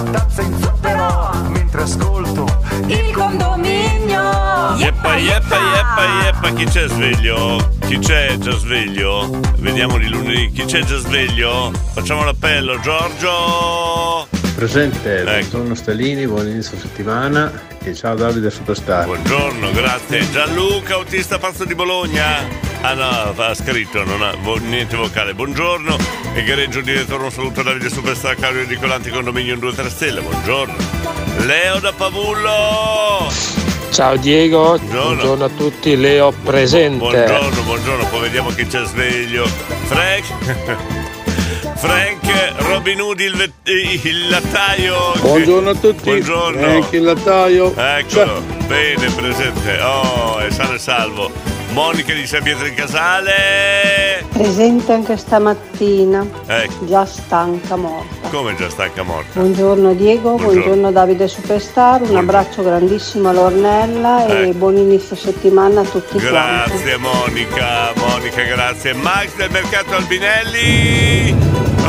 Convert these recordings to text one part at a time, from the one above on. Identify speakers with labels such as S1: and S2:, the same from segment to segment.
S1: Nella tazza in zucchero Mentre ascolto
S2: il condominio.
S3: Yeppa, yeppa, yeppa, yeppa, chi c'è sveglio? Chi c'è già sveglio? Vediamo di lunedì, chi c'è già sveglio? Facciamo l'appello, Giorgio!
S4: Presente,
S3: Ecco.
S4: buongiorno Stalini, buon inizio settimana e ciao Davide Superstar.
S3: Buongiorno, grazie. Gianluca, autista pazzo di Bologna. Ah no, ha scritto, non ha vo- niente vocale. Buongiorno, egregio direttore, un saluto a Davide Superstar, Claudio Nicolanti, condominio 2-3 stelle. Buongiorno. Leo da Pavullo.
S5: Ciao Diego, buongiorno, a tutti, Leo presente.
S3: Buongiorno, buongiorno, poi vediamo chi c'è sveglio. Frank. Frank, Robin Hood, il, vet- il lattaio.
S6: Buongiorno a tutti.
S3: Buongiorno.
S6: E anche il lattaio.
S3: Eccolo, bene, presente. Oh, è sano e salvo. Monica di San Pietro in Casale.
S7: Presente anche stamattina,
S3: Ecco,
S7: già stanca morta.
S3: come già stanca morta.
S7: Buongiorno Diego,
S3: Buongiorno.
S7: buongiorno, Davide Superstar, un abbraccio grandissimo a Lornella e
S3: Ecco.
S7: buon inizio settimana a tutti quanti.
S3: Grazie Monica, Monica, grazie. Max del mercato Albinelli.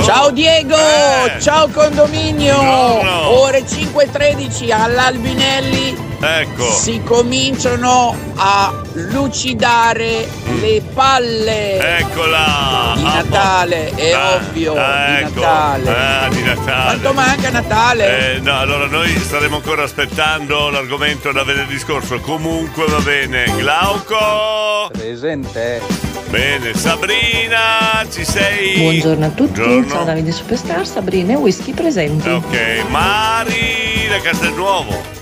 S8: Ciao Diego,
S3: Eh.
S8: ciao condominio.
S3: Buongiorno.
S8: Ore 5.13 all'Albinelli
S3: Ecco.
S8: si cominciano a lucidare le palle
S3: Eccola.
S8: di
S3: Ah,
S8: Natale, è
S3: Ah,
S8: ovvio,
S3: ah,
S8: di
S3: ecco.
S8: Natale.
S3: Ah, di Natale.
S8: Quanto manca Natale?
S3: Eh, no, allora noi staremo ancora aspettando l'argomento da venerdì scorso. Comunque va bene. Glauco.
S9: Presente.
S3: Bene, Sabrina, ci sei?
S10: Buongiorno a tutti,
S3: Buongiorno.
S10: ciao Davide Superstar, Sabrina e Whisky presenti.
S3: Ok, Mari da Castelnuovo.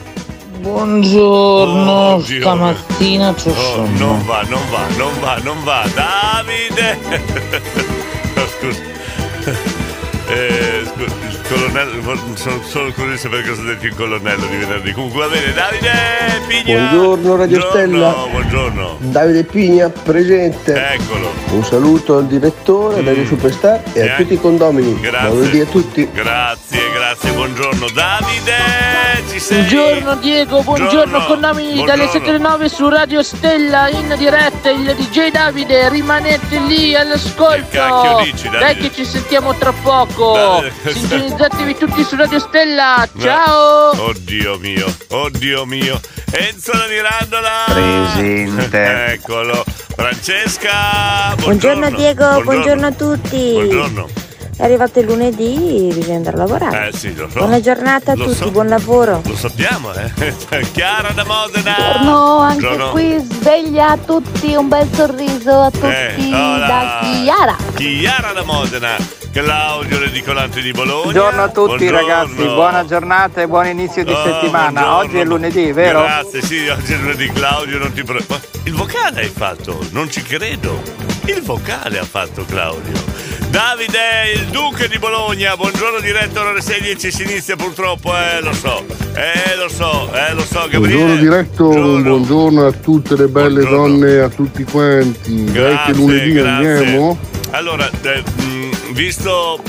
S10: Buongiorno,
S3: Oddio.
S10: stamattina c'ho
S3: Oh, non va, non va, non va, non va. Davide! No, scusa. Eh, colonnello, sono solo curioso di sapere cosa ha detto il colonnello di venerdì. Comunque va bene, Davide Pigna.
S11: Buongiorno Radio
S3: Buongiorno,
S11: Stella.
S3: Buongiorno.
S11: Davide Pigna presente.
S3: Eccolo.
S11: Un saluto al direttore, Davide Superstar e
S3: E
S11: a tutti i condomini.
S3: Mm. Grazie.
S11: Buon lunedì a tutti.
S3: Grazie, grazie, buongiorno. Davide, ci sei?
S12: Buongiorno Diego, buongiorno,
S3: Buongiorno.
S12: condomini dalle
S3: Buongiorno.
S12: 7 alle 9 su Radio Stella in diretta il DJ Davide, rimanete lì all'ascolto.
S3: Che cacchio dici, Davide?
S12: Dai che ci sentiamo tra poco.
S3: Davide,
S12: Sintonizzatevi tutti su Radio Stella. Ciao.
S3: Oddio mio, oddio mio. Enzo da Mirandola.
S13: Presente.
S3: Eccolo. Francesca.
S14: Buongiorno, Diego, buongiorno. a tutti.
S3: Buongiorno.
S14: È arrivato il lunedì, bisogna andare a lavorare.
S3: Eh sì, lo so.
S14: Buona giornata a
S3: Lo
S14: tutti,
S3: so.
S14: buon lavoro.
S3: Lo sappiamo, eh. Chiara da Modena.
S15: Buongiorno, anche
S3: Buongiorno.
S15: qui sveglia a tutti, un bel sorriso a tutti
S3: Eh,
S15: da Chiara.
S3: Chiara da Modena. Claudio l'edicolante di Bologna.
S9: Buongiorno a tutti
S3: Buongiorno.
S9: ragazzi, buona giornata e buon inizio di
S3: Oh,
S9: settimana.
S3: buongiorno.
S9: Oggi è lunedì, vero?
S3: Grazie, sì, oggi è lunedì Claudio, non ti pre- Ma Il vocale hai fatto, non ci credo. Il vocale ha fatto Claudio. Davide, il duca di Bologna, buongiorno diretto ore 16 si inizia purtroppo, eh, lo so. Eh, lo so, eh, lo so, Gabriele.
S6: Buongiorno diretto, buongiorno a tutte le belle donne, a tutti quanti. Dai che
S3: Grazie,
S6: lunedì
S3: grazie.
S6: andiamo.
S3: Allora, eh, visto.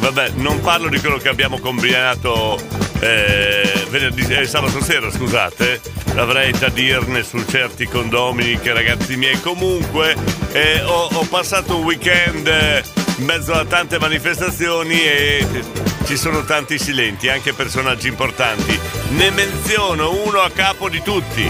S3: Vabbè, non parlo di quello che abbiamo combinato eh, venerdì, eh, sabato sera, scusate. L'avrei da dirne su certi condomini che ragazzi miei. Comunque, eh, ho, ho passato un weekend eh, in mezzo a tante manifestazioni e ci sono tanti silenti, anche personaggi importanti. Ne menziono uno a capo di tutti.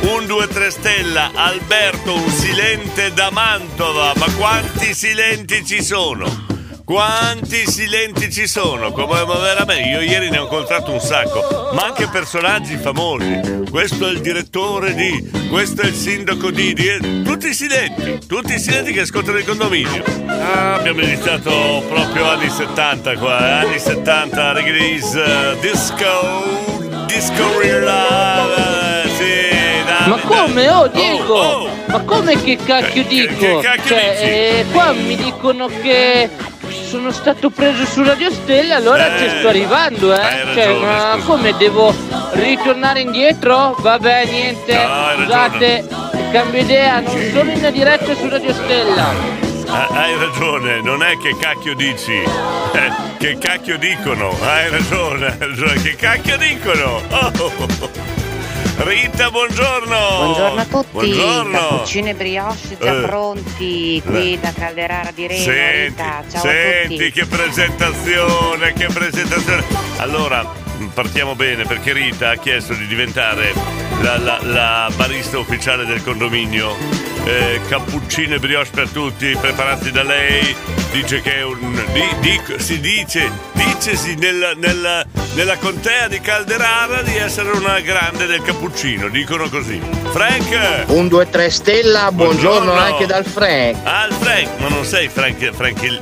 S3: Un 2-3 stella, Alberto, un silente da Mantova. Ma quanti silenti ci sono? Quanti silenti ci sono? Come veramente, io ieri ne ho incontrato un sacco, ma anche personaggi famosi. Questo è il direttore di, questo è il sindaco di, di- tutti silenti, tutti silenti che ascoltano il condominio. Ah, abbiamo iniziato proprio anni 70 qua, eh, anni 70, release, eh, disco, disco real love, eh, sì,
S12: Ma come? Oh Diego!
S3: oh.
S12: Ma come che cacchio dico?
S3: che cacchio
S12: cioè, eh, qua mi dicono che sono stato preso su Radio Stella, allora
S3: Eh,
S12: ci sto arrivando, eh. cioè,
S3: ragione,
S12: ma
S3: scusa.
S12: come devo ritornare indietro? Vabbè, niente.
S3: No,
S12: Scusate, cambio idea, non sono in diretta su Radio Stella.
S3: Ah, hai ragione, non è che cacchio dici, eh, che cacchio dicono, hai ragione, hai ragione, che cacchio dicono. Oh. Rita, buongiorno.
S13: Buongiorno a tutti,
S3: Buongiorno.
S13: cappuccino e brioche già
S3: Eh.
S13: pronti qui da Calderara di Reno,
S3: Senti,
S13: Rita, ciao a
S3: senti
S13: tutti.
S3: che presentazione, che presentazione. Allora, partiamo bene perché Rita ha chiesto di diventare la, la- la barista ufficiale del condominio. Eh, cappuccino e brioche per tutti, preparati da lei. Dice che è un. di- dic- si dice, dicesi nella, nella- nella contea di Calderara di essere una grande del cappuccino, dicono così. Frank!
S16: Un 2-3 stella, buongiorno,
S3: Buongiorno.
S16: anche dal Frank.
S3: Ah, il Frank, ma non sei Frank, Frank il.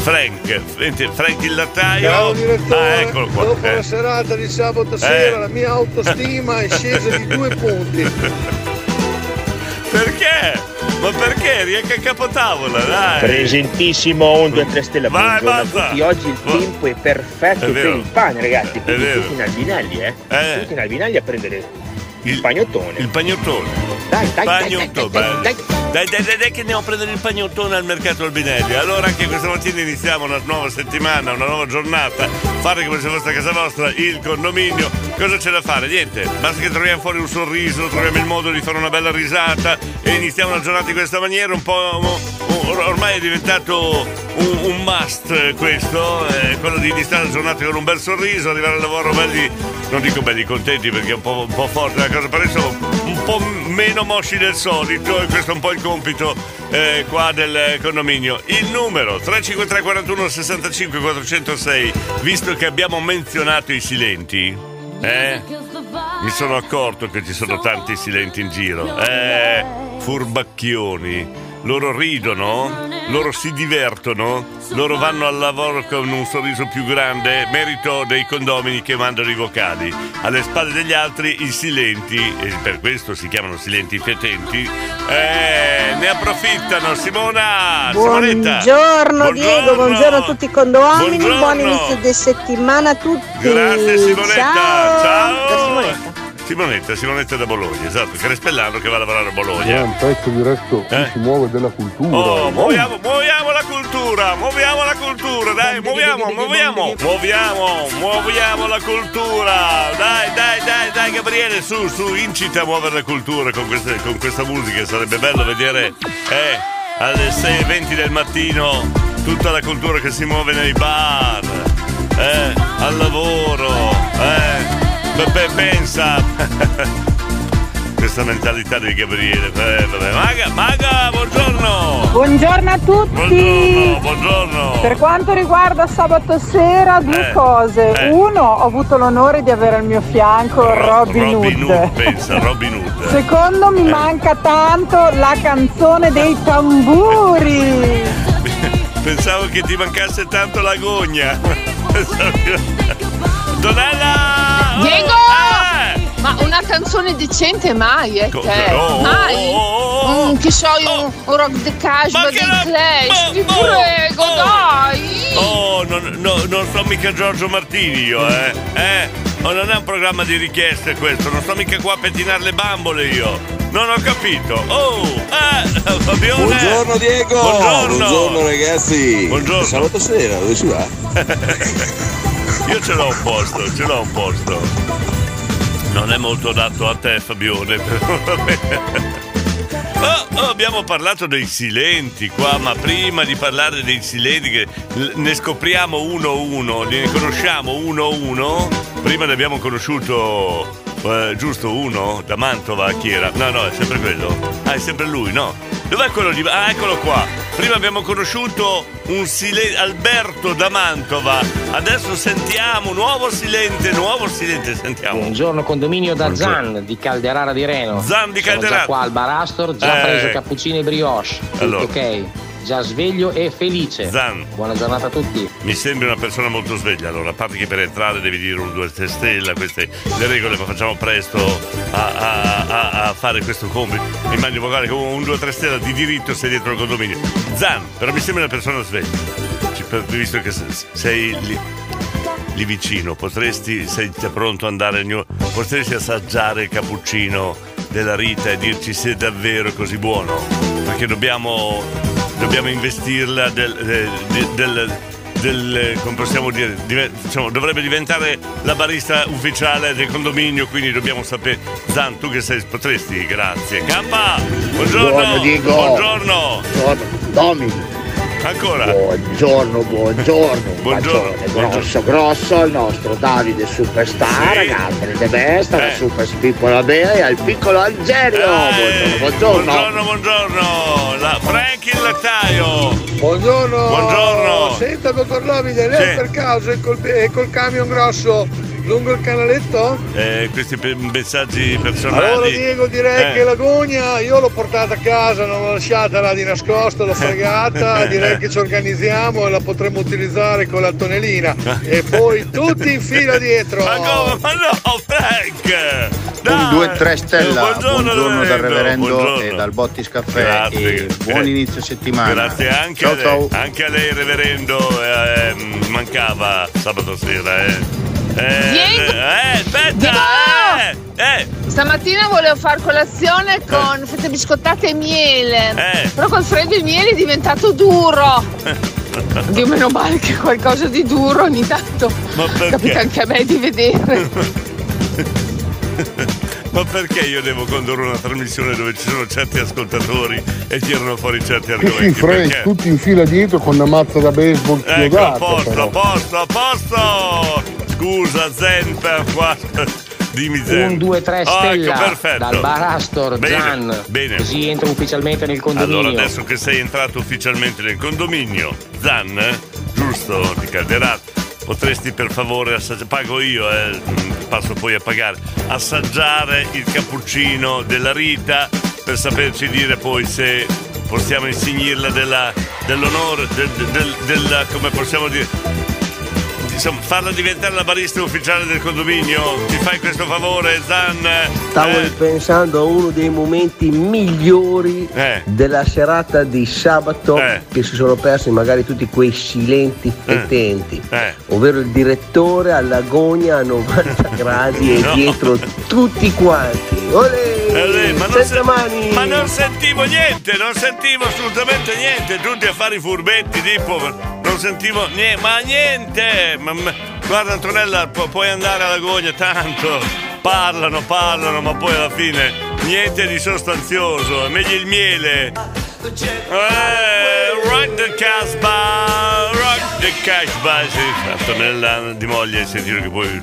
S3: Frank, senti, Frank il lattaio.
S17: Ciao direttore,
S3: Ah, eccolo qua.
S17: dopo
S3: eh.
S17: la serata di sabato sera
S3: Eh.
S17: la mia autostima è scesa di due punti.
S3: Perché? Ma perché? Eri anche a capotavola, dai.
S16: Presentissimo un 2-3 stella,
S3: Vai,
S16: buongiorno
S3: basta.
S16: Oggi il
S3: Va-
S16: tempo è perfetto
S3: È
S16: per il pane, ragazzi. Quindi tutti in albinelli, eh?
S3: Eh.
S16: Tutti in albinelli a prendere il, pagnottone.
S3: Il pagnottone.
S16: Dai, dai, dai,
S3: Pagnotto,
S16: dai, dai,
S3: Dai, dai, dai, dai, che andiamo a prendere il pagnottone al mercato Albinelli. Allora anche questa mattina iniziamo una nuova settimana, una nuova giornata. Fate come se fosse a casa vostra, il condominio. Cosa c'è da fare? Niente, basta che troviamo fuori un sorriso, troviamo il modo di fare una bella risata e iniziamo la giornata in questa maniera. Un po'. or- ormai è diventato un, un must questo, eh, quello di iniziare la giornata con un bel sorriso, arrivare al lavoro belli, non dico belli contenti perché è un po', un po' forte cosa, però un po' meno mosci del solito e questo è un po' il compito eh, qua del condominio. Il numero 353 41 65 406, visto che abbiamo menzionato i silenti, eh? Mi sono accorto che ci sono tanti silenti in giro. Eh, furbacchioni. Loro ridono, loro si divertono, loro vanno al lavoro con un sorriso più grande, merito dei condomini che mandano i vocali. Alle spalle degli altri i silenti, e per questo si chiamano silenti fetenti, eh, ne approfittano. Simona, Simonetta.
S7: Buongiorno Diego, buongiorno a tutti i condomini,
S3: Buongiorno.
S7: buon inizio di settimana a tutti.
S3: Grazie Simonetta.
S7: Ciao.
S3: Ciao.
S7: Simonetta.
S3: Simonetta, da Bologna, esatto, Crespellano che va a lavorare a Bologna.
S6: Gran pezzo diretto
S3: Eh?
S6: si muove della cultura.
S3: Oh, muoviamo, muoviamo la cultura, muoviamo la cultura, dai, muoviamo, muoviamo, muoviamo, muoviamo la cultura. Dai, dai, dai, dai, Gabriele, su, su, incita a muovere la cultura con, queste- con questa musica. Sarebbe bello vedere, eh, alle 6.20 del mattino tutta la cultura che si muove nei bar, eh, al lavoro, eh. Beh, pensa. Questa mentalità di Gabriele. Maga, Maga, buongiorno!
S18: Buongiorno a tutti!
S3: Buongiorno, buongiorno!
S18: Per quanto riguarda sabato sera, due
S3: Eh,
S18: cose.
S3: eh.
S18: Uno, ho avuto l'onore di avere al mio fianco Robin,
S3: Robin
S18: Hood.
S3: Hood, pensa, Robin Hood.
S18: Secondo, mi
S3: Eh.
S18: manca tanto la canzone dei tamburi.
S3: Pensavo che ti mancasse tanto. Pensavo che- Donella! Oh,
S19: Diego!
S3: eh!
S19: Ma una canzone decente mai, eh?
S3: Co-
S19: Te?
S3: oh, oh,
S19: mai?
S3: oh,
S19: Mm, che so io, un, un rock the casual dei Clash, ti prego, dai!
S3: Oh, non, no, non sono mica Giorgio Martini io, eh? Eh? Oh, non è un programma di richieste questo, non sto mica qua a pettinare le bambole io. Non ho capito. Oh, eh, Fabione.
S20: Buongiorno Diego!
S3: Buongiorno.
S20: ragazzi!
S3: Buongiorno.
S20: Sabato sera, dove si va?
S3: Io ce l'ho un posto, ce l'ho un posto. Non è molto adatto a te, Fabione. Oh, oh, abbiamo parlato dei silenti qua, ma prima di parlare dei silenti, che ne scopriamo uno a uno, ne conosciamo uno a uno. Prima ne abbiamo conosciuto eh, giusto uno da Mantova, chi era? No, no, è sempre quello. Ah, è sempre lui, no? Dov'è quello di. Ah, eccolo qua. Prima abbiamo conosciuto un silente Alberto da Mantova. Adesso sentiamo nuovo silente, nuovo silente, sentiamo.
S21: Buongiorno condominio da
S3: Buongiorno.
S21: Zan di Calderara di Reno.
S3: Zan di
S21: Sono
S3: Calderara.
S21: già qua al Barastor, già
S3: Eh.
S21: preso cappuccini e brioche. Tutto
S3: Allora.
S21: ok. Già sveglio e felice.
S3: Zan.
S21: Buona giornata a tutti.
S3: Mi sembri una persona molto sveglia, allora a parte che per entrare devi dire un due tre stelle, queste le regole, ma facciamo presto a, a- a- a fare questo compito. Immagino magari con un 2 3 stelle di diritto sei dietro il condominio. Zan, però mi sembri una persona sveglia. Visto che se- sei lì, lì vicino, potresti, sei pronto ad andare, al New- potresti assaggiare il cappuccino della Rita e dirci se è davvero così buono. Perché dobbiamo, dobbiamo investirla del, del, del- del- come possiamo dire, diciamo, dovrebbe diventare la barista ufficiale del condominio, quindi dobbiamo sapere. Zan, tu che sei, potresti? Grazie. Campa! Buongiorno!
S22: Buongiorno, Diego.
S3: Buongiorno!
S22: Buongiorno, Domi.
S3: Ancora?
S22: Buongiorno, buongiorno.
S3: Buongiorno,
S22: bacione grosso, grosso al nostro Davide Superstar,
S3: Sì.
S22: Gabriele De Besta,
S3: Eh.
S22: la Super Spippola Bea e al piccolo Algerio.
S3: Eh,
S22: buongiorno, buongiorno.
S3: Buongiorno, buongiorno! La Frank il lattaio!
S17: Buongiorno!
S3: Buongiorno!
S17: Senta, dottor Davide, lei
S3: Sì.
S17: per caso è col, è col camion grosso lungo il canaletto?
S3: Eh, questi pe- messaggi personali.
S17: Allora Diego direi
S3: Eh.
S17: che la gogna io l'ho portata a casa, non l'ho lasciata là di nascosto, l'ho fregata, direi che ci organizziamo e la potremo utilizzare con la tonelina e poi tutti in fila dietro.
S3: Ma come? Ma no, Frank!
S23: Un 2-3 stella,
S3: buongiorno,
S23: buongiorno, dal
S3: Reverendo, buongiorno.
S23: e dal Bottis Caffè
S3: Grazie.
S23: e buon
S3: Eh,
S23: inizio settimana.
S3: Grazie anche
S23: ciao
S3: lei,
S23: ciao.
S3: anche a lei, reverendo. eh, ehm, mancava sabato sera, eh. Eh,
S19: Diego!
S3: eh, aspetta!
S19: Diego!
S3: Eh, eh,
S19: Stamattina volevo far colazione con fette biscottate e miele.
S3: Eh.
S19: Però col freddo il miele è diventato duro. Dio meno male che qualcosa di duro ogni tanto.
S3: Ma perché?
S19: Capita anche a me di vedere.
S3: Ma perché io devo condurre una trasmissione dove ci sono certi ascoltatori e tirano fuori certi
S6: Sì,
S3: argomenti?
S6: Frank,
S3: perché?
S6: tutti in fila dietro con una mazza da baseball
S3: Ecco, a
S6: chiodata.
S3: posto,
S6: però.
S3: a posto, a posto! Scusa, Zen, per qua. Dimmi Zen.
S21: Un 2-3
S3: Ah,
S21: stella
S3: ecco, perfetto.
S21: dal Barastor,
S3: Bene,
S21: Zan.
S3: bene.
S21: Così entro ufficialmente nel condominio.
S3: Allora, adesso che sei entrato ufficialmente nel condominio, Zan, eh, giusto, di Calderat, potresti per favore assaggiare, pago io, eh, passo poi a pagare, assaggiare il cappuccino della Rita per saperci dire poi se possiamo insignirla della- dell'onore, del, del- della, come possiamo dire, insomma, farla diventare la barista ufficiale del condominio. Ci fai questo favore, Zan?
S11: Stavo
S3: Eh?
S11: pensando a uno dei momenti migliori
S3: Eh.
S11: della serata di sabato che si sono persi magari tutti quei silenti fetenti,
S3: Eh.
S11: ovvero il direttore all'agonia a 90 gradi e
S3: No.
S11: dietro tutti quanti. Olè!
S3: Eh, lei, ma, non se- ma non sentivo niente, non sentivo assolutamente niente, tutti a fare i furbetti, tipo, non sentivo niente, ma niente, ma- ma- guarda Antonella, pu- puoi andare alla gogna, tanto, parlano, parlano, ma poi alla fine niente di sostanzioso, è meglio il miele. Eh, rock the Casbah, rock the Casbah, sì, Antonella di moglie, sentire che poi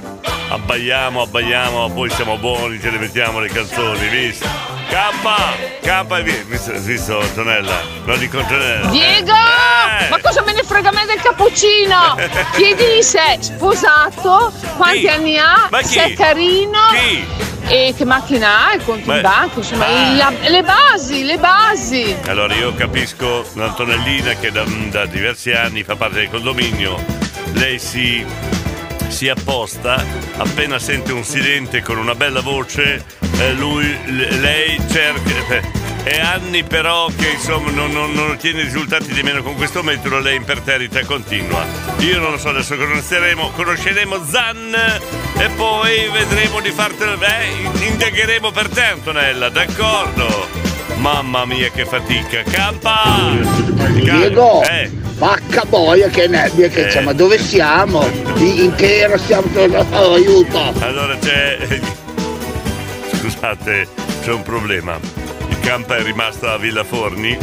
S3: abbaiamo, abbaiamo, poi siamo buoni, ce le mettiamo le canzoni, visto? K, K, vi- visto, visto Antonella? Lo dico Antonella.
S19: Diego!
S3: Eh.
S19: Ma cosa me ne frega a me del cappuccino? Chiedi se è sposato, quanti
S3: Chi?
S19: anni ha,
S3: chi?
S19: se è carino. E che macchina ha, il conto
S3: Beh.
S19: in banca, insomma,
S3: Ah.
S19: la- le basi, le basi.
S3: Allora io capisco l'Antonellina che da, da diversi anni fa parte del condominio, lei si, si apposta, appena sente un silente con una bella voce, eh, lui, lei cerca... eh, È anni però che insomma non, non- non ottiene risultati di meno con questo metodo, lei imperterrita continua. Io non lo so, adesso conosceremo, conosceremo Zan e poi vedremo di fartelo. Eh, indagheremo per te Antonella, d'accordo? Mamma mia che fatica, campa!
S22: Diego,
S3: Eh.
S22: vacca boia che nebbia che
S3: Eh.
S22: c'è, ma dove siamo? In, che era stiamo? Oh, aiuto!
S3: Allora c'è. Scusate, c'è un problema. Il campa è rimasto a Villa Forni,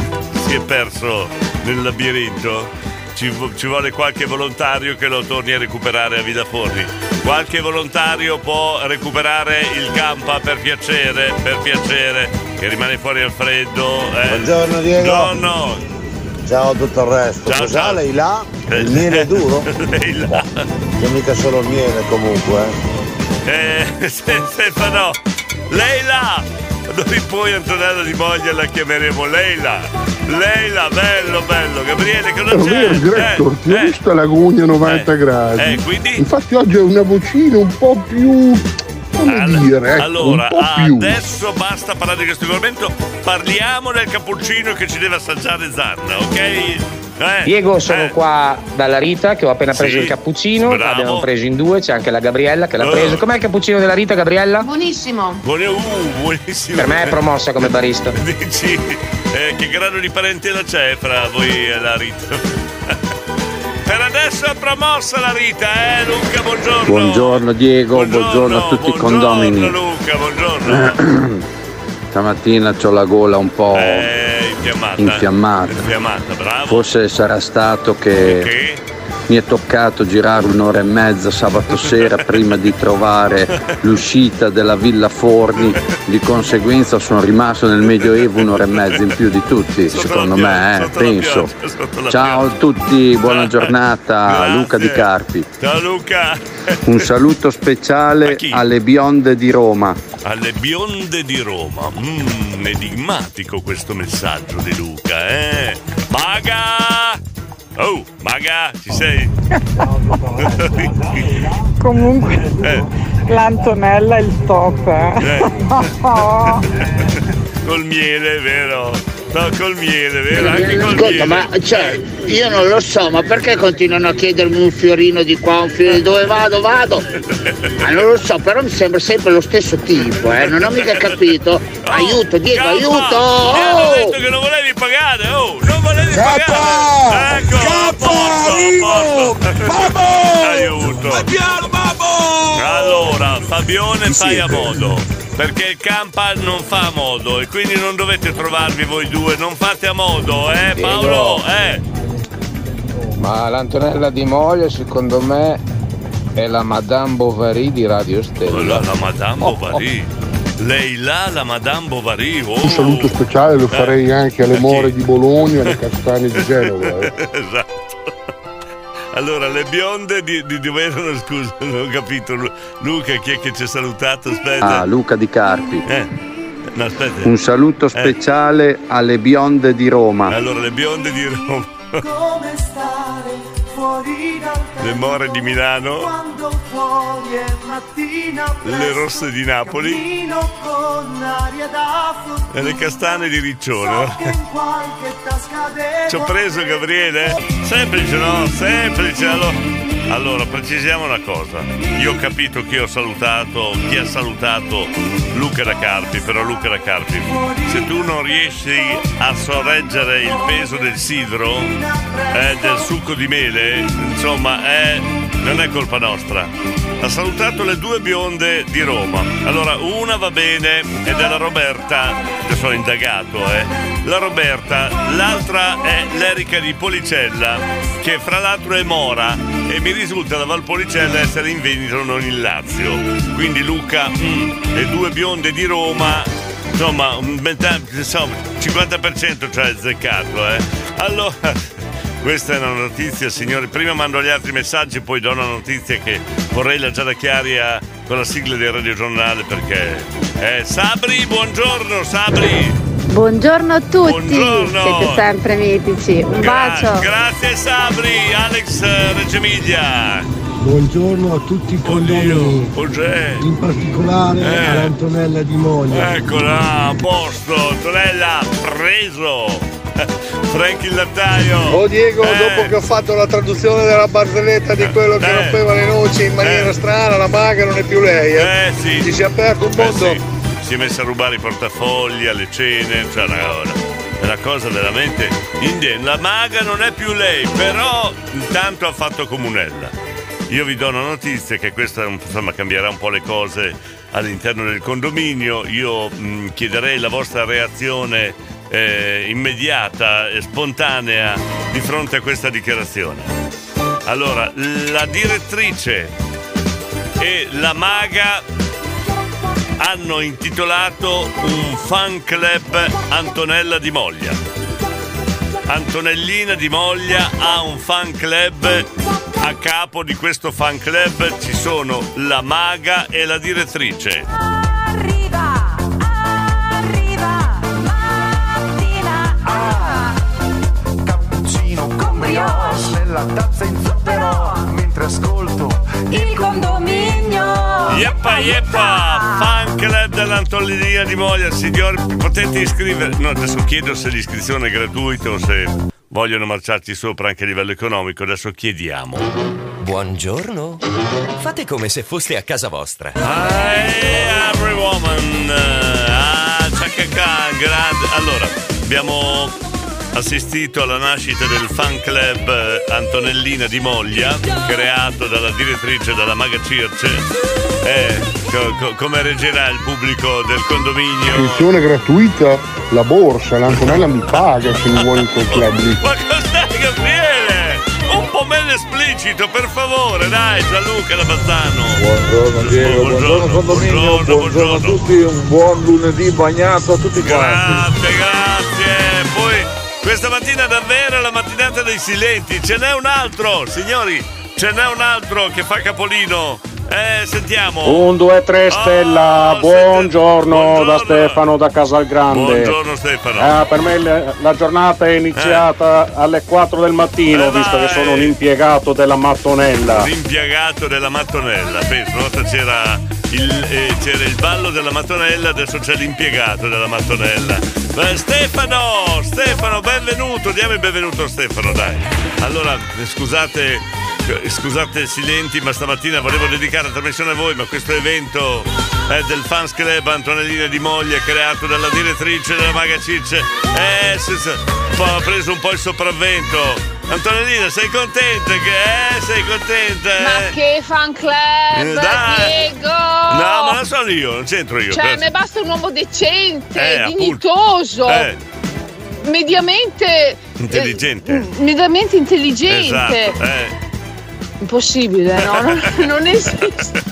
S3: si è perso nel labirinto. Ci, ci vuole qualche volontario che lo torni a recuperare a Villa Forni. Qualche volontario può recuperare il campa per piacere, per piacere, che rimane fuori al freddo. eh.
S22: Buongiorno, Diego.
S3: Buongiorno.
S22: Ciao tutto il resto.
S3: Ciao,
S22: Cos'ha
S3: ciao.
S22: lei là? Il miele è duro?
S3: lei là.
S22: C'è mica solo il miele comunque. eh.
S3: Eh, Stefano, Leila! Noi poi Antonella di Moglia la chiameremo Leila. Leila, bello, bello. Gabriele, cosa
S6: È
S3: c'è?
S6: vero, Grettor, ti ho visto la gugna 90 gradi.
S3: eh, quindi?
S6: Infatti oggi è una vocina un po' più. come dire, ecco,
S3: Allora,
S6: un po' più.
S3: adesso basta parlare di questo argomento. Parliamo del cappuccino che ci deve assaggiare Zanna, ok? Eh,
S21: Diego, sono
S3: eh.
S21: qua dalla Rita che ho appena preso
S3: Sì,
S21: il cappuccino.
S3: bravo.
S21: Abbiamo preso in due, c'è anche la Gabriella che l'ha
S3: Oh.
S21: preso. Com'è il cappuccino della Rita, Gabriella?
S15: Buonissimo.
S3: Buone- uh, buonissimo.
S21: Per me è promossa come barista.
S3: Dici, eh, che grado di parentela c'è fra voi e la Rita? per adesso è promossa la Rita, eh Luca, buongiorno.
S24: Buongiorno Diego, buongiorno, a tutti i condomini.
S3: Luca, buongiorno.
S24: Stamattina ho la gola un po'
S3: Eh, infiammata.
S24: infiammata.
S3: Infiammata, bravo.
S24: Forse sarà stato che
S3: Che?
S24: Mi è toccato girare un'ora e mezza sabato sera prima di trovare l'uscita della Villa Forni. Di conseguenza sono rimasto nel Medioevo un'ora e mezza in più di tutti, secondo me, eh, penso. Ciao a tutti, buona giornata, Luca Di Carpi.
S3: Ciao Luca.
S24: Un saluto speciale alle bionde di Roma.
S3: Alle bionde di Roma. Mmm, enigmatico questo messaggio di Luca, eh. Maga! Oh, Maga, ci sei?
S18: Comunque,
S3: Eh.
S18: l'Antonella è il top, eh.
S3: Col miele, vero? No, col miele, vero? Anche col
S22: Ascolta,
S3: miele.
S22: ma cioè, io non lo so, ma perché continuano a chiedermi un fiorino di qua, un fiorino di dove vado, vado? Ma non lo so, però mi sembra sempre lo stesso tipo, eh. Non ho mica capito. Aiuto, Diego,
S3: Campa,
S22: aiuto!
S3: Mi hanno
S22: Oh!
S3: detto che non volevi pagare, oh! Non volevi pagare! Ecco, a posto, a posto. Aiuto! Allora, Fabione fai a modo. Perché il campa non fa a modo e quindi non dovete trovarvi voi due, non fate a modo, eh Paolo? Eh!
S5: Ma l'Antonella di Moglia secondo me è la Madame Bovary di Radio Stella.
S3: La, la Madame Bovary. Lei là, la Madame Bovary. Oh.
S6: Un saluto speciale lo
S3: Eh.
S6: farei anche alle more di Bologna e alle castagne di Genova. eh.
S3: esatto. Allora, le bionde di, di dove erano? Scusa, non ho capito. Lu- Luca, chi è che ci ha salutato? Aspetta.
S24: Ah, Luca Di Carpi.
S3: Eh, no, aspetta.
S24: Un saluto speciale alle bionde di Roma.
S3: Allora, le bionde di Roma.
S25: Come stare fuori
S3: Le more di Milano.
S25: quando fuori è mattina
S3: Le rosse di Napoli. E le castane di Riccione. Ci ho preso Gabriele? Semplice, no? Semplice. Allora, allora, precisiamo una cosa. Io ho capito chi ho salutato, chi ha salutato Luca da Carpi, però Luca da Carpi, se tu non riesci a sorreggere il peso del sidro, eh, del succo di mele, insomma, eh, non è colpa nostra. Ha salutato le due bionde di Roma. Allora, una va bene ed è la Roberta, che sono indagato, eh. La Roberta, l'altra è l'Erica di Policella, che fra l'altro è mora e mi risulta da Valpolicella essere in Veneto, non in Lazio. Quindi Luca, mm, le due bionde di Roma, insomma, insomma 50% cioè azzeccato, eh. Allora. Questa è una notizia, signori. Prima mando gli altri messaggi, poi do una notizia che vorrei lanciare chiaria con la sigla del radiogiornale perché. Eh, Sabri, buongiorno, Sabri!
S15: Buongiorno a tutti.
S3: Buongiorno.
S15: Siete sempre mitici. Un
S3: Gra-
S15: bacio.
S3: Grazie Sabri, Alex eh, Reggio Emilia.
S26: Buongiorno a tutti i condomini, in particolare
S3: Eh.
S26: all'Antonella di Moglia.
S3: Eccola, a posto, Tonella, preso. Frank il lattaio.
S17: Oh Diego,
S3: Eh.
S17: dopo che ho fatto la traduzione della barzelletta di quello che
S3: Eh.
S17: rompeva le noci in maniera
S3: Eh.
S17: strana, la maga non è più lei, eh.
S3: Eh sì.
S17: Ci si è aperto un
S3: Eh,
S17: mondo.
S3: sì. Si è messa a rubare i portafogli alle cene, cioè una, è una cosa veramente indegna. La maga non è più lei, però intanto ha fatto comunella. io vi do una notizia che questa insomma cambierà un po' le cose all'interno del condominio. Io mh, chiederei la vostra reazione eh, immediata e spontanea di fronte a questa dichiarazione. Allora, la direttrice e la maga hanno intitolato un fan club Antonella di Moglia. Antonellina di Moglia ha un fan club. A capo di questo fan club ci sono la maga e la direttrice.
S25: Nella tazza in zucchero mentre ascolto il condominio.
S3: Yeppa yeppa, fan club dell'Antonellina di Moglia, signori, potete iscrivervi. No, adesso chiedo se l'iscrizione è gratuita o se vogliono marciarci sopra anche a livello economico. Adesso chiediamo.
S27: Buongiorno. Fate come se foste a casa vostra.
S3: Hey, every woman. Ah, Chaka Khan, grande. Allora, abbiamo assistito alla nascita del fan club eh, Antonellina di Moglia, creato dalla direttrice dalla Maga Circe. Eh, co- co- come reggerà il pubblico del condominio?
S6: Iscrizione gratuita, la borsa, l'Antonella mi paga se mi vuole in quel club lì.
S3: Ma cos'è Gabriele? Un po' meno esplicito, per favore, dai, Gianluca da Bazzano.
S28: Buongiorno Diego, buongiorno, condominio, buongiorno, a tutti, un buon lunedì bagnato a tutti quanti.
S3: Grazie, grazie. Questa mattina davvero è la mattinata dei silenti. Ce n'è un altro, signori. Ce n'è un altro che fa capolino. Eh, sentiamo.
S29: Un, due, tre, Stella, buongiorno, da Stefano da Casalgrande.
S3: Buongiorno Stefano.
S29: Ah, per me le- la giornata è iniziata alle 4 del mattino,
S3: Eh,
S29: visto
S3: vai.
S29: che sono un impiegato della mattonella.
S3: L'impiegato della mattonella. Penso, una volta c'era il, eh, c'era il ballo della mattonella, adesso c'è l'impiegato della mattonella. Beh, Stefano, Stefano, benvenuto, diamo il benvenuto a Stefano, dai. Allora, scusate, eh, scusate silenti, ma stamattina volevo dedicare la trasmissione a voi, ma questo evento è del Fans Club Antonellina di Moglia, creato dalla direttrice della Maga Cicce. Eh, ha preso un po' il sopravvento. Antonellina, sei contenta? Che, eh, sei contenta?
S19: Ma che fan club,
S3: Eh, dai.
S19: Diego!
S3: No, ma non sono io, non c'entro io.
S19: Cioè, mi basta un uomo decente,
S3: Eh,
S19: dignitoso,
S3: Eh,
S19: mediamente.
S3: intelligente.
S19: eh, mediamente intelligente.
S3: Esatto, eh.
S19: Impossibile, no? Non, non esiste.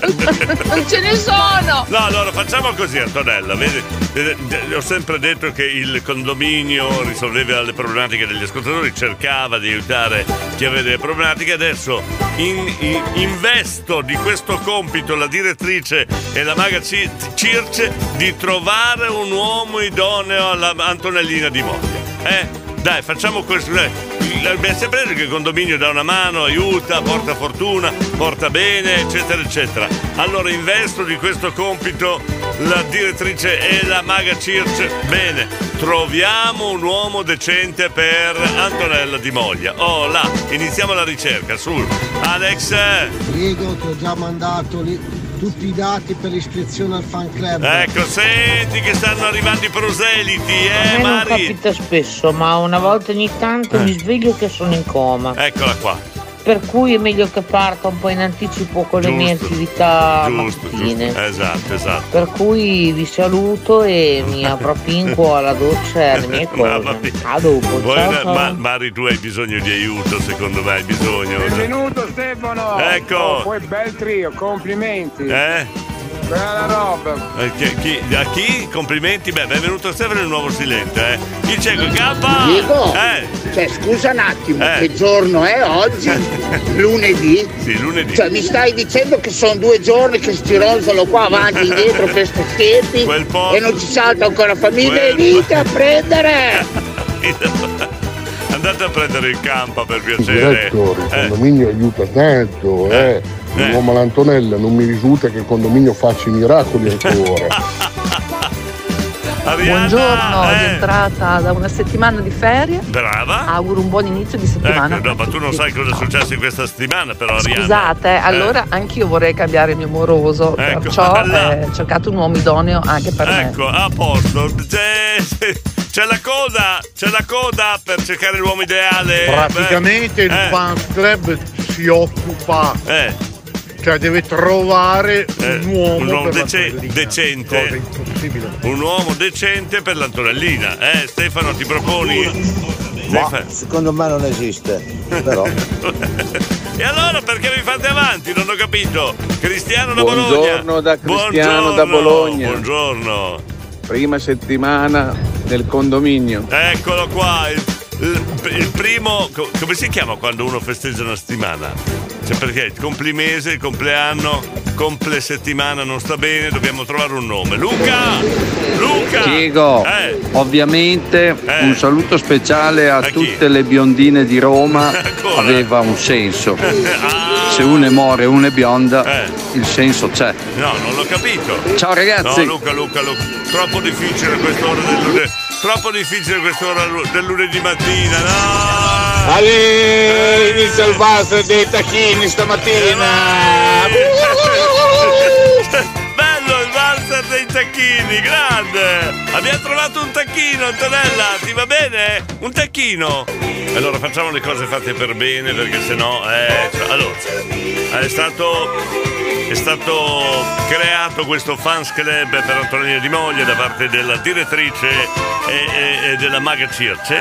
S19: non ce ne sono.
S3: No, allora facciamo così, Antonella. Vedi, eh, ho sempre detto che il condominio risolveva le problematiche degli ascoltatori, cercava di aiutare chi aveva delle problematiche. Adesso in- in- investo di questo compito la direttrice e la maga Ci- Circe di trovare un uomo idoneo alla Antonellina di Moglia. Eh? Dai, facciamo questo. Abbiamo sempre detto che il condominio dà una mano, aiuta, porta fortuna, porta bene, eccetera, eccetera. Allora investo di questo compito la direttrice e la maga Circe. Bene, troviamo un uomo decente per Antonella di Moglia. Oh là, iniziamo la ricerca, su. Alex,
S26: Diego ti ho già mandato lì tutti i dati per l'iscrizione al fan club.
S3: ecco, senti che stanno arrivando i proseliti,
S12: A
S3: eh,
S12: me non
S3: Mari?
S12: capita spesso, ma una volta ogni tanto
S3: Eh.
S12: mi sveglio che sono in coma.
S3: Eccola qua.
S12: Per cui è meglio che parta un po' in anticipo con le mie
S3: Giusto.
S12: attività
S3: Giusto,
S12: mattutine.
S3: giusto. Esatto, esatto.
S12: Per cui vi saluto e mi appropinquo alla doccia e alle mie cose. A dopo,
S3: Vuoi
S12: ciao,
S3: una-
S12: ciao.
S3: Ma- Mari, tu hai bisogno di aiuto, secondo me hai bisogno.
S28: Benvenuto Stefano!
S3: Ecco.
S28: Oh, poi bel trio, complimenti!
S3: Eh?
S28: Bella roba!
S3: Eh, chi- chi- a chi? Complimenti? Beh, benvenuto Stefano il nuovo silente, eh. Chi c'è con K?
S22: Diego,
S3: Eh.
S22: cioè, scusa un attimo,
S3: Eh.
S22: che giorno è oggi? lunedì?
S3: Sì, lunedì.
S22: Cioè, mi stai dicendo che sono due giorni che si ronzano qua avanti e indietro per sto
S3: po'.
S22: e non ci salta ancora famiglia e
S3: Quel-
S22: dite a prendere!
S3: Andate a prendere il campa per piacere.
S6: Direttore, il
S3: Eh.
S6: condominio aiuta tanto, eh. Un uomo all'Antonella non mi risulta che il condominio faccia i miracoli ancora.
S30: Buongiorno,
S3: eh.
S30: rientrata da una settimana di ferie.
S3: Brava.
S30: Auguro un buon inizio di settimana.
S3: Ecco, no, ma tu non sai cosa è successo in questa settimana, però Arianna.
S30: Scusate,
S3: Eh.
S30: allora anch'io vorrei cambiare il mio moroso,
S3: Ecco,
S30: perciò
S3: là.
S30: eh, ho cercato un uomo idoneo anche per me.
S3: Ecco, a posto. C'è, c'è la coda, c'è la coda per cercare l'uomo ideale.
S17: Praticamente
S3: Beh,
S17: il
S3: eh,
S17: fan club si occupa
S3: Eh.
S17: Cioè deve trovare
S3: Eh,
S17: un uomo,
S3: un uomo
S17: per
S3: dece- decente. Un uomo decente per l'Antonellina. Eh, Stefano, ti proponi.
S31: Ma
S3: Stefano.
S31: secondo me non esiste. Però.
S3: E allora perché vi fate avanti? Non ho capito. Cristiano da Bologna.
S24: Buongiorno da Cristiano da
S3: Buongiorno,
S24: Bologna.
S3: Buongiorno.
S24: Prima settimana del condominio.
S3: Eccolo qua. Il, il- il primo. co- Come si chiama quando uno festeggia una settimana? Cioè perché il complimese, il compleanno, comple settimana non sta bene, dobbiamo trovare un nome. Luca! Luca!
S24: Diego,
S3: Eh.
S24: ovviamente un saluto speciale a
S3: chi?
S24: tutte le biondine di Roma
S3: Ancora?
S24: aveva un senso.
S3: Ah.
S24: Se una è more e una è bionda,
S3: Eh.
S24: il senso c'è.
S3: No, non l'ho capito.
S24: Ciao, ragazzi.
S3: No, Luca, Luca, Luca. Troppo difficile quest'ora del lunedì. Troppo difficile quest'ora del lunedì mattina, no!
S22: Ali, inizia il vaso dei tacchini stamattina.
S3: Bello il valzer dei tacchini, grande! Abbiamo trovato un tacchino, Antonella, ti va bene? Un tacchino! Allora facciamo le cose fatte per bene perché sennò. Eh, cioè, allora, è stato. È stato creato questo fans club per Antonella Di Moglie da parte della direttrice e, e- e della Maga Circe.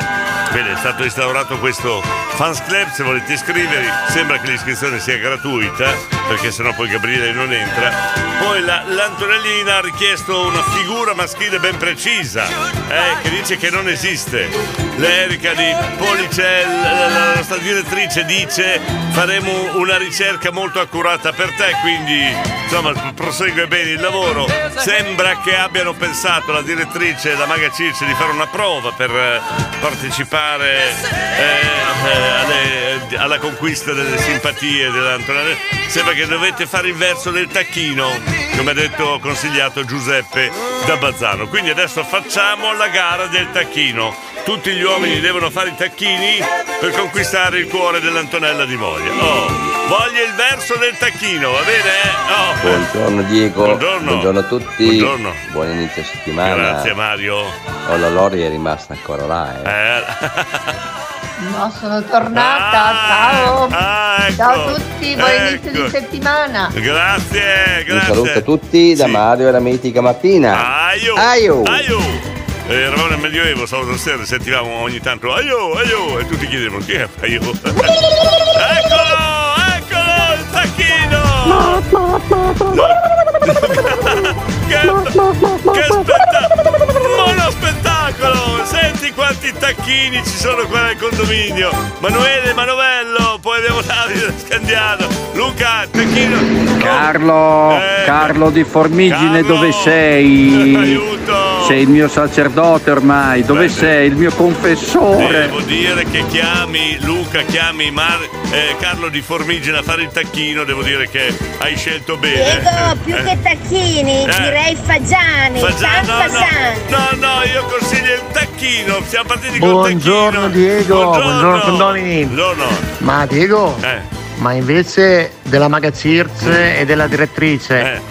S3: Bene, è stato instaurato questo fans club, se volete iscrivervi, sembra che l'iscrizione sia gratuita, perché sennò poi Gabriele non entra. Poi la- l'Antonellina ha richiesto una figura maschile ben precisa, eh, che dice che non esiste. L'Erica di Policel, la la nostra direttrice, dice faremo una ricerca molto accurata per te, quindi insomma prosegue bene il lavoro. Sembra che abbiano pensato la direttrice e la Maga Circe di fare una prova per eh, partecipare eh, eh, alle- alla conquista delle simpatie dell'Antonella. Sembra che dovete fare il verso del tacchino, come ha detto consigliato Giuseppe da Bazzano. Quindi adesso facciamo la gara del tacchino. Tutti gli uomini devono fare i tacchini per conquistare il cuore dell'Antonella di Moglia. Oh, voglio il verso del tacchino, va bene? Oh.
S31: Buongiorno Diego.
S3: Buongiorno.
S31: a tutti.
S3: Buongiorno.
S31: Buon inizio settimana.
S3: Grazie Mario.
S31: Oh, la Lori è rimasta ancora là. Eh.
S3: Eh,
S32: No, sono tornata, ciao!
S3: ah, ecco,
S32: ciao a tutti, buon inizio
S3: ecco.
S32: di settimana!
S3: grazie,
S31: Un
S3: grazie.
S31: saluto a tutti da Mario e la mitica mattina.
S3: Aio!
S31: Aio!
S3: Aio! Eh, eravamo nel Medioevo, sabato sera, sentivamo ogni tanto Aio! Aio! E tutti chiedevano chi è Aio? eccolo! Eccolo! Il tacchino! che, che spettacolo! Mono spettacolo! Senti quanti tacchini ci sono qua nel condominio! Manuele, Manovello, poi abbiamo Davide Scandiano, Luca, tacchino!
S24: Carlo,
S3: Eh,
S24: Carlo di Formigine,
S3: Carlo!
S24: dove sei?
S3: Aiuto!
S24: Sei il mio sacerdote ormai, dove sei? Il mio confessore.
S3: Devo dire che chiami Luca, chiami Mar- eh, Carlo di Formigine a fare il tacchino, devo dire che hai scelto bene.
S15: Diego, più
S3: Eh,
S15: che tacchini,
S3: Eh.
S15: direi fagiani,
S3: Fagiano, no,
S15: fagiani.
S3: no, no, io consiglio il tacchino, siamo partiti col
S33: Buongiorno
S3: tacchino.
S33: Diego, buongiorno condomini.
S3: Buongiorno.
S33: Ma Diego,
S3: Eh.
S33: ma invece della Maga Circe e della direttrice,
S3: Eh.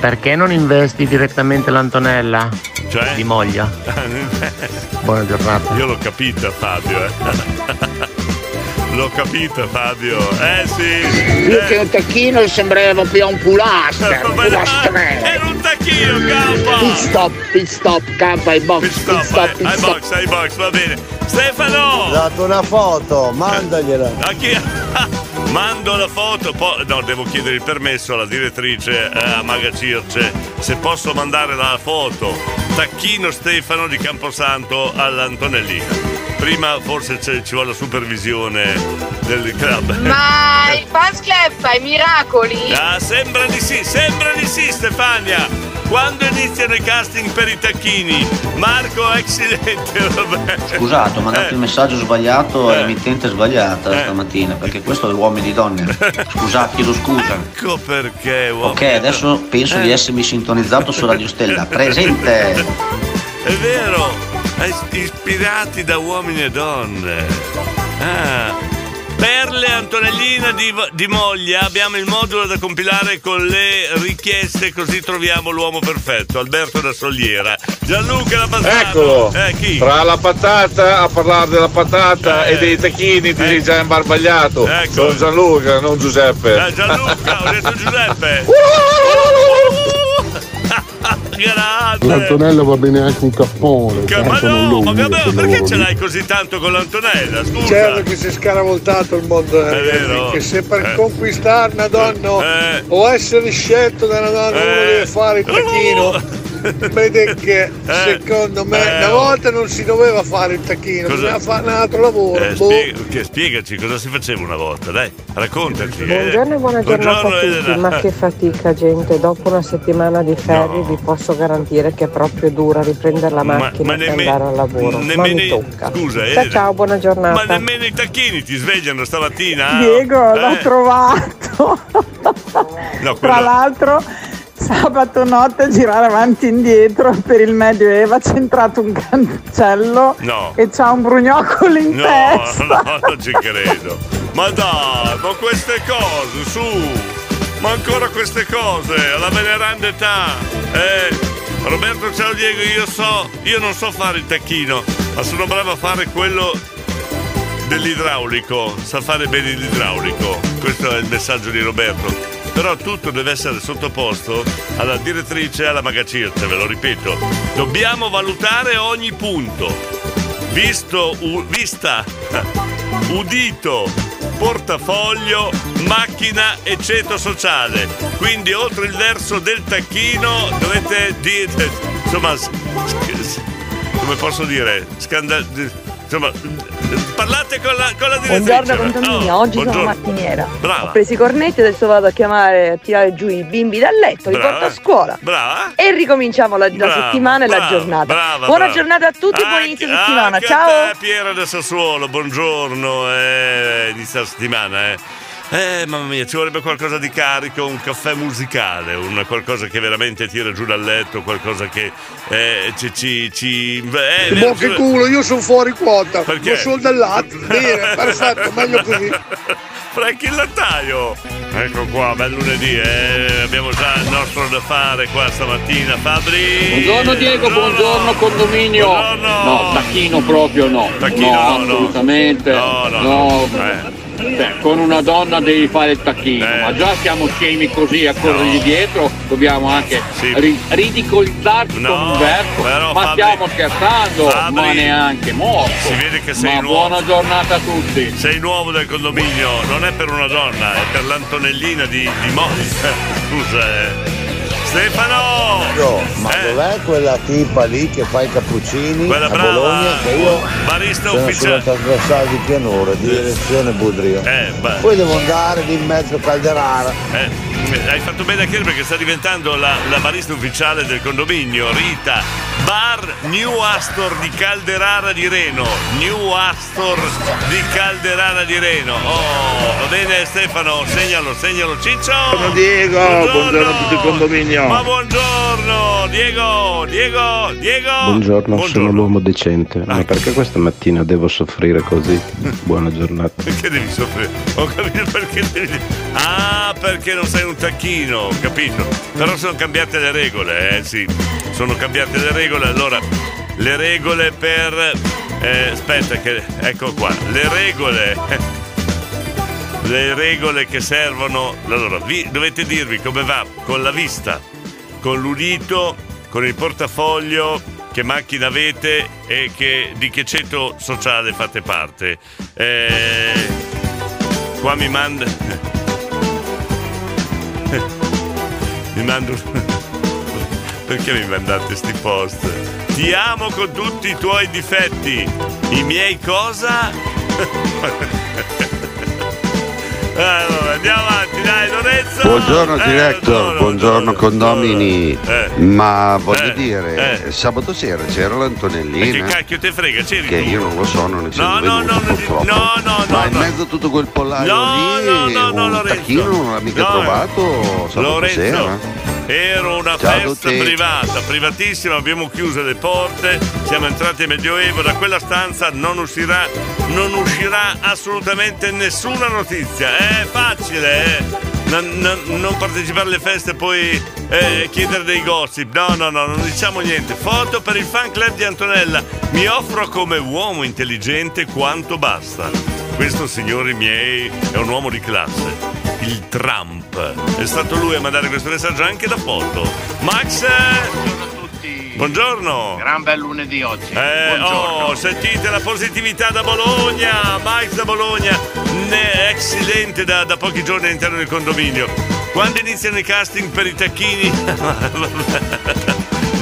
S33: perché non investi direttamente l'Antonella
S3: Cioè?
S33: di Moglia? Buona giornata.
S3: Io l'ho capita Fabio, eh. L'ho capito Fabio. Eh sì.
S22: Più che un tacchino sembrava più un pulaster.
S3: Dai,
S22: Pulaster.
S3: Era un tacchino, campa!
S22: Pit stop, pit stop, campa ai box, pit stop,
S3: Stop,
S22: pit
S3: ai
S22: stop.
S3: box, ai box, va bene. Stefano!
S31: dato una foto, mandagliela.
S3: A chi? Mando la foto, poi no, devo chiedere il permesso alla direttrice eh, a Maga Circe se posso mandare la foto. Tacchino Stefano di Camposanto all'Antonellina. Prima forse c'è- ci vuole la supervisione del club.
S19: Ma il fans club fa i miracoli?
S3: Ah, sembra di sì, sembra di sì Stefania. Quando iniziano i casting per i tacchini? Marco ex silente, vabbè.
S34: Scusate, ho mandato
S3: Eh.
S34: il messaggio sbagliato
S3: Eh.
S34: all'emittente sbagliata stamattina, perché questo è uomini e donne. Scusate, chiedo scusa.
S3: Ecco perché, uomo.
S34: Ok, adesso penso di
S3: Eh.
S34: essermi sintonizzato su Radio Stella. Presente!
S3: È vero, ispirati da uomini e donne. Ah. Per le Antonellina di, di Moglia abbiamo il modulo da compilare con le richieste così troviamo l'uomo perfetto, Alberto da Soliera. Gianluca la bastardo.
S28: Eccolo!
S3: Eh?
S28: Tra la patata, a parlare della patata e dei tacchini ti sei già imbarbagliato.
S3: Ecco.
S28: Sono Gianluca, non Giuseppe.
S3: Eh, Gianluca, ho detto Giuseppe. Grande.
S6: L'Antonella va bene anche un cappone.
S3: Che- ma no, ma vabbè, perché ce l'hai così tanto con l'Antonella? Scusa.
S17: Certo che si è scaravoltato il mondo
S3: vero.
S17: ragazzi, che se per
S3: Eh.
S17: conquistare una donna
S3: Eh.
S17: o essere scelto da una donna uno
S3: Eh.
S17: deve fare il tacchino. Vede che secondo me
S3: Eh,
S17: una volta non si doveva fare il tacchino,
S3: Cosa-
S17: bisognava fare un altro lavoro.
S3: Eh,
S17: boh.
S3: spiega- che- spiegaci cosa si faceva una volta, dai, raccontaci. eh.
S35: Buongiorno e buona giornata a tutti, ma che fatica gente, dopo una settimana di ferie vi posso garantire che è proprio dura riprendere la
S3: Ma-
S35: macchina
S3: ma
S35: e
S3: nemme-
S35: andare al lavoro, ma
S3: nemmeno
S35: mi
S3: i-
S35: tocca.
S3: Scusa,
S35: ciao
S3: Elena.
S35: ciao, buona giornata.
S3: Ma nemmeno i tacchini ti svegliano stamattina?
S18: Diego, l'ho
S3: Eh?
S18: trovato.
S3: No,
S18: Tra
S3: quello-
S18: l'altro, sabato notte a girare avanti e indietro per il Medioevo c'è entrato un cancello
S3: No.
S18: e c'ha un brugnocolo in
S3: No,
S18: testa.
S3: no, non ci credo. Ma dai, ma queste cose, su! Ma ancora queste cose, alla veneranda età! Eh, Roberto ciao Diego, io so, io non so fare il tacchino, ma sono bravo a fare quello dell'idraulico, sa fare bene l'idraulico. Questo è il messaggio di Roberto. Però tutto deve essere sottoposto alla direttrice e alla magacirce, ve lo ripeto. Dobbiamo valutare ogni punto. Visto, u- vista, udito, portafoglio, macchina e ceto sociale. Quindi oltre il verso del tacchino dovete dire, insomma, come posso dire, scandal... Insomma, parlate con la, con la.
S36: Buongiorno condominio,
S3: Oh,
S36: oggi sono
S3: buongiorno.
S36: mattiniera.
S3: Brava.
S36: Ho preso i cornetti e adesso vado a chiamare a tirare giù i bimbi dal letto, li porto a scuola.
S3: Brava.
S36: E ricominciamo la, la settimana e la giornata.
S3: brava,
S36: Buona giornata a tutti, buon inizio settimana. Ciao!
S3: Piera del Sassuolo, buongiorno, eh, inizia la settimana, eh. Eh, mamma mia, ci vorrebbe qualcosa di carico, un caffè musicale, un qualcosa che veramente tira giù dal letto, qualcosa che eh, ci. ci, ci eh,
S17: Boh, che culo, io sono fuori quota.
S3: Perché?
S17: Non sono del latte. Bene, perfetto, meglio così.
S3: Franchi il lattaio! Ecco qua, bel lunedì, eh, abbiamo già il nostro da fare qua stamattina, Fabri!
S24: Buongiorno Diego, buongiorno condominio.
S3: Buongiorno.
S24: No, tacchino proprio no.
S3: Tacchino
S24: no,
S3: no, no.
S24: assolutamente.
S3: No, no,
S24: no.
S3: Eh.
S24: Beh, con una donna devi fare il tacchino, ma già siamo scemi così a corrergli
S3: No.
S24: dietro, dobbiamo anche
S3: Sì.
S24: ri- ridicolizzarci
S3: No,
S24: con un verso.
S3: però,
S24: ma
S3: Fabri-
S24: stiamo scherzando,
S3: Fabri-
S24: ma neanche morto.
S3: Si vede che sei
S24: ma
S3: nuovo.
S24: buona giornata a tutti.
S3: Sei nuovo del condominio, non è per una donna, è per l'Antonellina di, di Molly. Scusa, eh. Stefano!
S31: ma
S3: Eh.
S31: dov'è quella tipa lì che fa i cappuccini
S3: Quella
S31: a
S3: brava.
S31: Bologna? Che io
S3: Barista
S31: sono
S3: ufficiale.
S31: sulla trasversale di Pianura, di direzione Budrio.
S3: Eh, beh.
S31: Poi devo andare lì in mezzo a Calderara.
S3: Eh, hai fatto bene a chiedere perché sta diventando la, la barista ufficiale del condominio, Rita. Bar New Astor di Calderara di Reno. New Astor di Calderara di Reno. Oh, va bene Stefano, segnalo, segnalo. Ciccio!
S28: Buongiorno Diego, buongiorno a tutto il condominio.
S3: Ma buongiorno, Diego, Diego, Diego.
S37: Buongiorno, sono l'uomo decente, ma perché questa mattina devo soffrire così? Buona giornata.
S3: Perché devi soffrire? Ho capito perché devi. Ah, perché non sei un tacchino, ho capito. Però sono cambiate le regole, eh sì. Sono cambiate le regole, allora. Le regole per. eh, aspetta, che. Ecco qua. Le regole. Le regole che servono. Allora, vi, dovete dirvi come va con la vista, con l'udito, con il portafoglio, che macchina avete e che, di che ceto sociale fate parte. Eh, qua mi manda. mi mando. Perché mi mandate sti post? Ti amo con tutti i tuoi difetti. I miei cosa? Allora, andiamo avanti, dai Lorenzo!
S24: Buongiorno
S3: Eh,
S24: buongiorno condomini.
S3: Eh.
S24: Ma voglio
S3: Eh.
S24: dire, sabato sera c'era
S3: Ma che
S24: l'Antonellina.
S3: cacchio te frega? C'eri
S24: Che
S3: tu?
S24: io non lo so, non essendo
S3: No, no,
S24: venuto
S3: no,
S24: purtroppo.
S3: no, no,
S24: Ma
S3: no,
S24: in
S3: no.
S24: mezzo a tutto quel pollaio
S3: No,
S24: lì,
S3: no, no, no,
S24: un
S3: Lorenzo.
S24: tacchino non l'ha mica
S3: No,
S24: trovato sabato
S3: Lorenzo,
S24: sera.
S3: Era una
S24: Ciao
S3: festa privata, privatissima, abbiamo chiuso le porte, siamo entrati in Medioevo, da quella stanza non uscirà, non uscirà assolutamente nessuna notizia. È facile, eh? non, non- non partecipare alle feste e poi eh, chiedere dei gossip. No, no, no, non diciamo niente. Foto per il fan club di Antonella. Mi offro come uomo intelligente quanto basta. Questo, signori miei, è un uomo di classe. Il Trump. È stato lui a mandare questo messaggio anche da foto. Max! Buongiorno!
S38: Gran bel lunedì oggi.
S3: Eh,
S38: Buongiorno.
S3: oh, sentite la positività da Bologna, Max da Bologna, ne- ex da, da pochi giorni all'interno del condominio. Quando iniziano i casting per i tacchini?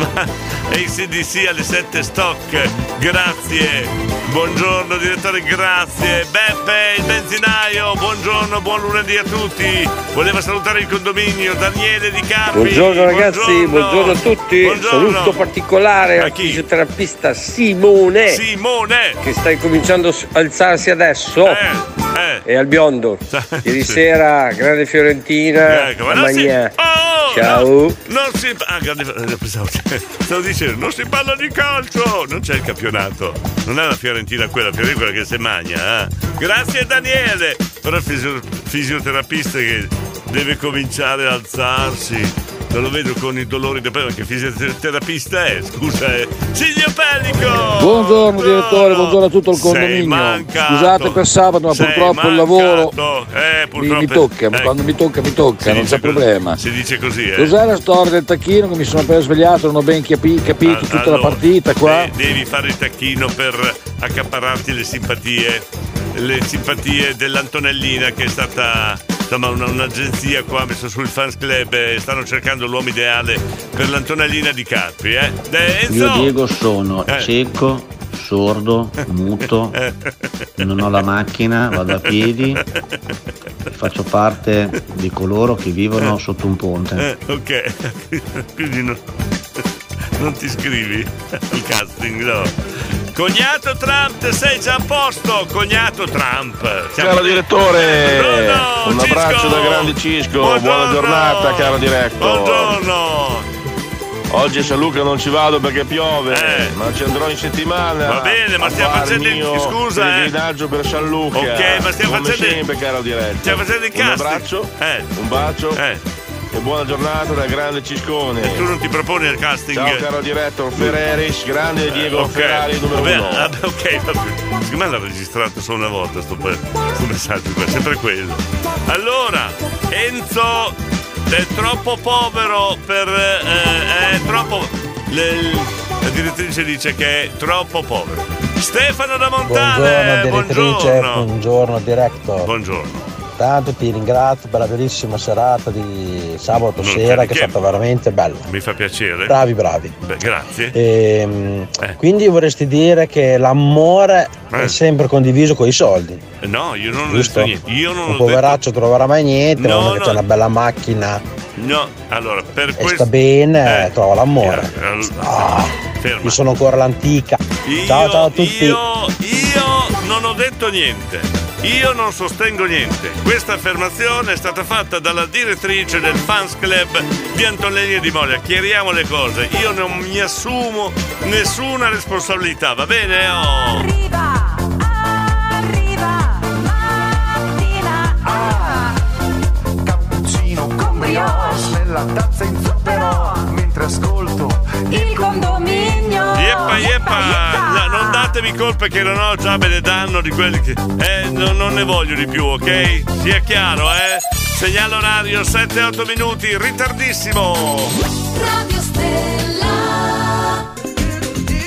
S3: ACDC alle 7 stock, grazie. Buongiorno direttore, grazie. Beppe, il benzinaio, buongiorno, buon lunedì a tutti. Voleva salutare il condominio, Daniele Di Capi.
S39: Buongiorno ragazzi, buongiorno, a tutti. Saluto particolare al fisioterapista Simone.
S3: Simone!
S39: Che sta incominciando a alzarsi adesso.
S3: eh.
S39: E al biondo. Ieri sera, grande Fiorentina.
S3: Ecco, ma non si-. Oh,
S39: Ciao.
S3: no, non si ah, grande- eh, pensavo- stavo dicendo, non si parla di calcio, non c'è il campionato. Non è la Fiorentina quella, la Fiorentina quella che si magna. eh. Grazie Daniele. Però fisioterapista che deve cominciare a alzarsi. Non lo vedo con i dolori da pelle, che fisioterapista è? Scusa, eh. Silvio Pellico!
S28: Buongiorno direttore, buongiorno a tutto il condominio. Scusate per sabato, ma purtroppo il lavoro.
S3: Eh,
S28: mi,
S3: purtroppo.
S28: mi tocca, ma
S3: eh,
S28: quando mi tocca mi tocca,
S3: si
S28: non c'è
S3: così-
S28: problema.
S3: Si dice così, eh.
S28: Cos'è la storia del tacchino che mi sono appena svegliato, non ho ben capi- capito tutta la
S3: Allora,
S28: partita qua?
S3: de- devi fare il tacchino per accaparrarti le simpatie, le simpatie dell'Antonellina che è stata insomma una- un'agenzia qua ha messo sul fans club e stanno cercando l'uomo ideale per l'Antonellina di Carpi, eh? De-!
S34: Io Diego sono
S3: Eh.
S34: cieco, sordo, muto, non ho la macchina, vado a piedi, faccio parte di coloro che vivono sotto un ponte.
S3: Eh, ok, quindi no- non ti iscrivi al casting, no. Cognato Trump, sei già a posto, cognato Trump. Siamo
S40: Caro direttore,
S3: Buongiorno,
S40: un abbraccio
S3: Cisco.
S40: da grande Cisco,
S3: Buongiorno.
S40: buona giornata caro diretto.
S3: Buongiorno.
S40: Oggi a San Luca non ci vado perché piove, ma ci andrò in settimana.
S3: Eh. Va bene, ma stiamo facendo il- scusa, eh.
S40: per San Luca.
S3: Ok, ma stiamo
S40: Come
S3: facendo-
S40: sempre caro diretto.
S3: Stiamo facendo il
S40: Un
S3: casting.
S40: abbraccio,
S3: Eh.
S40: un bacio e buona giornata da grande Ciscone.
S3: Tu non ti proponi il casting?
S40: Ciao caro diretto, Ferreris, grande Diego
S3: Eh, ok.
S40: Ferrari numero
S3: Vabbè,
S40: uno.
S3: vabbè, ok, vabbè. Secondo me l'ha registrato solo una volta sto, sto messaggio qua, sempre quello. Allora, Enzo è troppo povero per. eh, è troppo. le- la direttrice dice che è troppo povero. Stefano da Montale,
S41: Buongiorno direttrice,
S3: buongiorno.
S41: buongiorno director.
S3: Buongiorno.
S41: Tanto ti ringrazio per la bellissima serata di sabato
S3: Non
S41: sera
S3: c'è
S41: che è stata veramente bella.
S3: Mi fa piacere.
S41: Bravi, bravi.
S3: Beh, grazie.
S41: Ehm,
S3: Eh.
S41: Quindi vorresti dire che l'amore è sempre condiviso con i soldi.
S3: No, io non ho
S41: Giusto?
S3: detto niente. Io non
S41: Un
S3: ho detto.
S41: poveraccio troverà mai niente,
S3: No,
S41: uno che
S3: no.
S41: c'ha una bella macchina
S3: No, allora, per
S41: e
S3: questo.
S41: sta bene, trova l'amore.
S3: Eh,
S41: Ah,
S3: ferma.
S41: io sono ancora l'antica.
S3: Io,
S41: ciao ciao a tutti.
S3: Io, io non ho detto niente. Io non sostengo niente. Questa affermazione è stata fatta dalla direttrice del fans club di Antonelli e di Moglia. Chiariamo le cose. Io non mi assumo nessuna responsabilità, va bene? Oh.
S42: cappuccino con brioche nella tazza in zucchero mentre ascolto il condominio
S3: Yeppa, yeppa, No, non datemi colpe che non ho già me ne danno di quelli che. Eh, non, non ne voglio di più, ok? Sia chiaro, eh? Segnale orario 7-8 minuti, ritardissimo!
S43: Radio Stella.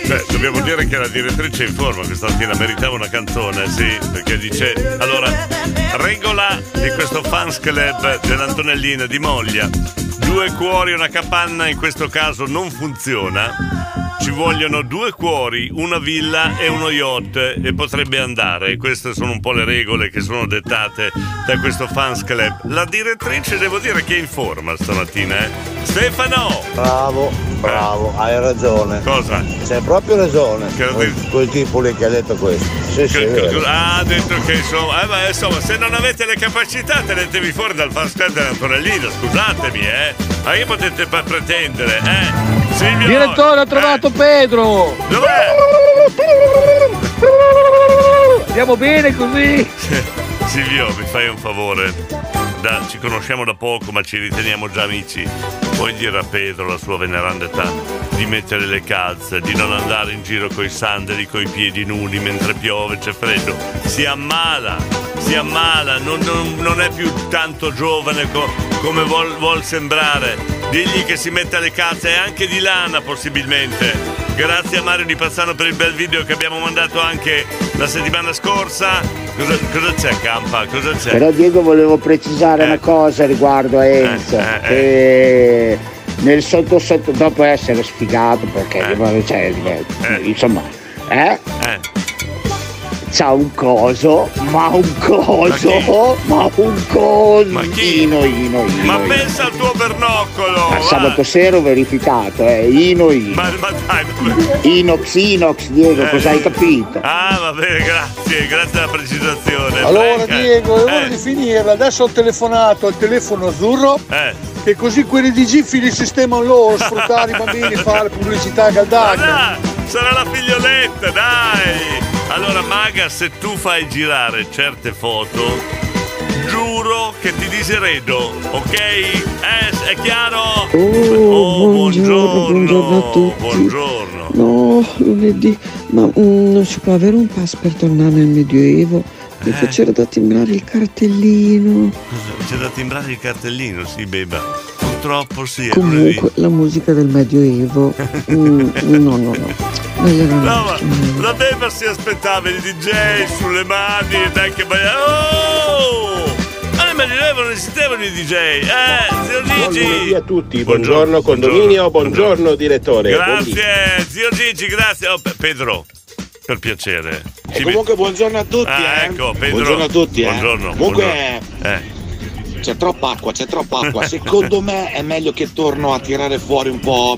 S3: Beh, dobbiamo dire che la direttrice è in forma questa mattina, meritava una canzone, sì, perché dice, allora, regola di questo fans club dell'Antonellina di Moglia, due cuori e una capanna in questo caso non funziona, ci vogliono due cuori, una villa e uno yacht e potrebbe andare, queste sono un po' le regole che sono dettate da questo fans club. La direttrice devo dire che è in forma stamattina, eh. Stefano!
S31: Bravo, bravo, hai ragione.
S3: Cosa?
S31: C'hai proprio ragione. Quel, quel tipo lì che ha detto questo. Sì, sì.
S3: Ah, ha detto che insomma, eh, ma, insomma, se non avete le capacità tenetevi fuori dal fast club dell'Antonellino, scusatemi, eh. Ma che potete pretendere, eh? Silvio,
S28: Direttore, ho trovato Pedro!
S3: Dov'è?
S28: Andiamo bene così!
S3: Silvio, mi fai un favore? Da- ci conosciamo da poco ma ci riteniamo già amici, puoi dire a Pedro, la sua veneranda età, di mettere le calze, di non andare in giro coi sandali, coi piedi nudi mentre piove, c'è freddo. Si ammala, si ammala, non, non- non è più tanto giovane co- come vuol, vuol sembrare. Digli che si metta le calze anche di lana possibilmente. Grazie a Mario Di Pazzano per il bel video che abbiamo mandato anche la settimana scorsa. Cosa, cosa c'è Campa? Cosa c'è?
S22: Però Diego volevo precisare una cosa riguardo a Enzo,
S3: Eh, eh,
S22: che nel sotto sotto, dopo essere sfigato, perché cioè, insomma, eh? C'ha un coso, ma un coso, ma, un coso.
S3: Ma chi?
S22: Ino, Ino, Ino.
S3: Ma
S22: Ino.
S3: pensa al tuo bernoccolo!
S22: Ma
S3: va.
S22: sabato sera ho verificato, eh, Ino, Ino.
S3: Ma, ma dai,
S22: Inox, Inox, Diego,
S3: Eh.
S22: cosa hai capito?
S3: Ah, va bene, grazie, grazie della precisazione.
S17: Allora
S3: Franca.
S17: Diego, è ora
S3: Eh,
S17: di finirla. Adesso ho telefonato al telefono azzurro
S3: eh.
S17: che così quelli di Giffi li sistemano loro, sfruttare i bambini, fare pubblicità
S3: Ma
S17: caldacca.
S3: dai, sarà la figlioletta, dai! Allora, Maga, se tu fai girare certe foto, giuro che ti diseredo, ok? Eh, è chiaro?
S38: Oh, buongiorno, buongiorno a tutti.
S3: Buongiorno.
S38: No, lunedì, ma mm, non si può avere un pass per tornare nel Medioevo? Mi
S3: Eh.
S38: faceva da timbrare il cartellino.
S3: C'è da timbrare il cartellino, sì, beba. Purtroppo sì.
S38: Comunque, la musica del Medioevo. mm, no, no, no.
S3: No, ma la beba si aspettava il DJ sulle mani e dai che balla. Oh! Ma nel Medioevo non esistevano i DJ, eh, zio Gigi!
S44: lunedì a tutti, buongiorno, condominio, buongiorno, direttore. Buondì.
S3: Grazie, zio Gigi, grazie. Oh, Pe- Pedro, per piacere.
S44: E comunque buongiorno a tutti,
S3: Ah,
S44: eh.
S3: ecco, Pedro.
S44: Buongiorno a tutti, eh.
S3: Buongiorno,
S44: Comunque
S3: buongiorno. Eh.
S44: c'è troppa acqua, c'è troppa acqua. Secondo me è meglio che torno a tirare fuori un po'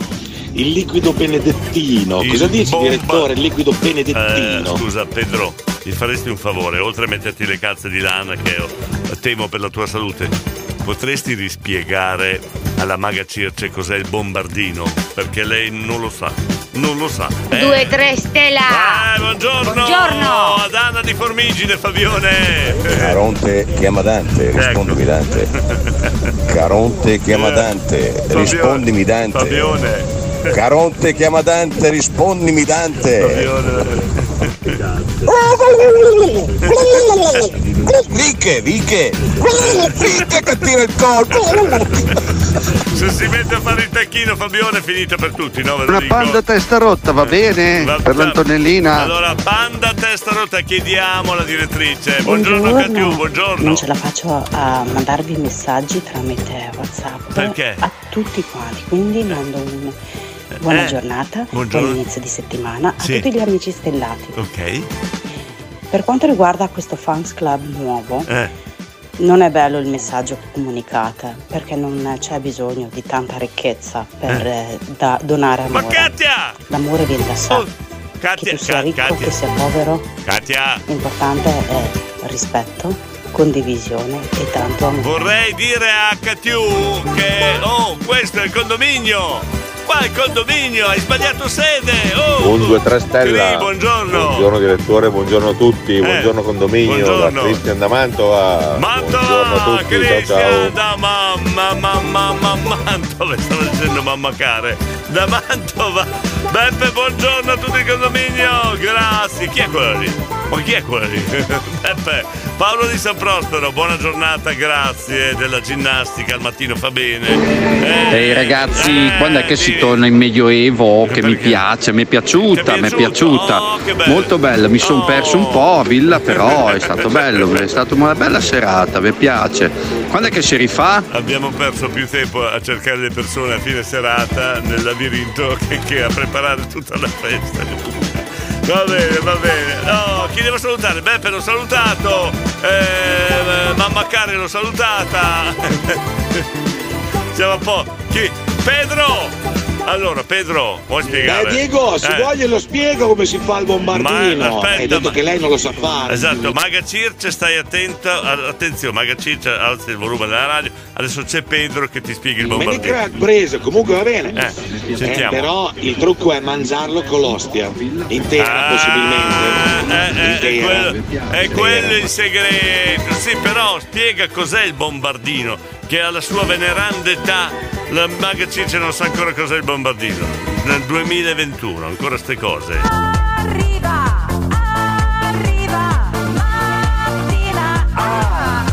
S44: il liquido benedettino.
S3: Il
S44: Cosa dici,
S3: bomba-
S44: direttore? Il liquido
S3: Eh,
S44: benedettino.
S3: scusa, Pedro, mi faresti un favore, oltre a metterti le calze di lana che ho- temo per la tua salute, potresti rispiegare alla maga Circe cos'è il bombardino? Perché lei non lo sa. Non lo sa. Eh,
S45: 2 3 stella.
S3: eh, buongiorno!
S45: Buongiorno.
S3: Ad Anna di Formigine, Fabione!
S46: Caronte chiama Dante, rispondimi Dante. Caronte chiama Dante, rispondimi Dante.
S3: Fabione!
S46: Caronte chiama Dante, rispondimi Dante. Viche, Viche! Viche che tira il colpo!
S3: Se si mette a fare il tacchino, Fabione, è finita per tutti, no?
S24: Una panda testa rotta, va bene?
S3: Va-
S24: per l'Antonellina.
S3: Allora, banda testa rotta, chiediamo alla direttrice. Buongiorno, Catiu, buongiorno.
S47: Non ce la faccio a mandarvi messaggi tramite WhatsApp
S3: Perché?
S47: a tutti quanti, quindi mando un buona
S3: Eh,
S47: giornata,
S3: buongiorno.
S47: buon inizio di settimana a
S3: Sì.
S47: tutti gli amici stellati.
S3: Ok.
S47: Per quanto riguarda questo fans club nuovo,
S3: Eh.
S47: non è bello il messaggio che comunicate, perché non c'è bisogno di tanta ricchezza per eh, da- donare amore.
S3: Ma Katia!
S47: L'amore viene da sé.
S3: Katia,
S47: che tu sia ricco,
S3: Katia.
S47: che sia povero,
S3: Katia,
S47: l'importante è rispetto, condivisione e tanto amore.
S3: vorrei dire a Catiu che, oh, questo è il condominio. Qua il condominio, hai sbagliato sede. Oh,
S44: Un 2-3 stella.
S3: Cri, buongiorno.
S44: Buongiorno direttore, buongiorno a tutti, buongiorno condominio,
S3: buongiorno.
S44: da Cristian da Mantova. Buongiorno a tutti, ciao
S3: Cristian
S44: ciao.
S3: da mamma, mamma, mamma, Mantova, stavo dicendo mamma care, da Mantova. Beppe, buongiorno a tutti il condominio, grazie. Chi è quello lì? Ma chi è quello lì? Beppe, Paolo di San Prospero, buona giornata, grazie della ginnastica, al mattino fa bene.
S24: Ehi ragazzi, quando è che si torna in Medioevo? Che mi piace, mi è piaciuta, mi è piaciuta. Molto bella, mi sono perso un po' a Villa, però è stato bello, è stata una bella serata, mi piace. Quando è che si rifà?
S3: Abbiamo perso più tempo a cercare le persone a fine serata nel labirinto che, che a preparare tutta la festa. Va bene, va bene. No, chi devo salutare? Beppe l'ho salutato. Eh, mamma Care l'ho salutata. Siamo a po'. Chi? Pedro! Allora, Pedro, vuoi spiegare?
S44: Eh, Diego, se
S3: Eh.
S44: vuoi glielo spiego come si fa il bombardino.
S3: Ma, aspetta,
S44: Hai detto
S3: ma-
S44: che lei non lo sa fare.
S3: Esatto, Maga Circe, stai attento. Attenzione, Maga Circe, alza il volume della radio. Adesso c'è Pedro che ti spiega il bombardino.
S44: crea preso, comunque va bene.
S3: Eh, sentiamo.
S44: però il trucco è mangiarlo con l'ostia. Intera possibilmente.
S3: Eh, eh, è,
S44: Intera.
S3: quello, è quello il segreto. Sì, però spiega cos'è il bombardino. Che alla sua veneranda età la Maga Circe non sa ancora cos'è il bombardino. Nel 2021, ancora ste cose.
S42: Arriva, arriva, mattina. Ah,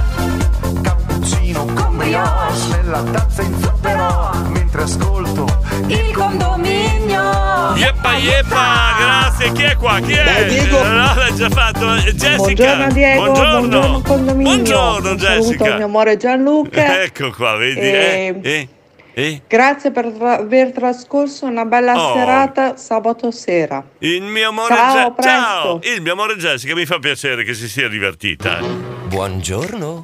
S42: cappuccino con brioche nella tazza in zucchero mentre ascolto il condominio.
S3: Yeppa yeppa, grazie. Chi è qua? Chi è?
S42: Dai, Diego.
S3: No, l'ha già fatto. Eh, Jessica.
S36: Buongiorno Diego, buongiorno, condominio.
S3: Buongiorno,
S36: Un saluto
S3: Jessica.
S36: al mio amore Gianluca.
S3: Ecco qua, vedi?
S36: Eh,
S3: Eh, eh, eh.
S36: Grazie per tra- aver trascorso una bella
S3: Oh.
S36: serata sabato sera.
S3: Il mio amore
S36: Ciao, presto.
S3: Ciao, il mio amore Jessica, mi fa piacere che si sia divertita.
S48: Buongiorno.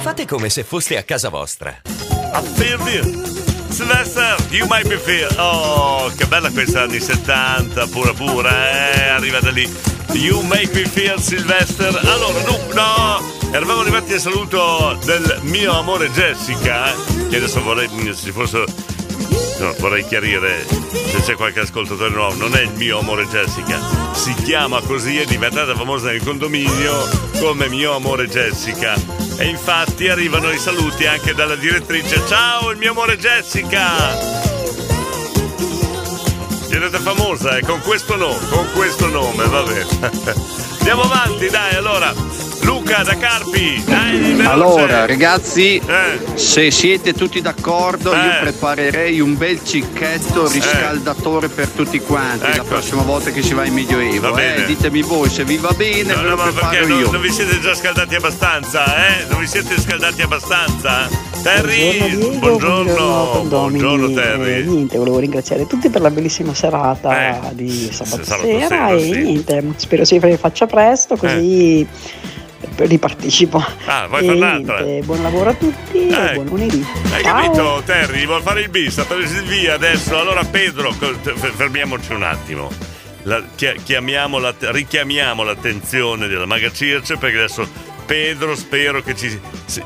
S48: Fate come se foste a casa vostra.
S3: A feel you. Sylvester, you might be feel. Oh, che bella questa anni 70, pura pura, eh, arriva da lì. You make me feel Sylvester. Allora, no, no, eravamo arrivati al saluto del mio amore Jessica, eh, che adesso vorrei, se fosse... No, vorrei chiarire se c'è qualche ascoltatore nuovo, non è il mio amore Jessica, si chiama così, è diventata famosa nel condominio come mio amore Jessica. E infatti arrivano i saluti anche dalla direttrice. Ciao, il mio amore Jessica! Diventata famosa, eh, con questo nome, con questo nome, va bene. Andiamo avanti, dai, allora. Luca da Carpi, dai, veloce.
S24: Allora, ragazzi,
S3: Eh.
S24: se siete tutti d'accordo, io
S3: Eh.
S24: preparerei un bel cicchetto riscaldatore per tutti quanti la
S3: Ecco.
S24: prossima volta che si va in Medioevo. Eh, ditemi voi se vi va bene,
S3: No,
S24: ve
S3: no,
S24: lo
S3: perché
S24: preparo
S3: non,
S24: io.
S3: non vi siete già scaldati abbastanza, eh? Non vi siete scaldati abbastanza? Terry, buongiorno. Buongiorno
S49: Eh,
S3: Terry.
S49: niente, volevo ringraziare tutti per la bellissima serata di sabato,
S3: sabato
S49: sera,
S3: sera,
S49: e
S3: sì.
S49: niente, spero si faccia presto così ripartecipo.
S3: Ah, vuoi fare un'altra?
S49: buon lavoro a tutti
S3: Eh.
S49: buon lunedì.
S3: Hai
S49: Ciao.
S3: capito, Terry? Vuol fare il bis, per via adesso. Allora, Pedro, fermiamoci un attimo. La- chia- chiamiamo la- richiamiamo l'attenzione della Maga Circe perché adesso Pedro spero che ci,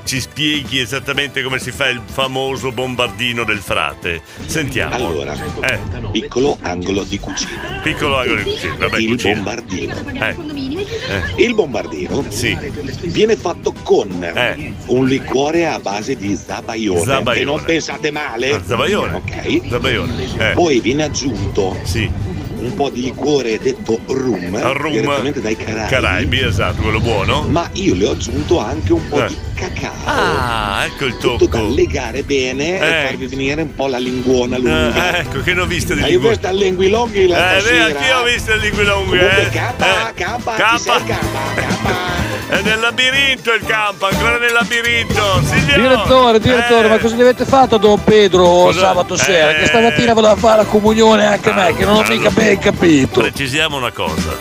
S3: ci spieghi esattamente come si fa il famoso bombardino del frate. Sentiamo.
S44: Allora,
S3: Eh,
S44: piccolo angolo di cucina.
S3: piccolo angolo di cucina. Vabbè,
S44: il
S3: cucina.
S44: bombardino.
S3: Eh,
S44: Il bombardino viene fatto con un liquore a base di zabaione.
S3: Eh. Zabaione.
S44: E non pensate male.
S3: Ah, zabaione.
S44: Ok.
S3: Zabaione. Eh.
S44: Poi viene aggiunto un po' di liquore detto rum,
S3: Al rum
S44: direttamente dai Caraibi.
S3: Caraibi, esatto, quello buono.
S44: Ma io le ho aggiunto anche un po'
S3: Eh.
S44: di cacao.
S3: Ah, ecco il
S44: Tutto da
S3: tocco.
S44: legare bene
S3: Eh.
S44: e farvi venire un po' la linguona lunga.
S3: Eh, ecco, che ne ho viste di
S44: Hai
S3: lingue.
S44: visto il linguilonghi la
S3: Eh,
S44: sera?
S3: beh, anch'io ho visto lunghe.
S44: Comunque,
S3: Eh.
S44: campa,
S3: Eh.
S44: chi sei campa,
S3: È nel labirinto il campo, ancora nel labirinto. Silvio!
S41: Direttore, direttore,
S3: Eh.
S41: ma cosa gli avete fatto a Don Pedro
S3: Cosa?
S41: sabato sera?
S3: Eh.
S41: Che stamattina voleva fare la comunione anche me, che non ho mica ben capito.
S3: Precisiamo una cosa.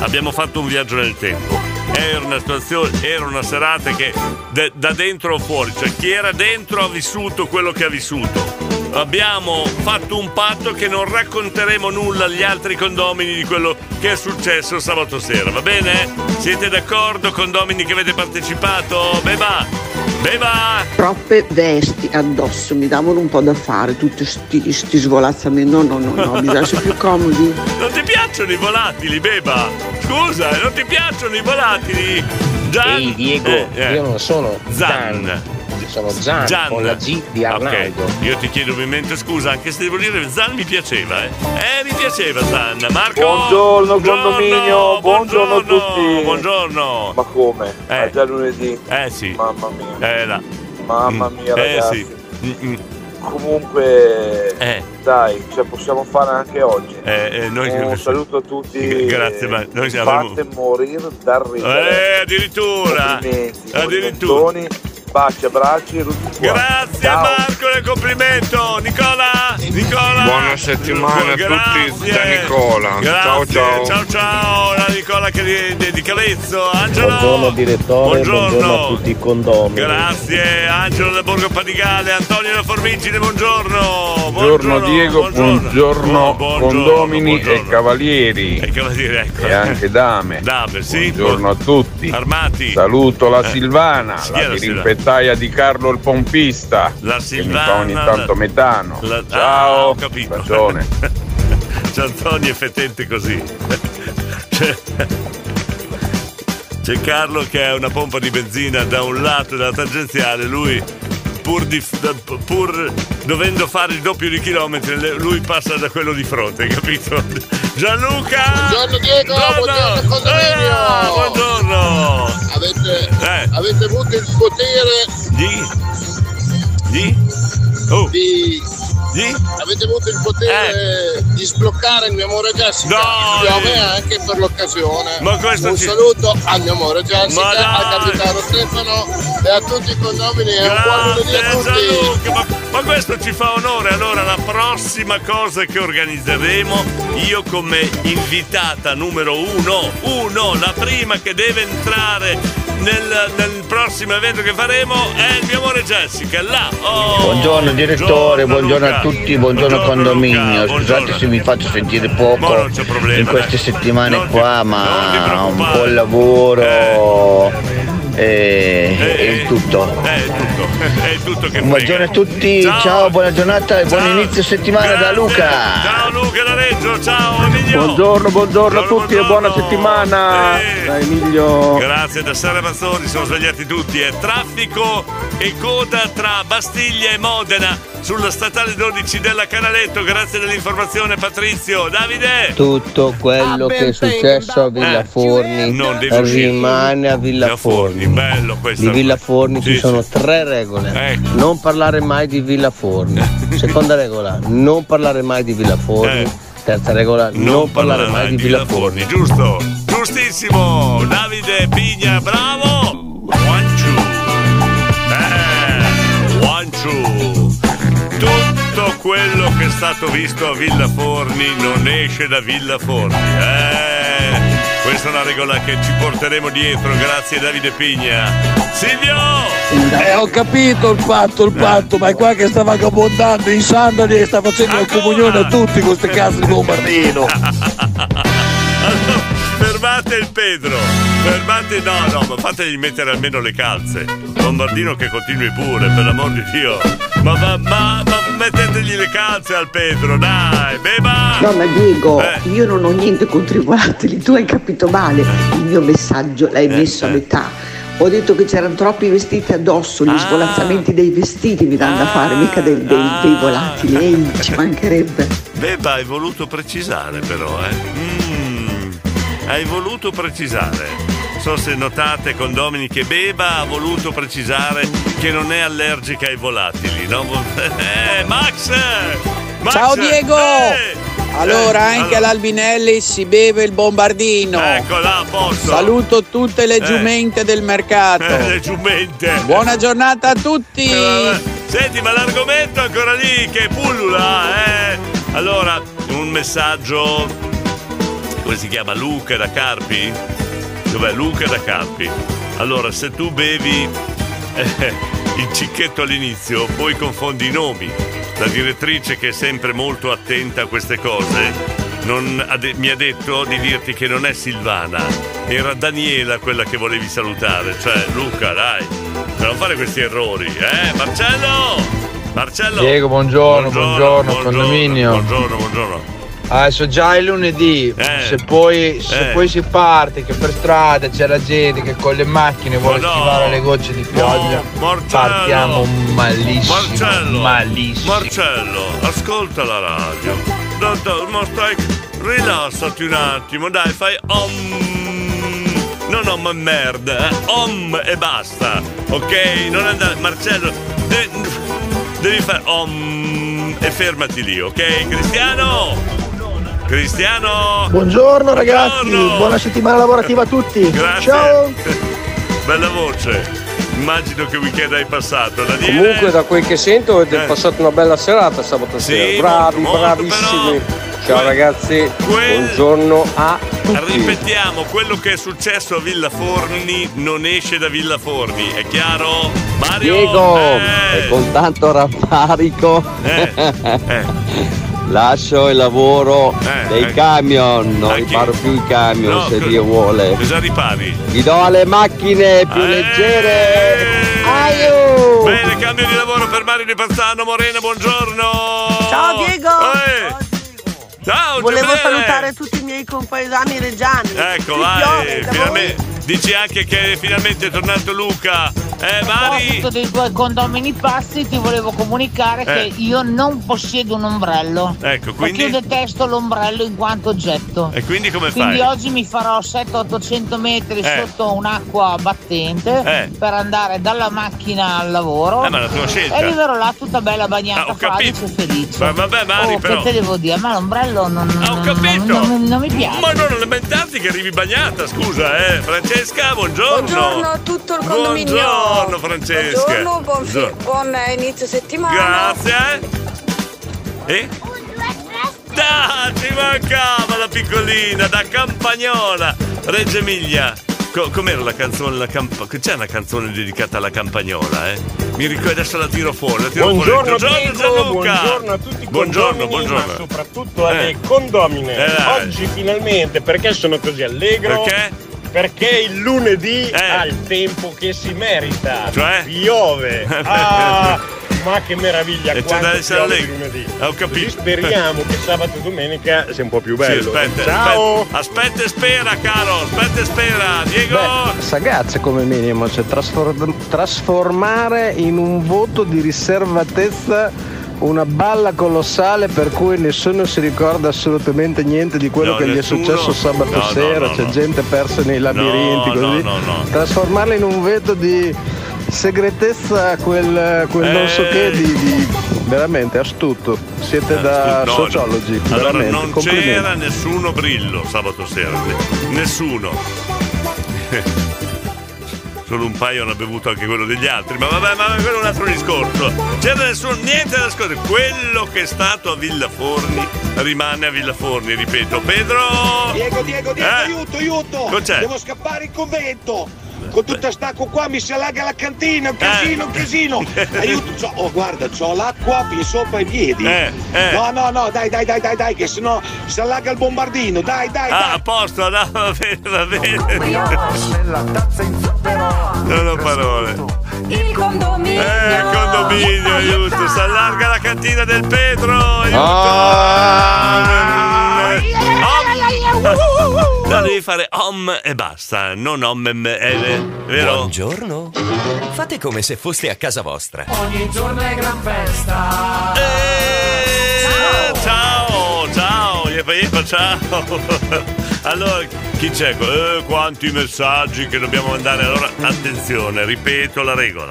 S3: Abbiamo fatto un viaggio nel tempo. Era una situazione, era una serata che de- da dentro o fuori, cioè chi era dentro ha vissuto quello che ha vissuto. Abbiamo fatto un patto che non racconteremo nulla agli altri condomini di quello che è successo sabato sera, va bene? Siete d'accordo, condomini che avete partecipato? Beba! Beba!
S38: Troppe vesti addosso, mi davano un po' da fare, tutti sti, sti svolazzamenti. No, no, no, no, bisogna essere più comodi.
S3: Non ti piacciono i volatili, Beba? Scusa, non ti piacciono i volatili? Gian?
S39: Ehi Diego,
S3: Eh, eh.
S39: io non sono
S3: Zan.
S39: Zan, sono Zan,
S3: Gian.
S39: con la G di Arnaldo.
S3: Ok, Io ti chiedo ovviamente scusa, anche se devo dire Zan mi piaceva, eh. Eh, mi piaceva Zan. Marco!
S28: Buongiorno condominio, buongiorno a
S3: buongiorno,
S28: tutti.
S3: Buongiorno.
S28: Ma come?
S3: Eh.
S28: È già lunedì.
S3: Eh sì.
S28: Mamma mia.
S3: Eh là.
S28: Mamma mia
S3: Eh
S28: ragazzi.
S3: sì. Mm, mm.
S28: Comunque dai, ce la possiamo fare anche oggi.
S3: Eh, eh, noi
S28: Un saluto a tutti.
S3: Grazie, ma noi
S28: Mi
S3: avremo-
S28: Fate morire dal ridere.
S3: Eh, addirittura. Addirittura.
S28: Baci, abbracci.
S3: Grazie
S28: Ciao.
S3: Marco del complimento. Nicola, Nicola.
S28: Buona settimana a tutti da Nicola.
S3: Grazie,
S28: Ciao ciao.
S3: ciao ciao, la Nicola che di, di, di Cavezzo, Angelo.
S50: Buongiorno direttore,
S3: Buongiorno.
S50: buongiorno, a tutti i condomini.
S3: Grazie, Angelo del Borgo Panigale, Antonio da Formigine, buongiorno.
S28: Buongiorno Diego, buongiorno, condomini e cavalieri.
S3: E cavalieri, ecco.
S28: E anche dame.
S3: Dame, sì.
S28: Buongiorno a tutti.
S3: Armati.
S28: Saluto la
S3: Eh.
S28: Silvana,
S3: è
S28: la
S3: la
S28: dirimpettaia di Carlo il pompista.
S3: La
S28: Che mi
S3: Silvana,
S28: fa ogni tanto
S3: la-
S28: metano.
S3: La- Ah,
S28: Ciao.
S3: ho capito.
S28: Bacione.
S3: C'è Antonio è fetente così. C'è, c'è Carlo che ha una pompa di benzina da un lato della tangenziale, lui pur, di- pur dovendo fare il doppio di chilometri, lui passa da quello di fronte, capito? Gianluca!
S51: Buongiorno Diego, buongiorno condominio.
S3: Ah, buongiorno!
S51: Avete,
S3: Eh.
S51: avete avuto il potere
S3: Di? Di? Oh.
S51: di... Avete avuto il potere di sbloccare il mio amore Jessica.
S3: Eh. No,
S51: Io a
S3: eh.
S51: anche per l'occasione.
S3: Ma questo
S51: un
S3: ci-
S51: saluto al mio amore Jessica,
S3: Ma dai.
S51: al capitano Stefano e a tutti i condomini e un buon lunedì a tutti.
S3: Ma, ma questo ci fa onore. Allora, la prossima cosa che organizzeremo, io come invitata numero uno, uno, la prima che deve entrare nel, nel prossimo evento che faremo è il mio amore Jessica. Là, oh.
S52: Buongiorno direttore, buongiorno
S3: Luca.
S52: a tutti, buongiorno, condominio. Scusate se mi faccio sentire poco in queste settimane qua, ma un po' il lavoro e, e il tutto.
S3: È tutto, è tutto che
S52: Buongiorno a tutti, ciao, buona giornata e buon inizio settimana da Luca.
S3: Ciao Luca da Reggio, ciao Emilio.
S53: Buongiorno, buongiorno a tutti e buona settimana da Emilio.
S3: Grazie da Sara Mazzoni, sono svegliati tutti. È traffico e coda tra Bastiglia e Modena sulla statale 12 della Canaletto. Grazie dell'informazione Patrizio. Davide!
S52: Tutto quello che è successo a Villa
S3: Eh,
S52: Forni
S3: non
S52: rimane a Villa Forni.
S3: Bello questo.
S52: Di Villa Forni ci
S3: Sì,
S52: sono tre regole.
S3: Ecco.
S52: Non parlare mai di Villa Forni. Seconda regola, non parlare mai di Villa Forni.
S3: Eh.
S52: Terza regola, non, parlare mai di Villa Forni.
S3: Giusto, giustissimo. Davide Pigna, bravo. One, Tutto quello che è stato visto a Villa Forni non esce da Villa Forni. Eh, questa è una regola che ci porteremo dietro. Grazie Davide Pigna. Silvio!
S41: Eh, ho capito il patto, il patto, ma è qua che sta vagabondando in sandali e sta facendo la comunione a tutti con queste case di bombardino.
S3: Allora, fermate il Pedro, fermate, no, no, ma fategli mettere almeno le calze. Bombardino che continui pure, per l'amor di Dio. Ma, ma, ma, ma mettetegli le calze al Pedro, dai, beba!
S38: No, ma Diego,
S3: Eh.
S38: io non ho niente contro i volatili, tu hai capito male. Il mio messaggio l'hai messo a metà. Ho detto che c'erano troppi vestiti addosso,
S3: Ah.
S38: gli svolazzamenti dei vestiti mi danno da fare, mica dei, dei- dei volatili. Ehi, ci mancherebbe.
S3: Beba, hai voluto precisare però, eh? Mm, hai voluto precisare. So se notate, condomini, che Beba ha voluto precisare che non è allergica ai volatili, no? Eh, Max! Max!
S54: Ciao Diego!
S3: Eh!
S54: Allora,
S3: Eh,
S54: anche
S3: allora.
S54: all'Albinelli si beve il bombardino.
S3: Ecco là, a posto.
S54: Saluto tutte le
S3: Eh.
S54: giumente del mercato.
S3: Eh, le giumente.
S54: Buona giornata a tutti.
S3: Eh, Senti, ma l'argomento è ancora lì che pullula, eh? Allora, un messaggio. Come si chiama? Luca da Carpi? Dov'è Luca da Carpi? Allora, se tu bevi eh, il cicchetto all'inizio, poi confondi i nomi. La direttrice, che è sempre molto attenta a queste cose, non ha de- mi ha detto di dirti che non è Silvana, era Daniela quella che volevi salutare. Cioè, Luca, dai, non fare questi errori, eh? Marcello! Marcello!
S53: Diego, buongiorno, buongiorno, condominio.
S3: Buongiorno, buongiorno.
S53: Adesso già è lunedì, se, poi, se
S3: eh.
S53: poi si parte, che per strada c'è la gente che con le macchine vuole
S3: no.
S53: schivare le gocce di pioggia,
S3: Marcello.
S53: partiamo malissimo,
S3: Marcello,
S53: malissimo.
S3: Marcello, ascolta la radio. No, no, ma stai, rilassati un attimo, dai, fai om. Non om merda, eh, om e basta, ok? Non andare, Marcello, de- devi fare om e fermati lì, ok? Cristiano! Cristiano!
S55: Buongiorno ragazzi, buona settimana lavorativa a tutti.
S3: Grazie.
S55: Ciao.
S3: Bella voce. Immagino che weekend hai passato. Daniele?
S53: Comunque da quel che sento avete
S3: Eh.
S53: passato una bella serata sabato
S3: Sì,
S53: sera. Bravi,
S3: molto, molto,
S53: bravissimi. Ciao
S3: quel-
S53: ragazzi,
S3: quel-
S53: buongiorno a tutti.
S3: Ripetiamo, quello che è successo a Villa Forni non esce da Villa Forni, è chiaro? Mario?
S39: Diego,
S3: Eh,
S39: e con tanto rammarico
S3: eh.
S39: lascio il lavoro
S3: Eh,
S39: dei
S3: eh.
S39: camion, non riparo più i camion
S3: No,
S39: se
S3: co-
S39: Dio vuole.
S3: Cosa ripari?
S39: Vi do alle macchine più
S3: Eh.
S39: leggere. Aiu!
S3: Bene, cambio di lavoro per Mario di Pazzano, Morena, buongiorno!
S56: Ciao Diego!
S3: Eh. Ciao,
S56: Volevo
S3: Giulietta.
S56: salutare tutti i miei compaesani reggiani.
S3: Ecco, vai, finalmente. Dici anche che è finalmente tornato Luca. Eh,
S57: A
S3: Mari?
S57: proposito dei tuoi condomini passi, ti volevo comunicare
S3: Eh.
S57: che io non possiedo un ombrello.
S3: Ecco,
S57: Perché io
S3: quindi.
S57: detesto l'ombrello in quanto oggetto.
S3: E quindi come
S57: Quindi
S3: fai?
S57: oggi mi farò 700-800 metri
S3: Eh.
S57: sotto un'acqua battente
S3: Eh.
S57: per andare dalla macchina al lavoro.
S3: Eh, ma la tua scelta.
S57: E arriverò là tutta bella bagnata,
S3: Ah, ho
S57: fradicia e felice.
S3: Ma vabbè, Mari,
S57: oh,
S3: però.
S57: che te devo dire? Ma l'ombrello non,
S3: Ah, ho capito.
S57: non- non- non mi piace.
S3: Ma non lamentarti che arrivi bagnata, scusa, eh. Francesca, buongiorno.
S35: Buongiorno a tutto il condominio.
S3: Buongiorno, Francesca.
S35: Buongiorno, buon, fi-
S3: Buongiorno.
S35: buon eh, inizio settimana.
S3: Grazie. E? Da, ci mancava la piccolina da Campagnola, Reggio Emilia. Co- com'era la canzone? La camp- c'è una canzone dedicata alla Campagnola, eh? Mi ricordo adesso la tiro fuori. La tiro
S53: Buongiorno,
S3: fuori.
S53: Diego,
S3: Gianluca.
S53: buongiorno a tutti i
S3: Buongiorno,
S53: condomini,
S3: buongiorno.
S53: ma soprattutto alle
S3: Eh.
S53: condomine.
S3: Eh.
S53: Oggi finalmente, perché sono così allegro?
S3: Perché?
S53: Perché il lunedì
S3: Eh.
S53: ha il tempo che si merita.
S3: Cioè?
S53: Piove. Ah, ma che meraviglia,
S3: E c'è
S53: quanto
S3: da essere
S53: lunedì.
S3: Ho capito.
S53: Così speriamo che sabato e domenica sia un po' più bello.
S3: Sì, aspetta,
S53: Ciao!
S3: aspetta, aspetta e spera, caro. Aspetta e spera. Diego.
S58: Sagazze come minimo, cioè trasfor- trasformare in un voto di riservatezza una balla colossale per cui nessuno si ricorda assolutamente niente di quello
S3: No,
S58: che gli è
S3: nessuno-
S58: successo sabato
S3: no,
S58: sera,
S3: no,
S58: c'è gente persa nei labirinti,
S3: No,
S58: così.
S3: no, no, no.
S58: Trasformarla in un veto di segretezza, quel, quel non so che di, di- veramente astuto. Siete da
S3: Eh, No,
S58: sociologi,
S3: no. Allora non c'era nessuno brillo sabato sera. ne- Nessuno. Solo un paio hanno bevuto anche quello degli altri, ma vabbè, ma quello è un altro discorso. C'era nessuno, niente da nascondere. Quello che è stato a Villa Forni rimane a Villa Forni, ripeto. Pedro!
S44: Diego, Diego, Diego,
S3: Eh?
S44: aiuto, aiuto!
S3: Cos'è?
S44: Devo scappare in convento! Con tutta st'acqua qua mi si allaga la cantina, un casino, un casino! Aiuto, c'ho- oh guarda, c'ho l'acqua fin sopra i piedi!
S3: Eh, eh.
S44: No, no, no, dai, dai, dai, dai, dai, che sennò si allaga il bombardino, dai, dai,
S3: Ah,
S44: dai!
S3: a posto, no, va bene, va bene. Non ho parole.
S59: Il condominio.
S3: Eh, condominio, aiuto. Si allarga la cantina del Pedro. Aiuto. Om. No, devi fare om e basta, non om e me, vero?
S48: Buongiorno. Fate come se foste a casa vostra.
S59: Ogni giorno è gran festa.
S3: Eh, ciao, ciao, Yepa Yepa, ciao. Allora, chi c'è? Eh, quanti messaggi che dobbiamo mandare. Allora, attenzione, ripeto la regola.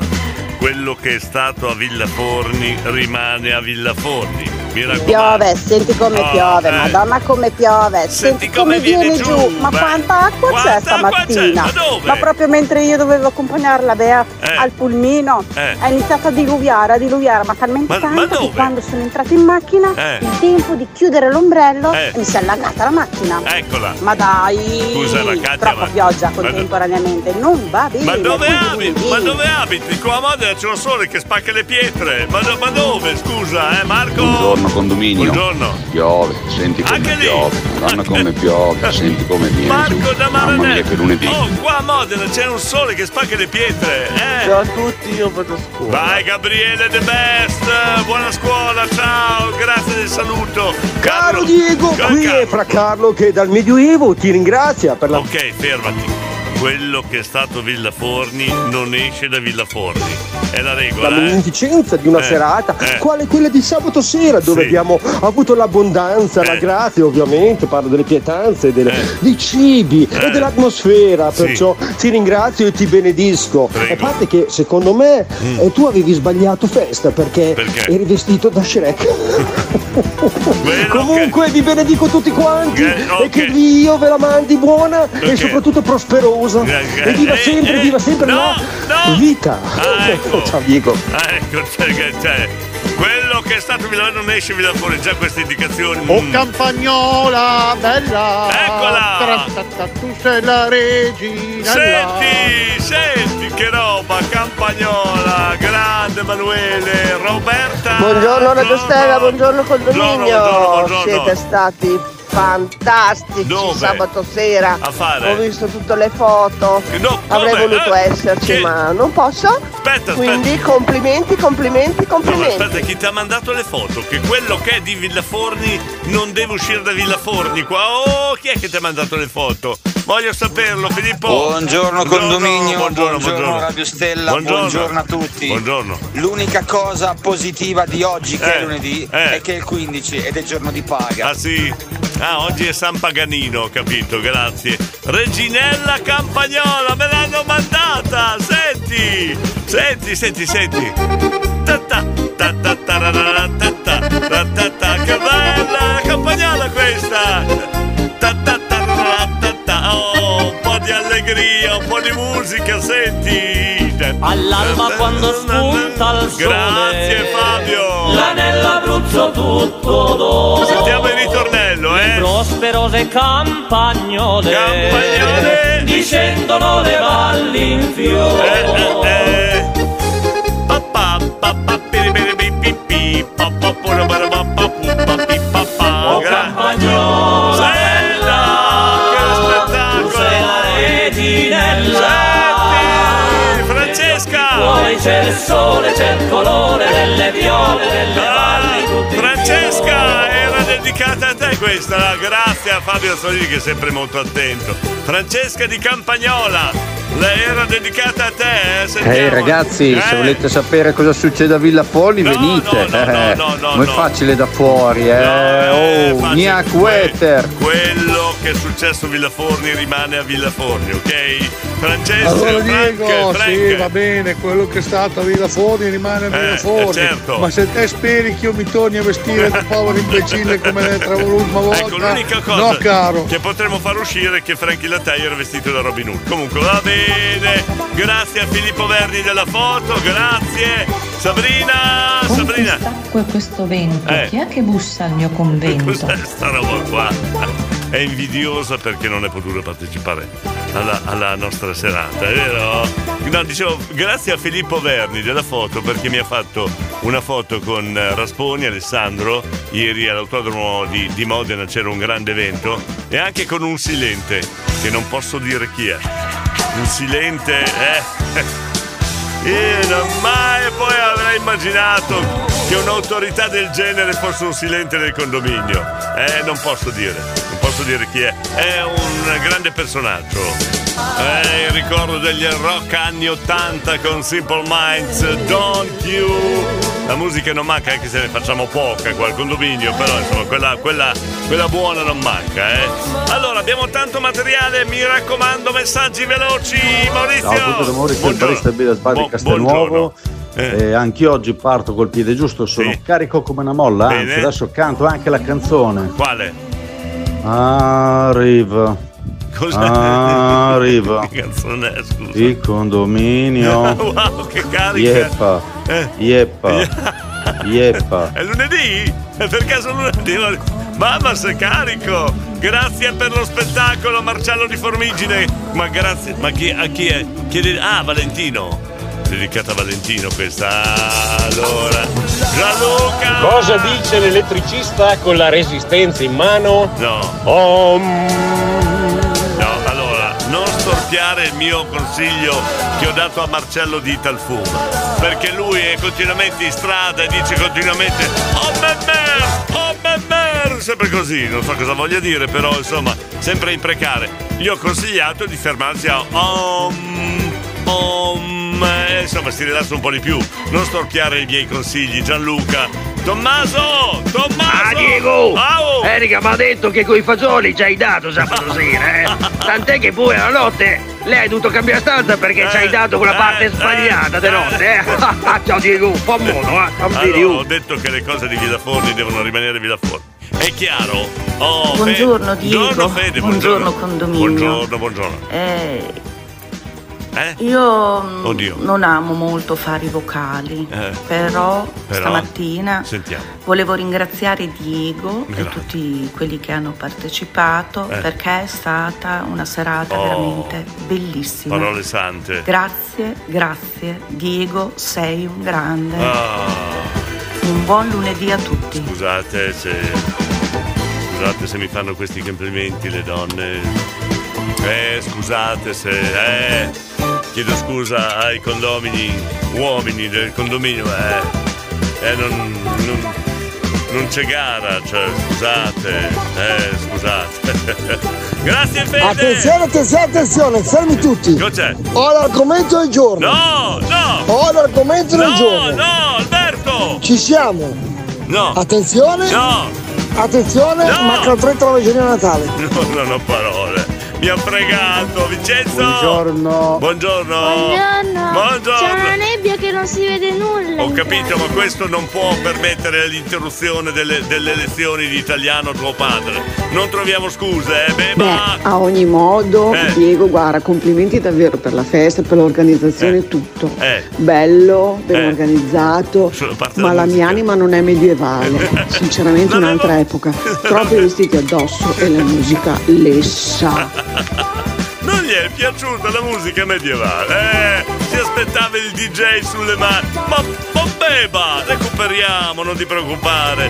S3: Quello che è stato a Villa Forni rimane a Villa Forni. Mi raccomando.
S60: Piove, senti come
S3: Ah,
S60: piove,
S3: eh.
S60: madonna come piove, senti, come, viene giù, ma
S3: beh.
S60: quanta acqua
S3: Quanta
S60: c'è
S3: acqua
S60: stamattina?
S3: c'è? Ma dove?
S60: Ma proprio mentre io dovevo accompagnare la Bea
S3: Eh.
S60: al pulmino,
S3: Eh.
S60: è iniziato a diluviare, a diluviare, ma talmente
S3: Ma-
S60: tanto
S3: ma
S60: che quando sono entrata in macchina,
S3: Eh.
S60: il tempo di chiudere l'ombrello
S3: Eh.
S60: mi si è allagata la macchina.
S3: Eccola.
S60: Ma dai,
S3: Scusa, la Katia,
S60: troppa
S3: ma-
S60: pioggia
S3: ma-
S60: contemporaneamente, non va bene.
S3: Ma dove abiti? Ma dove abiti? Qua a Modena c'è un sole che spacca le pietre. Ma, ma dove? Scusa, eh, Marco?
S61: Buongiorno condominio.
S3: Buongiorno.
S61: Piove, senti come
S3: Anche lì.
S61: piove. Madonna come piove, senti come viene
S3: Marco
S61: giù.
S3: da
S61: Mamma mia
S3: Maranello.
S61: che lunedì.
S3: Oh, qua a Modena c'è un sole che spacca le pietre. Eh.
S53: Ciao a tutti, io vado a scuola.
S3: Vai Gabriele The Best, buona scuola, ciao, grazie del saluto.
S51: Caro Diego,
S3: Caro
S51: qui
S3: Carlo.
S51: è Fra Carlo che dal Medioevo ti ringrazia per la...
S3: Ok, fermati. Quello che è stato Villa Forni non esce da Villa Forni. È la
S51: la
S3: regola, eh?
S51: di una
S3: Eh,
S51: serata,
S3: eh.
S51: quale quella di sabato sera, dove
S3: Sì.
S51: abbiamo avuto l'abbondanza, la
S3: Eh.
S51: grazia ovviamente, parlo delle pietanze, delle-
S3: Eh.
S51: dei cibi
S3: Eh.
S51: e dell'atmosfera,
S3: Sì.
S51: perciò ti ringrazio e ti benedisco.
S3: Prego.
S51: A parte che secondo me
S3: Mm.
S51: eh, tu avevi sbagliato festa perché,
S3: Perché?
S51: eri vestito da Shrek.
S58: Comunque vi benedico tutti quanti
S3: Eh, ok.
S58: e che Dio ve la mandi buona e soprattutto prosperosa.
S3: Eh,
S58: E viva
S3: eh,
S58: sempre,
S3: eh,
S58: viva sempre
S3: no,
S58: la vita.
S3: Ah, ecco.
S58: Ciao Diego.
S3: Ah, ecco, cioè, cioè, quello che è stato Milano non esce Villa fuori, già queste indicazioni.
S17: Oh
S3: mm.
S17: campagnola bella
S3: Eccola!
S17: Tra-ta-ta, Tu sei la regina
S3: Senti, senti che roba, Campagnola, grande Emanuele, Roberta.
S56: Buongiorno Radio Stella, buongiorno condominio.
S3: buongiorno, buongiorno.
S56: Siete stati fantastici
S3: Dove?
S56: sabato sera.
S3: A fare?
S56: Ho visto tutte le foto.
S3: No,
S56: Avrei voluto
S3: Eh,
S56: esserci,
S3: che-
S56: ma non posso.
S3: Aspetta,
S56: Quindi complimenti, complimenti,
S3: No,
S56: complimenti.
S3: aspetta, chi ti ha mandato le foto? Che quello che è di Villaforni non deve uscire da Villaforni qua. Oh, chi è che ti ha mandato le foto? Voglio saperlo, Filippo.
S51: Buongiorno condominio,
S3: buongiorno,
S51: buongiorno,
S3: buongiorno.
S51: Radio Stella,
S3: Buongiorno.
S51: buongiorno. a tutti.
S3: Buongiorno.
S51: L'unica cosa positiva di oggi che
S3: Eh,
S51: è lunedì
S3: eh.
S51: è che è il 15 ed è giorno di paga.
S3: Ah sì? Ah, oggi è San Paganino, ho capito, grazie. Reginella Campagnola, me l'hanno mandata! Senti! Senti, senti, senti! Ta ta, ta ta ta ra ta ta, ra ta ta, che bella! Campagnola questa! Oh, un po' di allegria, un po' di musica, senti!
S62: All'alba quando spunta il sole
S3: Grazie Fabio!
S62: Là nell'Abruzzo tutto d'oro
S3: Sentiamo il ritornello, eh!
S62: Prosperose campagnole
S3: Campagnole
S62: Discendono le valli in fiore
S3: Eh, Pa, dedicata a te questa, grazie a Fabio Solini che è sempre molto attento. Francesca di Campagnola, lei era dedicata a te, eh? Sentiamo.
S24: Ehi ragazzi,
S3: Eh,
S24: se volete sapere cosa succede a Villa Foli, venite.
S3: no, no,
S24: Eh,
S3: no, no,
S24: non è
S3: no.
S24: facile da fuori, eh. oh,
S3: facile.
S24: Niak Wetter.
S3: Quello che è successo a Villaforni rimane a Villaforni, ok? Francesca,
S17: Allora
S3: Frank,
S17: Diego,
S3: Frank.
S17: sì, va bene, quello che è stato a Villaforni rimane a
S3: Eh,
S17: Villaforni.
S3: eh, certo.
S17: Ma se te speri che io mi torni a vestire da povero imbecille come l'ultima volta,
S3: Ecco, l'unica cosa
S17: no caro.
S3: che potremmo far uscire è che Frankie Lattei era vestito da Robin Hood. Comunque va bene. Grazie a Filippo Verdi della foto, grazie. Sabrina, Sabrina.
S63: Acqua e questo vento,
S3: Eh.
S63: chi è che bussa al mio convento?
S3: Cos'è sta roba qua? È invidiosa perché non è potuta partecipare alla, alla nostra serata, è vero? No, dicevo, grazie a Filippo Verni della foto perché mi ha fatto una foto con eh, Rasponi, Alessandro, ieri all'autodromo di, di Modena c'era un grande evento e anche con un silente, che non posso dire chi è. Un silente, eh. Io non mai poi avrei immaginato che un'autorità del genere fosse un silente del condominio. Eh, non posso dire, non posso dire chi è. È un grande personaggio. Eh, il ricordo degli rock anni 80 con Simple Minds, Don't You. La musica non manca anche se ne facciamo poca qua al condominio, però insomma quella, quella, quella buona non manca, eh. Allora, abbiamo tanto materiale, mi raccomando, messaggi veloci, Maurizio.
S64: Ciao, d'amore, sono il
S3: Buongiorno.
S64: barista Bida Sbadi
S3: Bu-
S64: Castelnuovo.
S3: buongiorno.
S64: Eh, anch'io oggi parto col piede giusto, sono carico come una molla, anzi
S3: Bene.
S64: adesso canto anche la canzone.
S3: Quale?
S64: Arriva. Arriva.
S3: Che canzone è, scusa?
S64: Il condominio.
S3: wow, che carica.
S64: Yeppa.
S3: Eh.
S64: Yeppa. Yeppa.
S3: È lunedì? È per caso lunedì? Mamma sei carico! Grazie per lo spettacolo, Marcello di Formigine! Ma grazie, ma chi, a chi è? Chi è de- ah, Valentino! Dedicata a Valentino questa. Allora. Gianluca!
S53: Cosa dice l'elettricista con la resistenza in mano?
S3: No.
S53: Om.
S3: Storpiare il mio consiglio che ho dato a Marcello di Italfum. Perché lui è continuamente in strada e dice continuamente Oh memmer! Oh memmer! Sempre così, non so cosa voglia dire, però insomma, sempre imprecare. Gli ho consigliato di fermarsi a Om. Om. eh, insomma, si rilassa un po' di più. Non storpiare i miei consigli, Gianluca. Tommaso! Tommaso!
S65: Ah Diego!
S3: Au!
S65: Erika mi ha detto che coi fagioli ci hai dato sabato sera, eh? Tant'è che poi alla notte lei hai dovuto cambiare stanza perché ci hai dato quella parte sbagliata di notte, eh? Ciao Diego, un po' mono, eh?
S3: Allora, ho detto che le cose di Villaforni devono rimanere Villaforni. È chiaro? Oh,
S66: Buongiorno, Diego.
S3: Buongiorno Fede,
S66: Buongiorno,
S3: buongiorno.
S66: condominio.
S3: Buongiorno, buongiorno.
S66: Eh,
S3: Eh?
S66: io
S3: Oddio.
S66: non amo molto fare i vocali,
S3: Eh.
S66: però,
S3: Però?
S66: stamattina
S3: Sentiamo.
S66: volevo ringraziare Diego e
S3: Grazie.
S66: tutti quelli che hanno partecipato
S3: Eh.
S66: perché è stata una serata
S3: Oh.
S66: veramente bellissima.
S3: Parole sante.
S66: Grazie, grazie. Diego, sei un grande.
S3: Ah,
S66: Un buon lunedì a tutti.
S3: scusate se. Scusate se mi fanno questi complimenti le donne. Eh, scusate se. Eh. Chiedo scusa ai condomini, uomini del condominio, eh. Eh, non. non, non c'è gara, cioè, scusate. Eh, scusate. Grazie Fede!
S51: Attenzione, attenzione, attenzione, fermi tutti.
S3: Cos'è?
S51: Ho l'argomento del giorno.
S3: No, no!
S51: Ho l'argomento del
S3: No,
S51: giorno.
S3: no, Alberto!
S51: Ci siamo.
S3: No!
S51: Attenzione.
S3: No!
S51: Attenzione,
S3: No.
S51: mancano 39 giorni a Natale.
S3: No, non ho parole. Mi ha fregato, Vincenzo!
S51: Buongiorno.
S3: Buongiorno!
S35: Buongiorno.
S3: Buongiorno.
S35: C'è una nebbia che non si vede nulla.
S3: Ho capito,
S35: casa.
S3: ma questo non può permettere l'interruzione delle, delle lezioni di italiano a tuo padre. Non troviamo scuse, eh? Beh,
S56: Beh,
S3: ma.
S56: a ogni modo,
S3: Eh.
S56: Diego, guarda, complimenti davvero per la festa, per l'organizzazione e tutto.
S3: Eh.
S56: Bello, ben
S3: Eh.
S56: organizzato, ma
S3: la
S56: la mia anima non è medievale, sinceramente un'altra epoca. Troppi vestiti addosso e la musica lessa.
S3: Non gli è piaciuta la musica medievale, eh? Si aspettava il DJ sulle mani. Ma, ma beba, recuperiamo, non ti preoccupare.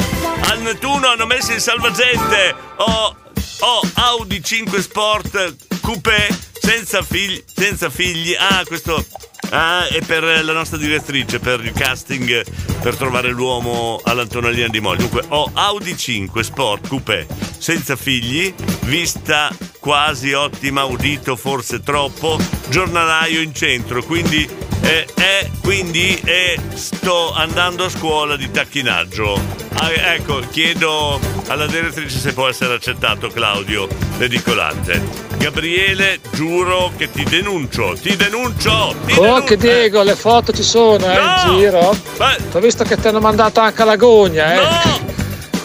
S3: Al Nettuno hanno messo in salvagente. Oh, oh, Audi 5 Sport Coupé senza figli. Senza figli. Ah, questo. Ah, è per la nostra direttrice, per il casting, per trovare l'uomo all'Antonellina di Moglie. Dunque, ho Audi 5 Sport Coupé senza figli, vista quasi ottima, udito forse troppo, giornalaio in centro, quindi, eh, eh, quindi eh, sto andando a scuola di tacchinaggio. Ah, ecco, chiedo alla direttrice se può essere accettato Claudio l'edicolante. Gabriele, giuro che ti denuncio, ti denuncio, ti
S53: Oh,
S3: denuncio.
S53: che Diego, le foto ci sono, eh,
S3: No!
S53: in giro.
S3: Beh.
S53: Ho visto che ti hanno mandato anche alla gogna, eh.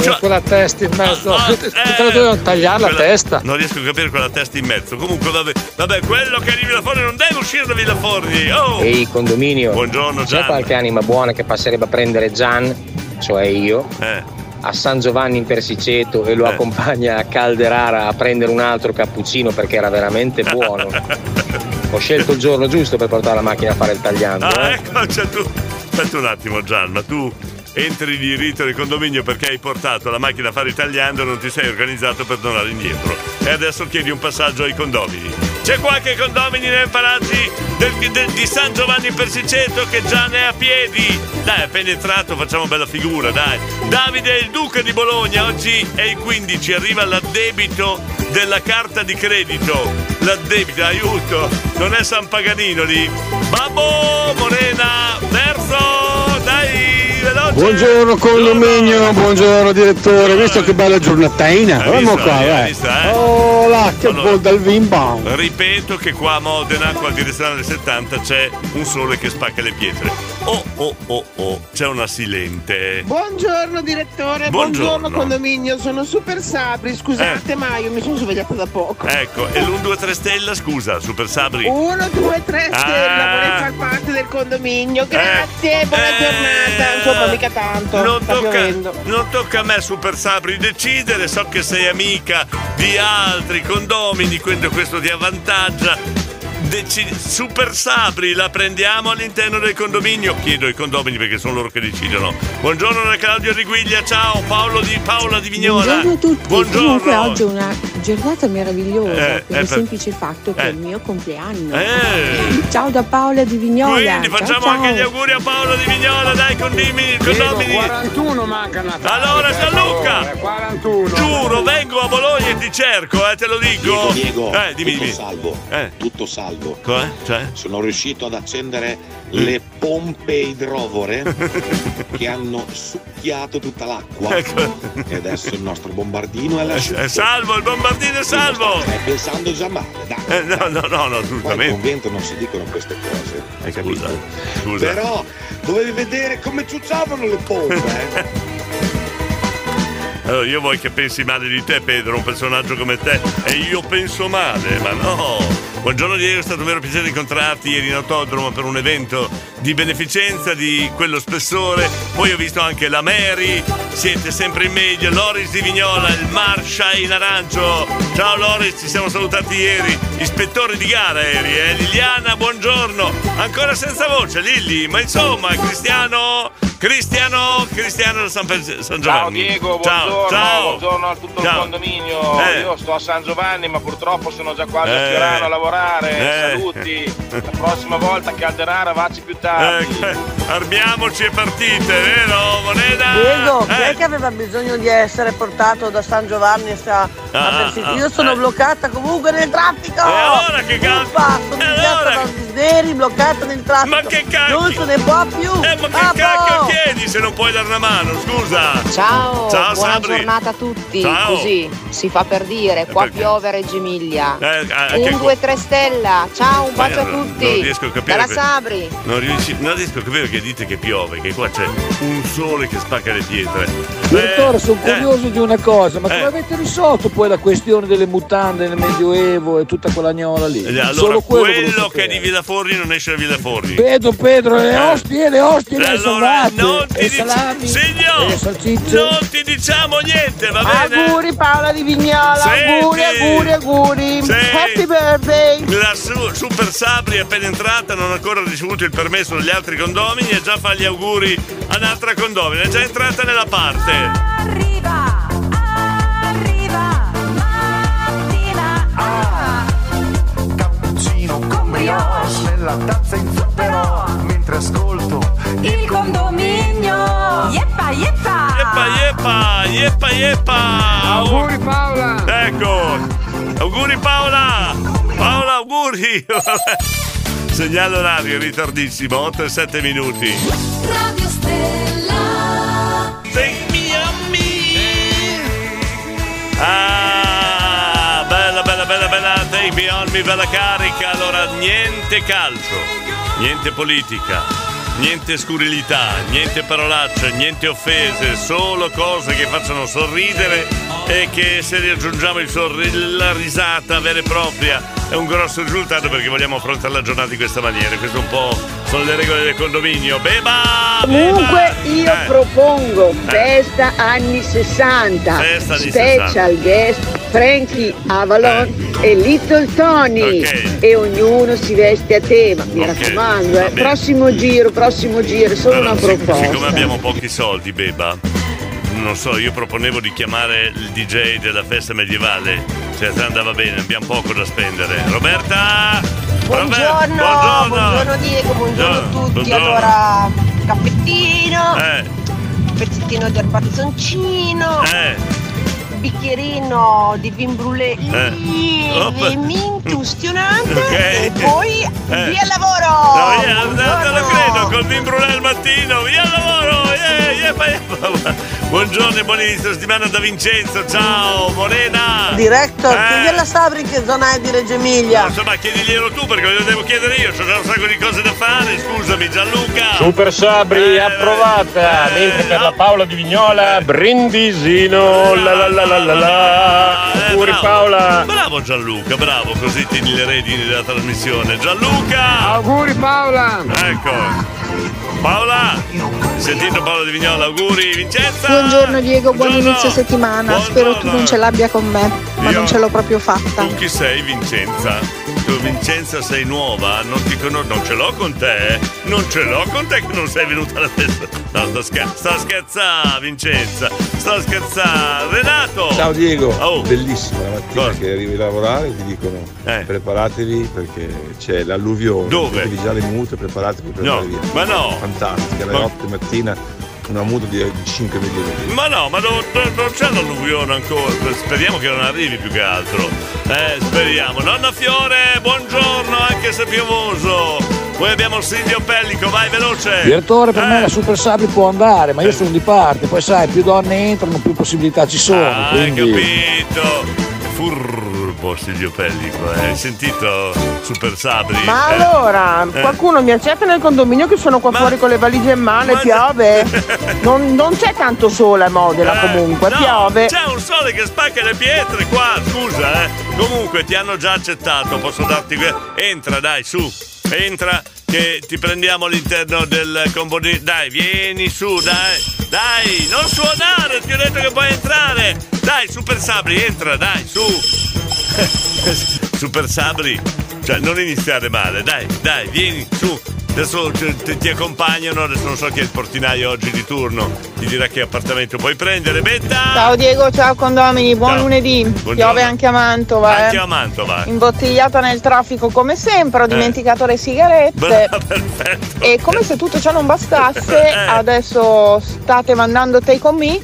S53: Con quella testa in mezzo.
S3: Ah,
S53: te la dovevano tagliare la
S3: Quella-
S53: testa.
S3: Non riesco a capire quella testa in mezzo. Comunque, vabbè, vabbè quello che è di Villaforni non deve uscire da Villaforni. Oh!
S21: Ehi condominio,
S3: Buongiorno
S21: c'è
S3: Gian.
S21: qualche anima buona che passerebbe a prendere Gian, cioè io,
S3: Eh.
S21: a San Giovanni in Persiceto e lo accompagna a Calderara a prendere un altro cappuccino perché era veramente buono. Ho scelto il giorno giusto per portare la macchina a fare il tagliando.
S3: Ah,
S21: eh.
S3: ecco, cioè tu. Aspetta un attimo, Gian, ma tu entri di rito nel condominio perché hai portato la macchina a fare tagliando e non ti sei organizzato per tornare indietro. E adesso chiedi un passaggio ai condomini. C'è qualche condomini nei paraggi del- del- di San Giovanni Persiceto che Gian è a piedi? Dai, appena entrato facciamo bella figura, dai. Davide è il duca di Bologna, oggi è il 15, arriva l'addebito della carta di credito. L'addebito, aiuto, non è San Paganino lì. Babbo, Morena, verso, dai.
S51: Buongiorno condominio, buongiorno direttore, visto che bella giornatina?
S3: Visto,
S51: qua, vai.
S3: eh?
S51: Oh che
S3: Allora.
S51: bel dal bon.
S3: Ripeto che qua a Modena, qua a direzione del 70, c'è un sole che spacca le pietre. Oh, oh, oh, oh, c'è una silente.
S67: Buongiorno direttore,
S3: Buongiorno.
S67: buongiorno, condominio, sono super Sabri, scusate ma io mi sono svegliata da poco.
S3: Ecco, e l'1, 2, 3 stella, scusa, Super Sabri.
S67: 1, 2, 3
S3: Ah.
S67: stella, vorrei far parte del condominio, grazie, buona
S3: eh,
S67: giornata, insomma mica tanto,
S3: Non
S67: sta
S3: tocca, non tocca a me, Super Sabri, decidere. So che sei amica di altri condomini, quindi questo ti avvantaggia. Deci- Super Sabri la prendiamo all'interno del condominio. Chiedo ai condomini perché sono loro che decidono. Buongiorno da Claudio Riguglia, ciao Paolo di Paola di Vignola.
S68: Buongiorno a tutti.
S3: Buongiorno.
S68: Comunque oggi una giornata meravigliosa
S3: Eh,
S68: per
S3: eh,
S68: il semplice fatto che
S3: eh.
S68: è il mio compleanno.
S3: Eh.
S68: Ciao da Paola di Vignola.
S3: Quindi
S68: ciao,
S3: facciamo
S68: ciao.
S3: anche gli auguri a Paolo di Vignola, dai condomini, condomini.
S69: 41 manca Natale.
S3: Allora, San Luca!
S69: 41.
S3: Giuro, vengo a Bologna e ti cerco, eh, te lo dico.
S44: Diego, Diego,
S3: eh, dimmi,
S44: tutto
S3: dimmi.
S44: salvo,
S3: Eh.
S44: tutto salvo.
S3: Cioè? Cioè?
S44: Sono riuscito ad accendere le pompe idrovore che hanno succhiato tutta l'acqua e adesso il nostro bombardino è lassù.
S3: È salvo, il bombardino è salvo!
S44: Stai pensando già male, dai.
S3: Eh, no, no, no, no, assolutamente.
S44: convento non si dicono queste cose, hai capito?
S3: Scusa.
S44: Però dovevi vedere come ciucciavano le pompe, eh?
S3: Allora, io vuoi che pensi male di te, Pedro, un personaggio come te, e io penso male, ma no. Buongiorno Diego, è stato un vero piacere incontrarti ieri in autodromo per un evento di beneficenza di quello spessore. Poi ho visto anche la Mary, siete sempre in media, Loris di Vignola, il Marsha in arancio. Ciao Loris, ci siamo salutati ieri. Ispettore di gara eri, eh? Liliana, buongiorno. Ancora senza voce, Lilli, ma insomma, Cristiano. Cristiano, Cristiano da San, Pe- San Giovanni.
S62: Ciao Diego,
S3: Ciao,
S62: buongiorno,
S3: ciao.
S62: buongiorno a tutto
S3: Ciao.
S62: il condominio.
S3: Eh.
S62: Io sto a San Giovanni, ma purtroppo sono già quasi
S3: Eh.
S62: a Fiorano a lavorare.
S3: Eh.
S62: Saluti. La prossima volta che Alderara vacci più tardi.
S3: Eh, armiamoci e partite, vero? Moneta?
S56: Diego, chi
S3: Eh.
S56: è che aveva bisogno di essere portato da San Giovanni a, a
S3: Ah,
S56: Persino?
S3: ah,
S56: Io sono
S3: eh.
S56: bloccata comunque nel traffico!
S3: E allora che cazzo?
S56: Sono bloccata da desideri, bloccata nel traffico!
S3: Ma che cacchio?
S56: Non se ne può più!
S3: Eh, ma che
S56: Capo!
S3: Chiedi se non puoi dare una mano? Scusa.
S70: Ciao,
S3: Ciao,
S70: buona
S3: Sabri.
S70: giornata a tutti.
S3: Ciao.
S70: Così si fa per dire, qua
S3: Perché?
S70: piove a Reggio Emilia.
S3: Eh, anche
S70: un
S3: qua-
S70: 2-3 stella. Ciao, un bacio a
S3: non-
S70: tutti.
S3: non riesco a capire
S70: Dalla Sabri.
S3: Non, riesci- non riesco a capire che dite che piove, che qua c'è un sole che spacca le pietre.
S71: Direttore,
S3: Eh,
S71: sono
S3: eh,
S71: curioso di una cosa, ma come
S3: Eh.
S71: avete risolto poi la questione delle mutande nel Medioevo e tutta quella gnola lì?
S3: eh, allora,
S71: Solo quello,
S3: quello, che è di Villa Forni non esce da Villa Forni.
S71: Pedro, Pedro, le
S3: Eh.
S71: ostie, le ostie, le
S3: Allora,
S71: salvate,
S3: non ti dic-
S71: salami,
S3: Signor,
S71: e salsicce.
S3: non ti diciamo niente, va bene?
S56: Auguri Paola di Vignola,
S3: Senti.
S56: auguri, auguri, auguri!
S3: Sì.
S56: Happy birthday!
S3: La su- Super Sabri è appena entrata, non ha ancora ricevuto il permesso degli altri condomini e già fa gli auguri a un'altra condomina. È già entrata nella parte.
S59: Arriva, arriva, mattina. Ah,
S72: cappuccino con brioche nella tazza in zucchero mentre ascolto
S59: il condominio. Yeppa, yeppa.
S3: Yeppa yeppa, yeppa yeppa.
S69: Auguri Paola.
S3: Ecco. Auguri Paola. Paola, auguri. Segnale orario in ritardissimo, 8 e 7 minuti.
S59: Radio Stella.
S3: Take me on me. Ah, bella, bella, bella, bella, take me on me, bella carica. Allora, niente calcio, niente politica, niente scurrilità, niente parolacce, niente offese, solo cose che facciano sorridere e che se riaggiungiamo sorri- la risata vera e propria è un grosso risultato perché vogliamo affrontare la giornata di questa maniera. Questo un po' sono le regole del condominio. Beba!
S73: Comunque
S3: beba!
S73: io
S3: Eh.
S73: propongo festa anni 60,
S3: Festa
S73: special
S3: 60.
S73: guest Frankie Avalon e Little Tony
S3: Ok.
S73: e ognuno si veste a tema, mi
S3: Ok,
S73: raccomando, eh. prossimo giro, prossimo giro, solo
S3: Allora,
S73: una
S3: sic-
S73: proposta.
S3: siccome abbiamo pochi soldi, Beba, non so, io proponevo di chiamare il DJ della festa medievale. Se te andava bene, abbiamo poco da spendere. Roberta!
S56: Buongiorno,
S3: Roberta,
S56: buongiorno, Diego, buongiorno a tutti.
S3: buongiorno.
S56: Allora, caffettino,
S3: Eh,
S56: pezzettino di erbazzoncino,
S3: eh,
S56: bicchierino di vin brûlé
S3: Eh. Oppa.
S56: lievemente ustionante
S3: Ok.
S56: e poi
S3: Eh.
S56: via al lavoro!
S3: no, via, non te lo
S56: Buongiorno.
S3: credo, col vin brûlé al mattino, via al lavoro! Yeah, yeah, yeah. Buongiorno e buon inizio settimana da Vincenzo, ciao, Morena!
S56: Director,
S3: Eh.
S56: chiedi alla Sabri che zona è di Reggio Emilia.
S3: Insomma, chiediglielo tu perché lo devo chiedere io, c'ho già un sacco di cose da fare, scusami Gianluca!
S53: Super Sabri
S3: Eh,
S53: approvata,
S3: eh,
S53: mentre per
S3: no.
S53: la Paola di Vignola brindisino, la la la la la la.
S3: Eh,
S53: Auguri
S3: bravo.
S53: Paola.
S3: Bravo Gianluca, bravo, così tieni le redini della trasmissione. Gianluca!
S69: Auguri Paola.
S3: Ecco. Paola! Sentito Paola di Vignola, auguri Vincenza!
S74: Buongiorno Diego, buon
S3: Buongiorno.
S74: inizio settimana. Spero tu non ce l'abbia con me, ma
S3: Io-
S74: non ce l'ho proprio fatta.
S3: Tu chi sei Vincenza? Tu Vincenza sei nuova, non ti conosco, non ce l'ho con te, non ce l'ho con te che non sei venuta alla festa. No, sto scherzando, sto scherzando Vincenza, sto scherzando. Renato!
S64: Ciao Diego,
S3: Oh.
S64: bellissimo la mattina che arrivi a lavorare ti dicono preparatevi perché c'è l'alluvione.
S3: Eh. Dove?
S64: Mettetevi già le mute, preparatevi per
S3: No,
S64: andare via.
S3: ma no.
S64: Fantastica, alle
S3: Ma-
S64: 8 di mattina una muta di 5 milioni.
S3: Ma no, ma non, non- c'è l'alluvione ancora. Speriamo che non arrivi più che altro. Eh, speriamo. Nonna Fiore, buongiorno, anche se piovoso. Poi abbiamo Silvio Pellico, vai veloce.
S71: Direttore, per
S3: Eh.
S71: me la Super Sabri può andare, ma io sono di parte, poi sai, più donne entrano, più possibilità ci sono.
S3: Ah, hai
S71: quindi...
S3: capito. Furbo Silvio Pellico, eh. hai sentito Super Sabri?
S56: Ma
S3: Eh?
S56: allora,
S3: Eh.
S56: qualcuno mi accetta nel condominio che sono qua fuori con le valigie in mano e piove? Non, non c'è tanto sole a Modena comunque,
S3: Eh, no,
S56: piove.
S3: C'è un sole che spacca le pietre qua, scusa, eh. Comunque ti hanno già accettato, posso darti. Entra, dai, su. Entra che ti prendiamo all'interno del combonino. Dai, vieni su, dai. Dai, non suonare, ti ho detto che puoi entrare. Dai, Super Sabri, entra, dai, su. Super Sabri, cioè non iniziare male, dai, dai, vieni su. Adesso ti, ti- accompagnano, adesso non so chi è il portinaio oggi di turno, ti dirà che appartamento puoi prendere. Betta!
S75: Ciao Diego, ciao condomini, buon
S3: Ciao.
S75: lunedì.
S3: Buongiorno.
S75: Piove anche a Mantova.
S3: Anche
S75: eh.
S3: a Mantova.
S75: Imbottigliata nel traffico come sempre, ho dimenticato le sigarette.
S3: Brava, perfetto.
S75: E come se tutto ciò non bastasse,
S3: Eh.
S75: adesso state mandando Take On Me.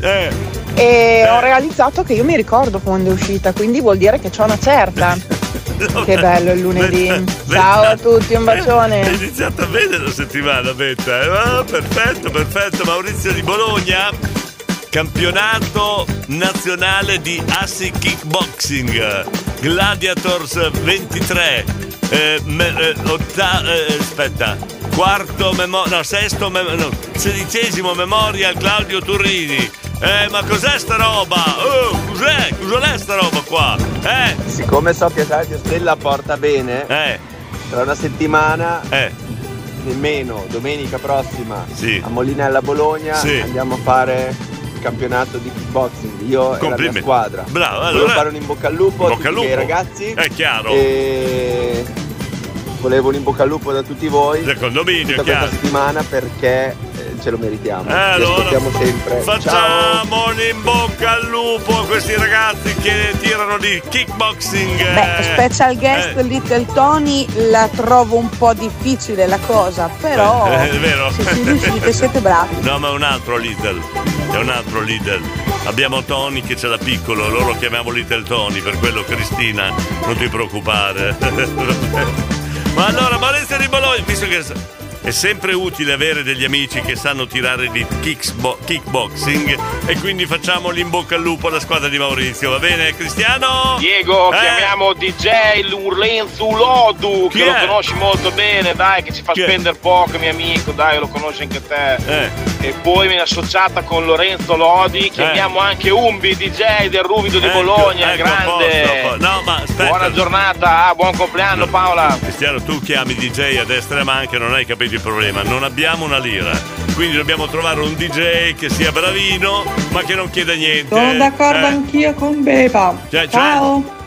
S75: E ho realizzato che io mi ricordo quando è uscita, quindi vuol dire che c'ho una certa. Che bello il lunedì. Ciao a tutti, un
S3: È
S75: bacione.
S3: iniziata bene la settimana, Betta. eh? Ah, perfetto, perfetto. Maurizio di Bologna, campionato nazionale di Assi Kickboxing, Gladiators 23. Eh, me- eh, otta- eh, aspetta, quarto memoria, no, sesto mem- no, sedicesimo memorial Claudio Turrini. Eh, ma cos'è sta roba? Oh, cos'è? Cos'è sta roba qua? Eh?
S64: Siccome so che Radio Stella porta bene, tra una settimana, nemmeno domenica prossima, a Molinella Bologna,
S3: Sì.
S64: andiamo a fare il campionato di kickboxing. Io e la mia squadra.
S3: Bravo,
S64: Volevo
S3: allora-
S64: fare un in bocca al lupo a
S3: Bocca al
S64: tutti i
S3: lupo.
S64: ragazzi.
S3: È chiaro.
S64: E volevo un in bocca al lupo da tutti voi.
S3: Del condominio,
S64: tutta
S3: chiaro.
S64: questa settimana perché eh, ce lo meritiamo.
S3: Eh, allora,
S64: ascoltiamo sempre. Ciao.
S3: Facciamo un in bocca al lupo a questi ragazzi che tirano di kickboxing.
S76: Beh,
S3: eh.
S76: special guest
S3: Eh,
S76: Little Tony la trovo un po' difficile la cosa, però
S3: eh, è vero.
S76: se ci riuscite siete bravi.
S3: No, ma è un altro Little. È un altro Little. Abbiamo Tony che ce l'ha piccolo, loro lo chiamiamo Little Tony, per quello Cristina, non ti preoccupare. ma allora, Maurizio di Bologna, visto che è sempre utile avere degli amici che sanno tirare di kicksbo- kickboxing e quindi facciamo l'in bocca al lupo alla squadra di Maurizio, va bene Cristiano?
S62: Diego,
S3: Eh?
S62: chiamiamo DJ Lorenzo Lodu,
S3: Chi
S62: che lo
S3: è?
S62: conosci molto bene, dai, che ci fa
S3: Chi è?
S62: spendere poco, mio amico, dai, lo conosci anche te.
S3: Eh.
S62: E poi viene associata con Lorenzo Lodi, chiamiamo anche Umbi, DJ del Ruvido di
S3: Ecco,
S62: Bologna,
S3: ecco,
S62: grande.
S3: posto. No, ma aspetta.
S62: Buona giornata, ah, buon compleanno Paola.
S3: Cristiano, tu chiami DJ a destra e a manca, non hai capito il problema. Non abbiamo una lira. Quindi dobbiamo trovare un DJ che sia bravino, ma che non chieda niente.
S76: Sono d'accordo
S3: Eh,
S76: anch'io con Beba.
S3: cioè- cioè-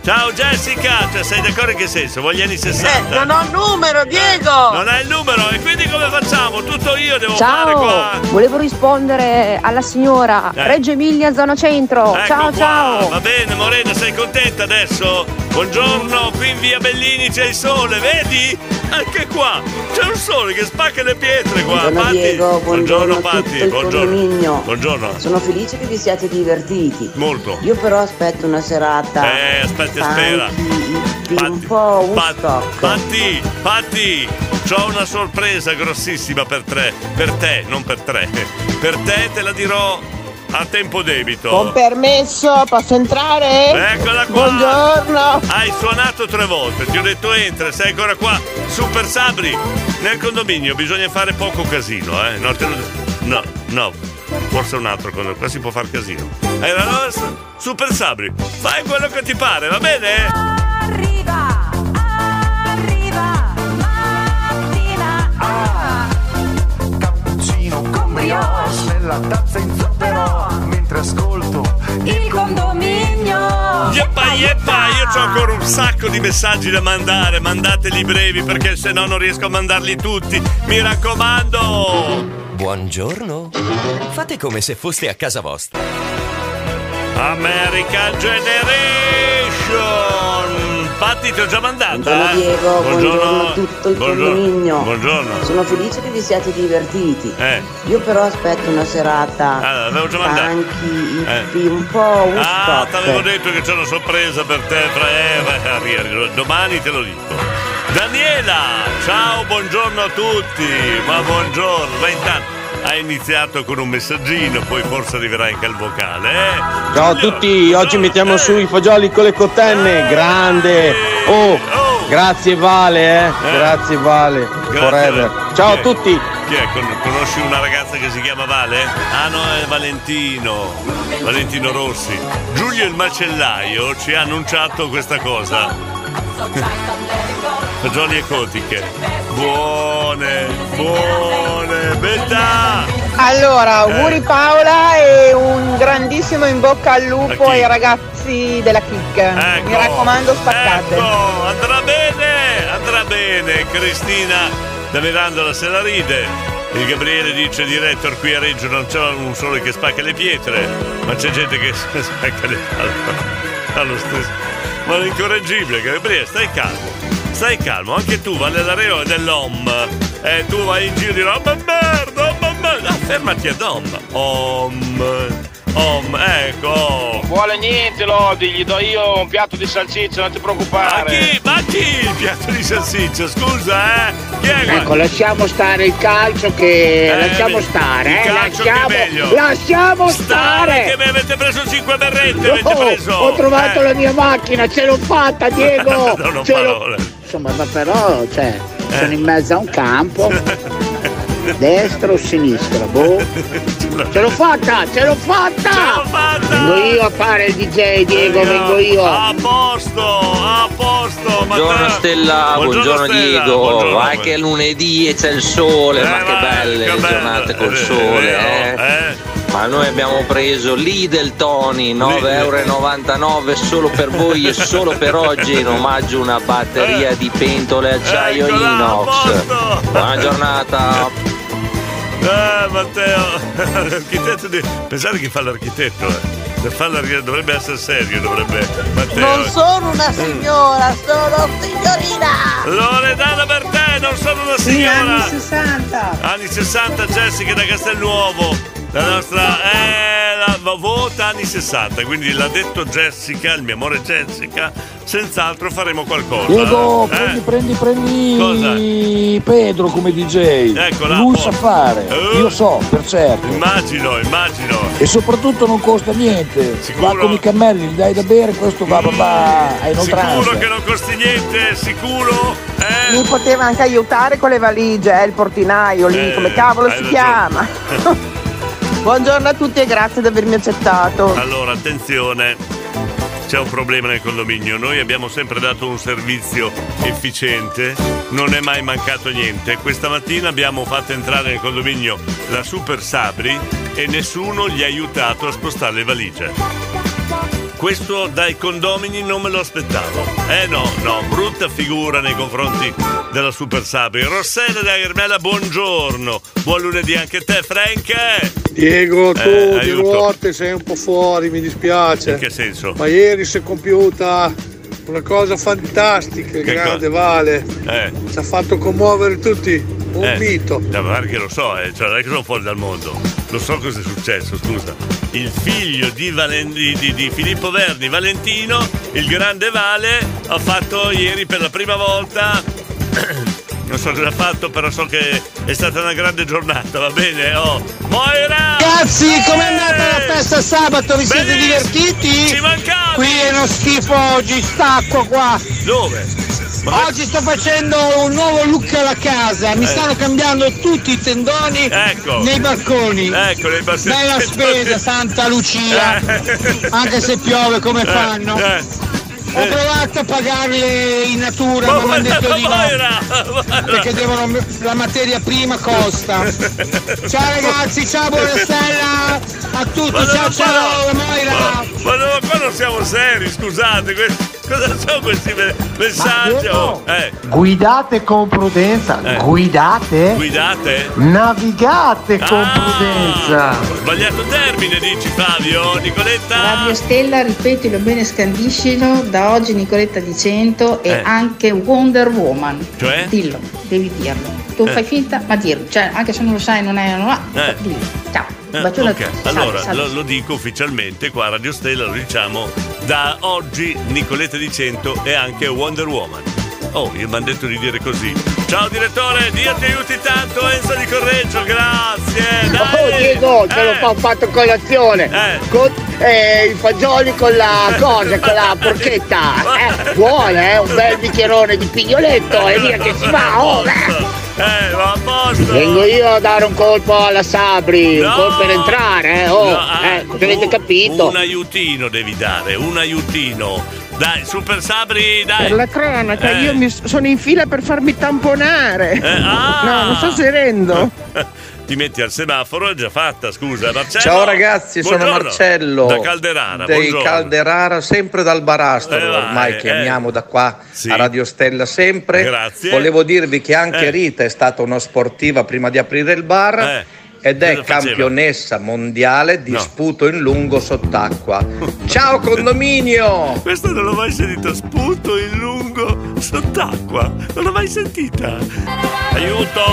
S76: Ciao.
S3: Ciao Jessica, cioè, sei d'accordo in che senso? Voglio gli anni 60.
S77: Eh, non ho il numero, Diego!
S3: Non hai il numero e quindi come facciamo? Tutto io devo fare qua.
S78: Ciao, volevo rispondere alla signora
S3: Eh.
S78: Reggio Emilia, zona centro.
S3: Ecco
S78: ciao,
S3: qua.
S78: ciao.
S3: Va bene, Morena, sei contenta adesso? Buongiorno, qui in via Bellini c'è il sole, vedi? Anche qua c'è un sole che spacca le pietre qua.
S79: Buongiorno
S3: Patti.
S79: Diego, buongiorno a
S3: Patti, buongiorno. Buongiorno.
S79: Sono felice che vi siate divertiti.
S3: Molto.
S79: Io però aspetto una serata
S3: Eh, aspetta, spera.
S79: funky, un po' Woodstock.
S3: Patti, Patti, ho una sorpresa grossissima per te, per te, non per tre. Per te te la dirò a tempo debito.
S56: Con permesso, posso entrare?
S3: Eccola qua!
S56: Buongiorno!
S3: Hai suonato tre volte, ti ho detto entra, sei ancora qua. Super Sabri, nel condominio bisogna fare poco casino, eh? No, lo- no, no, forse un altro condominio, qua si può far casino. Allora, Super Sabri, fai quello che ti pare, va bene?
S59: Brioche nella tazza in zucchero mentre ascolto
S80: il condominio.
S3: Yeppa, yeppa, io ho ancora un sacco di messaggi da mandare, mandateli brevi perché se no non riesco a mandarli tutti, mi raccomando!
S81: Buongiorno. Fate come se foste a casa vostra.
S3: American Generation! Patti ti ho già mandato.
S79: Buongiorno
S3: eh?
S79: Diego, buongiorno, a tutto il
S3: buongiorno,
S79: condominio.
S3: Buongiorno.
S79: Sono felice che vi siate divertiti.
S3: Eh.
S79: Io però aspetto una serata
S3: Ah, l'avevo già mandato.
S79: funky,
S3: Eh.
S79: un po'
S3: Ah,
S79: Woodstock.
S3: t'avevo detto che c'è una sorpresa per te, fra eh, arri- domani te lo dico. Daniela, ciao, buongiorno a tutti, ma buongiorno, ma intanto, ha iniziato con un messaggino, poi forse arriverà anche al vocale. Eh?
S58: Ciao a tutti, oggi mettiamo su i fagioli con le cotenne, grande. Oh, grazie Vale, eh. Grazie Vale, forever. Ciao a tutti.
S3: Chi è? Con- Conosci una ragazza che si chiama Vale? Ah no, è Valentino. Valentino Rossi. Giulio il macellaio ci ha annunciato questa cosa. Fagioli e cotiche. Buone, buone, bella!
S75: Allora, auguri Paola e un grandissimo in bocca al lupo ai ragazzi della Kick. Mi raccomando, spaccate.
S3: Ecco, andrà bene, andrà bene. Cristina da Mirandola se la ride. Il Gabriele dice director qui a Reggio non c'è un solo che spacca le pietre, ma c'è gente che spacca le palle. Allo stesso. Ma è incorreggibile, Gabriele, stai calmo. Stai calmo, anche tu, Valle Lareo è dell'OM. E tu vai in giro e dirò, oh merda, oh ma merda. Ah, fermati ad OM. OM. OM, ecco.
S62: Vuole niente Lodi, gli do io un piatto di salsiccia, non ti preoccupare.
S3: Ma chi? Ma chi il piatto di salsiccia? Scusa, eh? Chi è qua?
S82: Ecco, lasciamo stare il calcio che.
S3: Eh,
S82: lasciamo
S3: il
S82: stare, eh.
S3: calcio che è
S82: Lasciamo,
S3: meglio.
S82: lasciamo
S3: Stare
S82: stare.
S3: che mi avete preso 5 berrette, avete
S82: Oh,
S3: preso.
S82: ho trovato
S3: Eh.
S82: la mia macchina, ce l'ho fatta, Diego!
S3: Non ho
S82: Ce l'ho-
S3: parole.
S82: Insomma, ma però, cioè,
S3: Eh.
S82: sono in mezzo a un campo. Destra o sinistra? Boh. Ce l'ho fatta, ce l'ho fatta!
S3: Ce l'ho fatta!
S82: Vengo io a fare il DJ, Diego, vengo io.
S3: A posto, a posto. ma
S83: Buongiorno
S3: te-
S83: Stella, buongiorno,
S3: Stella,
S83: Diego,
S3: buongiorno.
S83: vai che è lunedì e c'è il sole, ma
S3: Eh,
S83: che
S3: vai,
S83: belle
S3: che
S83: le
S3: bello,
S83: giornate col
S3: eh,
S83: sole,
S3: vero,
S83: eh. Ma noi abbiamo preso Lidl Tony, 9,99 euro solo per voi e solo per oggi in omaggio a una batteria di pentole acciaio
S3: Eccola,
S83: inox. Buona giornata.
S3: Eh, Matteo, l'architetto di... Pensate che fa l'architetto, eh. Per fare l'architetto dovrebbe essere serio, dovrebbe. Matteo.
S77: Non sono una signora, sono signorina!
S3: Loredana per te, non sono una
S77: Sì,
S3: signora!
S77: anni 60.
S3: Anni 60, Jessica da Castelnuovo. La nostra eh, la, vota anni 60, quindi l'ha detto Jessica, il mio amore Jessica, senz'altro faremo qualcosa.
S71: Diego,
S3: Eh?
S71: prendi, prendi, prendi Pedro come DJ.
S3: Eccola,
S71: Lui sa fare.
S3: Eh.
S71: Io so, per certo.
S3: Immagino, immagino.
S71: E soprattutto non costa niente.
S3: Sicuro?
S71: Va con i cammelli, gli dai da bere, questo va, va, va a inoltranza.
S3: Sicuro che non costi niente, sicuro? Eh?
S56: Mi poteva anche aiutare con le valigie, eh, il portinaio lì,
S3: Eh,
S56: come cavolo si
S3: ragione.
S56: chiama? Buongiorno a tutti e grazie di avermi accettato.
S3: Allora, attenzione, c'è un problema nel condominio. Noi abbiamo sempre dato un servizio efficiente, non è mai mancato niente. Questa mattina abbiamo fatto entrare nel condominio la Super Sabri e nessuno gli ha aiutato a spostare le valigie. Questo dai condomini non me lo aspettavo. Eh no, no, brutta figura nei confronti della Super Sabri. Rossella da Ermela, buongiorno. Buon lunedì anche a te, Frank.
S58: Diego, tu
S3: Eh,
S58: di
S3: aiuto.
S58: ruote sei un po' fuori, mi dispiace.
S3: In che senso?
S58: Ma ieri si è compiuta una cosa fantastica, il
S3: Che
S58: grande
S3: cosa?
S58: Vale.
S3: Eh.
S58: Ci ha fatto commuovere tutti. Un
S3: Eh,
S58: mito.
S3: Guarda che lo so, eh, cioè non è che sono fuori dal mondo. Lo so cosa è successo, scusa. Il figlio di, Valen- di- di- Filippo Verni, Valentino, il grande Vale, ha fatto ieri per la prima volta. Non so cosa ha fatto, però so che è stata una grande giornata, va bene? Oh. Moira!
S58: Ragazzi, com'è andata la festa sabato? Vi siete
S3: Bellissimo!
S58: divertiti?
S3: Ci mancavi!
S58: Qui è uno schifo oggi, stacco qua.
S3: Dove?
S58: Oggi sto facendo un nuovo look alla casa, mi
S3: Eh.
S58: stanno cambiando tutti i tendoni
S3: Ecco.
S58: nei balconi.
S3: Ecco, nei balconi.
S58: Bella spesa, Santa Lucia. Anche se piove come fanno.
S3: Eh,
S58: Ho provato a pagarle in natura, ma mi hanno detto di no. Perché devono, la materia prima costa. Ciao ragazzi, ciao buonasera a tutti,
S3: Ma
S58: ciao ciao
S3: Ma,
S58: Moira.
S3: ma no, qua non siamo seri, scusate, que- cosa sono questi me- messaggi? Oh, eh,
S58: Guidate con prudenza,
S3: Eh.
S58: guidate,
S3: guidate?
S58: navigate con
S3: Ah,
S58: prudenza.
S3: Sbagliato termine, dici Fabio, Nicoletta?
S84: Radio Stella, ripetilo bene, scandiscilo, da oggi Nicoletta di 100 e
S3: Eh.
S84: anche Wonder Woman.
S3: Cioè?
S84: Dillo, devi dirlo. Tu
S3: Eh.
S84: fai finta, ma dirlo. Cioè, anche se non lo sai, non è, non ha,
S3: Eh.
S84: Ciao.
S3: Eh,
S84: Bacione a
S3: ok,
S84: tutti. Salve,
S3: allora
S84: salve.
S3: Lo, lo dico ufficialmente qua a Radio Stella, lo diciamo da oggi Nicoletta di 100 e anche Wonder Woman. Oh, io mi hanno detto di dire così. Ciao direttore, Dio ti aiuti tanto, Enzo di Correggio, grazie. Dai.
S82: Oh Diego,
S3: Eh.
S82: fa fatto colazione. Con eh, i fagioli con la cosa, con la porchetta. Eh, buona, eh, un bel bicchierone di pignoletto e via che si va. Oh, eh.
S3: Eh, va a posto.
S82: Vengo io a dare un colpo alla Sabri, un
S3: No.
S82: colpo per entrare, eh. Oh,
S3: No, ah,
S82: eh, avete
S3: un-
S82: capito?
S3: Un aiutino devi dare, un aiutino. Dai, Super Sabri, dai.
S56: Per la cronaca,
S3: Eh.
S56: io mi sono in fila per farmi tamponare.
S3: ah.
S56: No, non sto serendo.
S3: Ti metti al semaforo, è già fatta, scusa. Marcello.
S85: Ciao ragazzi, sono
S3: Buongiorno.
S85: Marcello.
S3: Da Calderara,
S85: Dei
S3: buongiorno.
S85: Calderara, sempre dal Barastro,
S3: Eh,
S85: ormai
S3: eh.
S85: chiamiamo da qua
S3: Sì.
S85: a Radio Stella sempre.
S3: Grazie.
S85: Volevo dirvi che anche
S3: Eh.
S85: Rita è stata una sportiva prima di aprire il bar.
S3: Eh.
S85: Ed è campionessa mondiale di
S3: No.
S85: sputo in lungo sott'acqua. Ciao condominio!
S3: Questo non l'ho mai sentito, sputo in lungo sott'acqua. Non l'ho mai sentita. Aiuto!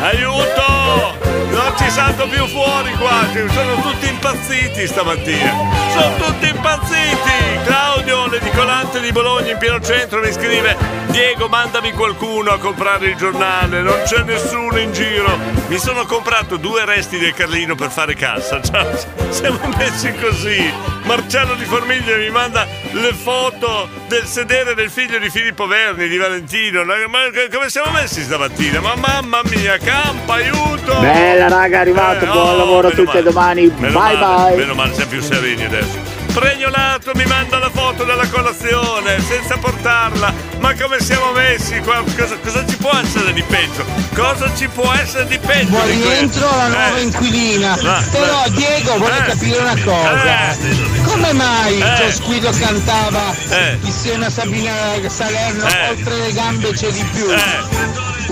S3: Aiuto! Non ci salto più fuori qua, sono tutti impazziti stamattina. Sono tutti impazziti! Claudio, l'edicolante di Bologna in pieno centro mi scrive Diego mandami qualcuno a comprare il giornale, non c'è nessuno in giro. Mi sono comprato due resti del Carlino per fare cassa. Cioè, siamo messi così. Marcello di Formiglia mi manda le foto del sedere del figlio di Filippo Verni, di Valentino. Ma come siamo messi stamattina? Ma mamma mia, campa, aiuto!
S82: Bella raga, è arrivato,
S3: Eh,
S82: buon
S3: oh,
S82: lavoro a tutti
S3: male.
S82: domani.
S3: Meno
S82: bye
S3: male,
S82: bye.
S3: Meno male, siamo più sereni adesso. Pregnolato mi manda la foto della colazione senza portarla. Ma come siamo messi qua? Cosa, cosa ci può essere di peggio? Cosa ci può essere di peggio?
S58: Buon
S3: di
S58: rientro alla nuova
S3: Eh.
S58: inquilina.
S3: Ah,
S58: Però
S3: eh.
S58: Diego vuole
S3: Eh.
S58: capire una cosa. Come mai
S3: Eh.
S58: Squillo cantava
S3: Eh.
S58: insieme a Sabina Salerno
S3: Eh.
S58: oltre le gambe c'è di più?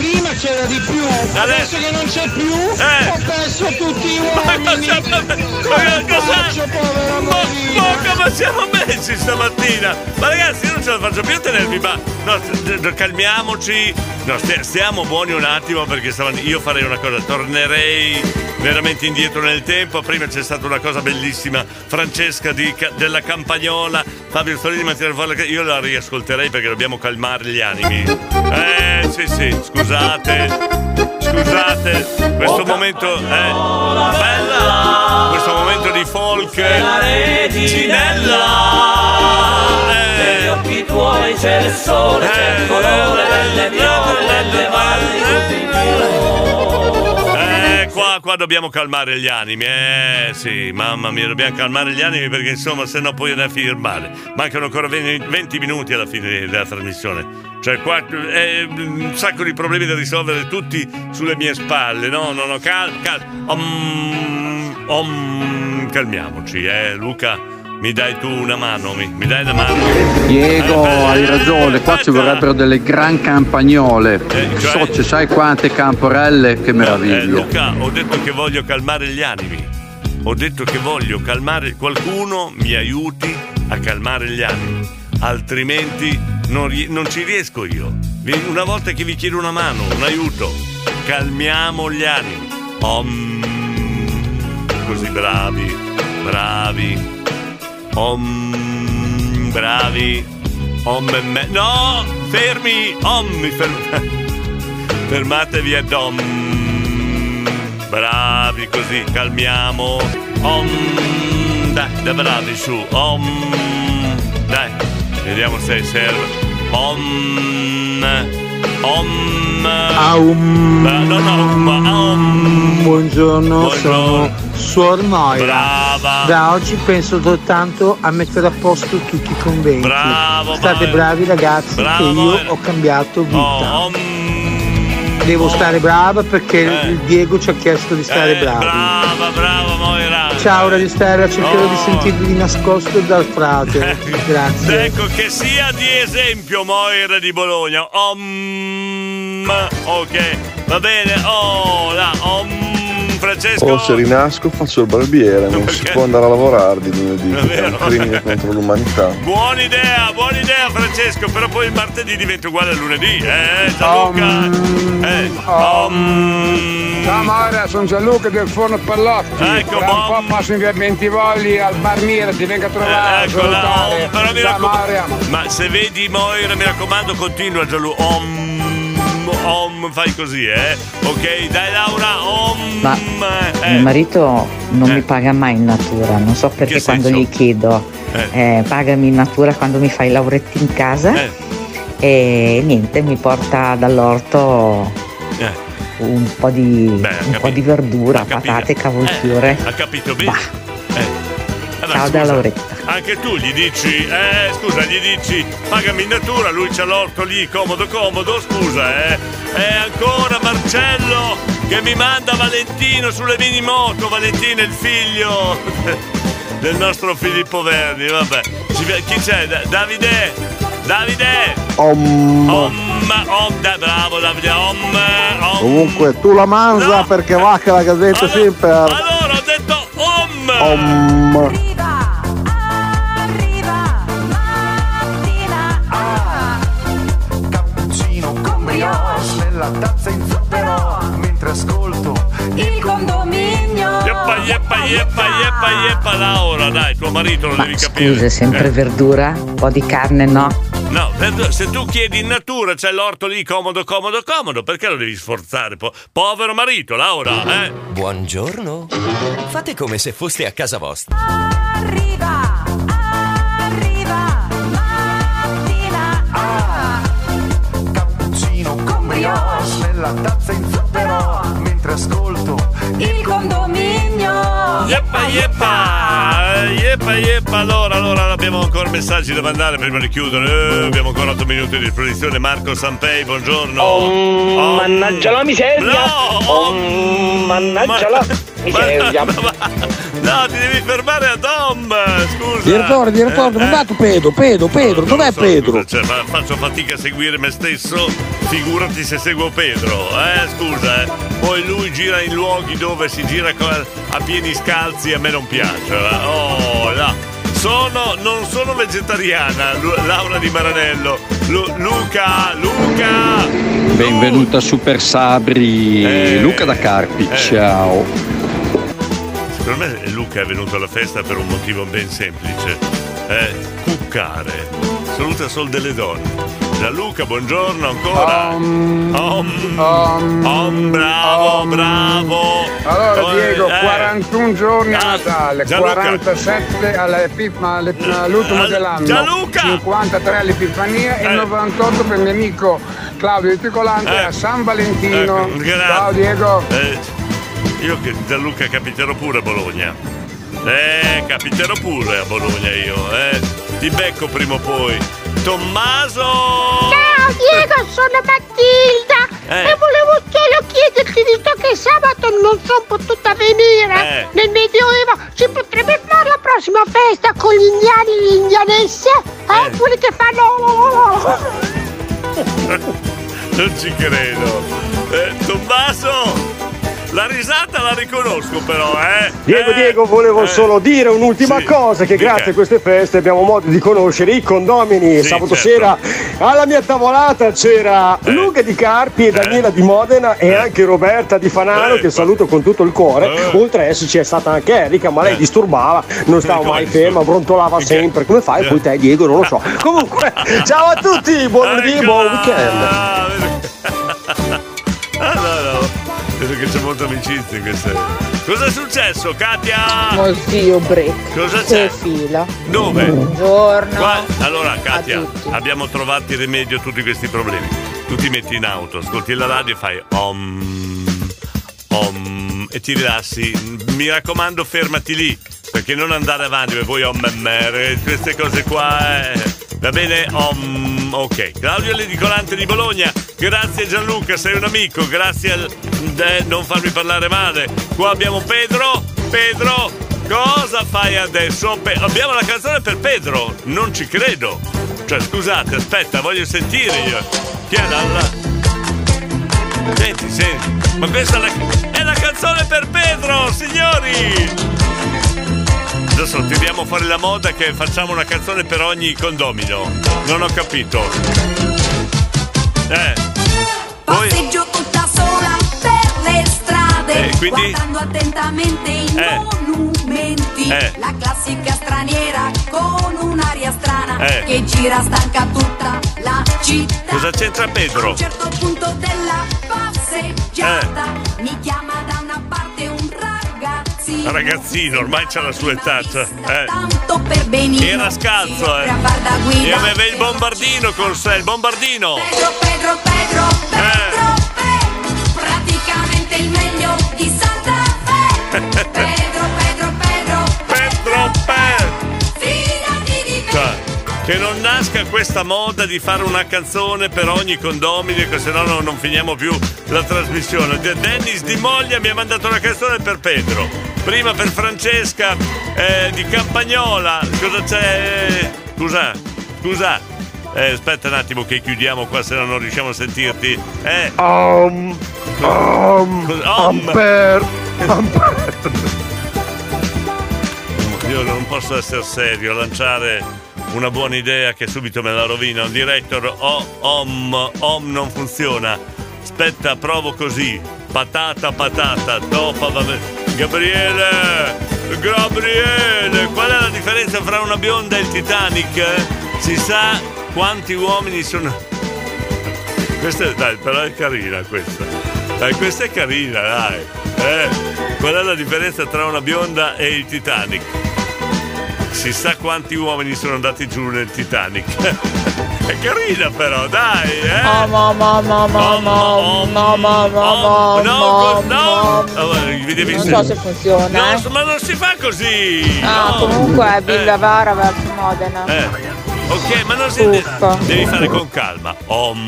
S58: Prima c'era di più, adesso che non c'è più,
S3: Eh.
S58: ho perso tutti i
S3: Ma
S58: uomini.
S3: cosa,
S58: Come faccio, povera
S3: ma, ma come siamo messi stamattina? Ma ragazzi, io non ce la faccio più a tenervi, ma no, calmiamoci. No, stia- stiamo buoni un attimo perché stamattina io farei una cosa, tornerei veramente indietro nel tempo. Prima c'è stata una cosa bellissima, Francesca di della Campagnola, Fabio Stolini Mattia Fuori, io la riascolterei perché dobbiamo calmare gli animi. Eh, sì, sì, scusate. Scusate, questo momento è bella, questo momento di folk Cinella
S80: Negli occhi tuoi c'è il sole, c'è il colore delle viole, delle valli, tutti
S3: Eh, qua, dobbiamo calmare gli animi, eh sì, mamma mia, dobbiamo calmare gli animi perché insomma se no poi è da firmare. Mancano ancora 20, 20 minuti alla fine della trasmissione. Cioè qua è un sacco di problemi da risolvere tutti sulle mie spalle, no, no, no, cal, cal, om, om, calmiamoci, eh Luca. Mi dai tu una mano, mi, mi dai una mano?
S86: Diego,
S3: Eh, eh,
S86: hai ragione, qua ci vorrebbero delle gran campagnole.
S3: cioè-
S86: So, ci sai quante camporelle, che
S3: Eh,
S86: meraviglia.
S3: Luca, ho detto che voglio calmare gli animi. Ho detto che voglio calmare qualcuno mi aiuti a calmare gli animi. Altrimenti non, ri- non ci riesco io. Una volta che vi chiedo una mano, un aiuto, calmiamo gli animi. Om, così bravi, bravi. Om, bravi. Om e me. No! Fermi! Om, mi fermo. Fermatevi ad Om. Bravi così, calmiamo. Om. Dai, da bravi su. Om. Dai, vediamo se serve. Om. Om.
S87: Aum.
S3: No, no.
S87: Buongiorno, sono Suor Moira.
S3: Brava.
S87: Da oggi penso soltanto a mettere a posto tutti i conventi.
S3: Bravo,
S87: State
S3: Moira.
S87: bravi ragazzi
S3: Bravo,
S87: che io
S3: Moira.
S87: ho cambiato vita.
S3: Oh, om.
S87: Devo
S3: oh.
S87: stare brava perché
S3: Eh.
S87: il Diego ci ha chiesto di stare
S3: Eh,
S87: bravi.
S3: Brava, brava Moira.
S87: Ciao Radio Stella, cercherò di
S3: Oh.
S87: sentirvi di nascosto dal frate. Grazie.
S3: Ecco, che sia di esempio Moira di Bologna. Om. Ok, va bene. Oh, là, om. Francesco.
S61: Oh, se rinasco faccio il barbiere, non si può andare a lavorare di lunedì, è un crimine contro l'umanità.
S3: Buona idea, buona idea Francesco, però poi il martedì diventa uguale al lunedì, eh Gianluca? eh, um,
S58: Ciao Maria, sono Gianluca del Forno Pallotti.
S3: Ecco,
S58: Tra un po' passo in via Bentivogli al bar Mira, ti venga a trovare.
S3: ecco là,
S58: salutare.
S3: oh, però mi
S58: Ciao
S3: raccomando-
S58: Maria.
S3: Ma se vedi Moira, mi raccomando, continua Gianluca. Om, om, fai così, eh? Ok, dai Laura, om.
S88: Ma
S3: eh.
S88: mio marito non mi paga mai in natura, non so perché
S3: Che
S88: quando
S3: senso?
S88: gli chiedo eh, pagami in natura quando mi fai lauretti in casa
S3: Eh.
S88: e niente, mi porta dall'orto
S3: Eh.
S88: un po' di, un po' di verdura, patate, cavolfiore.
S3: Ha capito bene? Eh.
S88: Ciao da Lauretta.
S3: Anche tu gli dici, eh, scusa, gli dici, pagami in natura, lui c'ha l'orto lì, comodo, comodo, scusa, eh. E ancora Marcello che mi manda Valentino sulle mini moto, Valentino è il figlio del nostro Filippo Verdi, vabbè. Chi c'è? Da- Davide? Davide?
S61: Om.
S3: Om, om, da- bravo Davide, om, om.
S89: Comunque tu la mangia perché va che la gazzetta sempre.
S3: Allora ho detto om!
S89: Om.
S59: Tazza in zucchero mentre ascolto
S80: Il condominio.
S3: Yeppa, yeppa, yeppa, yeppa, yeppa, Laura, dai, tuo marito lo devi capire.
S88: Scusa, sempre
S3: Eh,
S88: verdura? Un po' di carne no?
S3: No, se tu chiedi in natura c'è l'orto lì comodo, comodo, comodo, perché lo devi sforzare? Po- povero marito, Laura, eh?
S81: Buongiorno. Fate come se foste a casa vostra.
S80: Arriva,
S59: nella tazza in zucchero mentre ascolto
S80: il condominio.
S3: Yeppa, yeppa, yeppa, yeppa. Allora, allora, abbiamo ancora messaggi da mandare prima di chiudere. Eh, abbiamo ancora 8 minuti di disposizione. Marco Sampei, buongiorno. Oh,
S82: mannaggia la miseria.
S3: No!
S82: Oh, mannaggia la miseria.
S3: No, ti devi fermare a Dom, scusa.
S71: Direttore, direttore, dove è andato Pedro? Pedro, Pedro,
S3: Non
S71: dov'è
S3: so,
S71: Pedro?
S3: scusa, cioè, fa- faccio fatica a seguire me stesso, figurati se seguo Pedro, eh, scusa, eh. Poi lui gira in luoghi dove si gira a piedi scalzi, a me non piace. eh. Oh, là. Sono, non sono vegetariana, Laura Di Maranello. Lu- Luca, Luca!
S86: Benvenuta Super Sabri,
S3: Eh.
S86: Luca da Carpi,
S3: Eh.
S86: ciao.
S3: Secondo me Luca è venuto alla festa per un motivo ben semplice. Eh, cuccare. Saluta sol delle donne. Gianluca, buongiorno ancora. Om, om, bravo, bravo.
S58: Allora Diego,
S3: eh,
S58: 41 giorni a
S3: Ah,
S58: Natale,
S3: Gianluca.
S58: 47 all'Epif- alle- all'ultimo dell'anno,
S3: Gianluca.
S58: 53 all'Epifania e
S3: Eh.
S58: 98 per mio amico Claudio Ticolante
S3: Eh.
S58: a San Valentino.
S3: Ecco.
S58: Ciao Diego.
S3: Eh, io che Gianluca capiterò pure a Bologna. Eh, capiterò pure a Bologna io, eh. Ti becco prima o poi. Tommaso!
S90: Ciao Diego, sono Matilda
S3: Eh.
S90: e volevo solo chiederti, visto che sabato non sono potuta venire
S3: Eh.
S90: nel Medioevo, si potrebbe fare la prossima festa con gli indiani e le indianesse? Eh, quelli che fanno...
S3: non ci credo. Eh, Tommaso! La risata la riconosco però, eh!
S91: Diego,
S3: Eh,
S91: Diego, volevo
S3: eh.
S91: solo dire un'ultima
S3: Sì,
S91: cosa, che
S3: dica.
S91: grazie a queste feste abbiamo modo di conoscere i condomini.
S3: Sì,
S91: Sabato
S3: certo.
S91: sera alla mia tavolata c'era Luca di Carpi e Daniela di Modena e anche Roberta di Fanaro, che saluto con tutto il cuore. Oltre a esserci è stata anche Erika, ma lei disturbava, non stava mai ferma, brontolava sempre. Come fai? Poi te, Diego, non lo so. Comunque, ciao a tutti, buon lunedì buon weekend.
S3: Che c'è molta amicizia in queste. Cosa è successo, Katia?
S84: Mio zio Break.
S3: Cosa c'è?
S84: fila.
S3: Dove?
S84: Buongiorno.
S3: Qua- Allora, Katia, abbiamo trovato rimedio a tutti questi problemi. Tu ti metti in auto, ascolti la radio e fai om, om e ti rilassi. Mi raccomando, fermati lì, perché non andare avanti, perché poi om, queste cose qua. eh. Va bene? Om, ok. Claudio Ledicolante di Bologna, grazie Gianluca, sei un amico, grazie al eh, non farmi parlare male. Qua abbiamo Pedro, Pedro, cosa fai adesso? Pe- abbiamo la canzone per Pedro, non ci credo. Cioè, scusate, aspetta, voglio sentire io. Chi è la... Senti, senti, ma questa è la, è la canzone per Pedro, signori! Adesso tiriamo fuori la moda che facciamo una canzone per ogni condomino. Non ho capito. Eh. Poi.
S92: Passeggio tutta sola per le strade,
S3: Eh, quindi?
S92: guardando attentamente i
S3: Eh.
S92: monumenti.
S3: Eh.
S92: La classica straniera con un'aria strana
S3: Eh.
S92: che gira stanca tutta la città.
S3: Cosa c'entra
S92: A
S3: Pedro?
S92: un certo punto della passeggiata
S3: Eh.
S92: mi chiama da una parte ragazzino.
S3: Ragazzino, ormai c'ha la sua età. eh.
S92: Tanto per benino.
S3: Era scalzo, eh. E aveva il bombardino con sé, il bombardino.
S92: Pedro, Pedro, Pedro, Pedro,
S3: Eh.
S92: Praticamente il meglio di Santa Fe. Pedro, Pedro, Pedro,
S3: Pedro Pe.
S92: fidati di me.
S3: Cioè, che non nasca questa moda di fare una canzone per ogni condomino, che se no non, finiamo più la trasmissione. De- Dennis di Moglia mi ha mandato una canzone per Pedro. Prima per Francesca eh, di Campagnola. Cosa c'è? Scusa, scusa. Eh, aspetta un attimo che chiudiamo qua, se no non riusciamo a sentirti. Eh.
S89: Um, um. Amper,
S3: Io non posso essere serio, lanciare una buona idea che subito me la rovina. Un director oh, om, om non funziona. Aspetta, provo così. Patata, patata, topa, vabbè. Gabriele! Gabriele! Qual è la differenza fra una bionda e il Titanic? Si sa quanti uomini sono. Questa è, dai, però è carina questa. Dai, questa è carina, dai. Eh, qual è la differenza tra una bionda e il Titanic? Si sa quanti uomini sono andati giù nel Titanic. È carina però, dai, eh!
S93: Mamma, ma ma ma ma ma ma Non so se funziona.
S3: No,
S93: eh.
S3: ma non si fa così!
S93: Ah,
S3: no.
S93: comunque Villavara
S3: eh.
S93: verso Modena.
S3: Eh. Ok, ma non si.
S93: Uffa.
S3: Devi fare con calma. Om.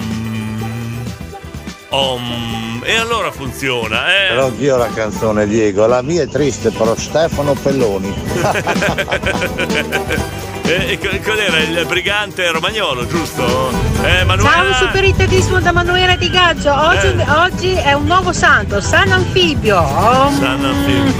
S3: Om. E allora funziona, eh?
S94: Però anch'io la canzone Diego, la mia è triste, però Stefano Pelloni.
S3: e, e qual era il brigante romagnolo, giusto? Eh, Manuela.
S95: Ciao, un superitadissimo da Manuela di Gaggio. Oggi,
S3: Eh.
S95: oggi è un nuovo santo, San Anfibio. Oh,
S3: San Anfibio.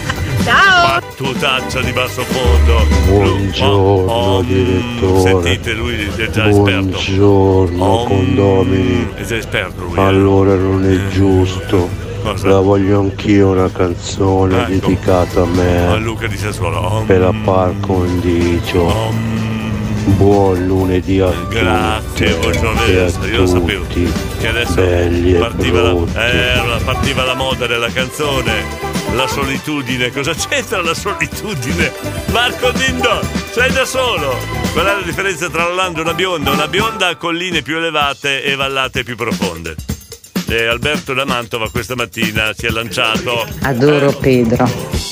S95: Ciao.
S3: Battutaccia di basso fondo.
S89: Buongiorno direttore.
S3: Sentite, lui è già esperto.
S89: Buongiorno condomini.
S3: È già esperto lui. eh.
S89: Allora non è giusto.
S3: Cosa?
S89: La voglio anch'io una canzone
S3: Ecco.
S89: dedicata a
S3: A
S89: me.
S3: Luca di Sassuolo. Om.
S89: Per la par condicio. Buon lunedì a tutti.
S3: Grazie,
S89: a.
S3: Io lo sapevo che adesso
S89: Belli e
S3: partiva la, eh, partiva la moda della canzone. La solitudine, cosa c'entra la solitudine? Marco Dindo, sei da solo. Qual è la differenza tra Orlando e una bionda? Una bionda ha colline più elevate e vallate più profonde. E Alberto da Mantova questa mattina si è lanciato.
S88: Adoro Pedro,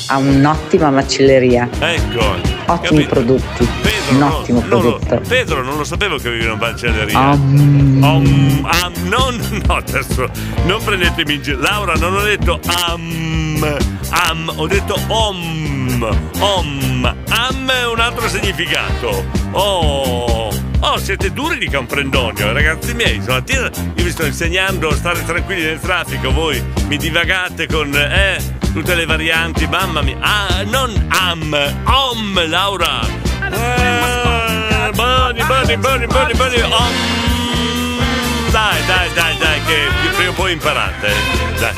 S88: ha un'ottima macelleria,
S3: Ecco.
S88: ottimi
S3: capito?
S88: prodotti, un ottimo
S3: Non lo-
S88: prodotto.
S3: Pedro, non lo sapevo che avevi una macelleria.
S88: Am.
S3: Om, am, non, no, adesso non prendetemi in giro. Laura, non ho detto am, am, ho detto om, om. Am è un altro significato. Oh, oh, siete duri di comprendonio, ragazzi miei. Stamattina io vi sto insegnando a stare tranquilli nel traffico. Voi mi divagate con, eh, tutte le varianti. Mamma mia. Ah, non am, om, Laura. Eh, Boni, boni, boni, boni, boni, om. Dai, dai, dai, dai, che prima o poi imparate. eh. Dai.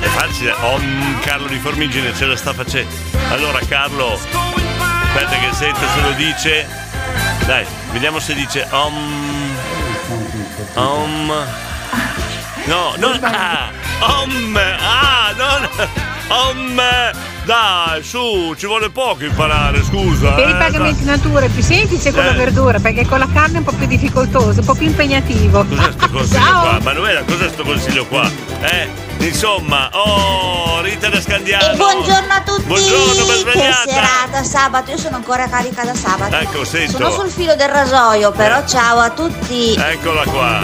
S3: È facile. Om, Carlo di Formigine ce la sta facendo. Allora, Carlo, aspetta che sento se lo dice. Dai, vediamo se dice om. Om. No, non ah, om, ah, non om. Dai, su, ci vuole poco imparare, scusa.
S95: Per i
S3: eh,
S95: pagamenti in natura è più semplice con la
S3: Eh.
S95: verdura perché con la carne è un po' più difficoltoso, un po' più impegnativo.
S3: Cos'è sto consiglio
S95: Ciao.
S3: qua? Manuela, cos'è sto consiglio qua? Eh, insomma, oh, Rita da Scandiano.
S96: E buongiorno a tutti!
S3: Buongiorno, ben
S96: che
S3: svegliata.
S96: serata, sabato, io sono ancora carica da sabato.
S3: Ecco, sento.
S96: Sono sul filo del rasoio, però
S3: Eh.
S96: ciao a tutti!
S3: Eccola qua.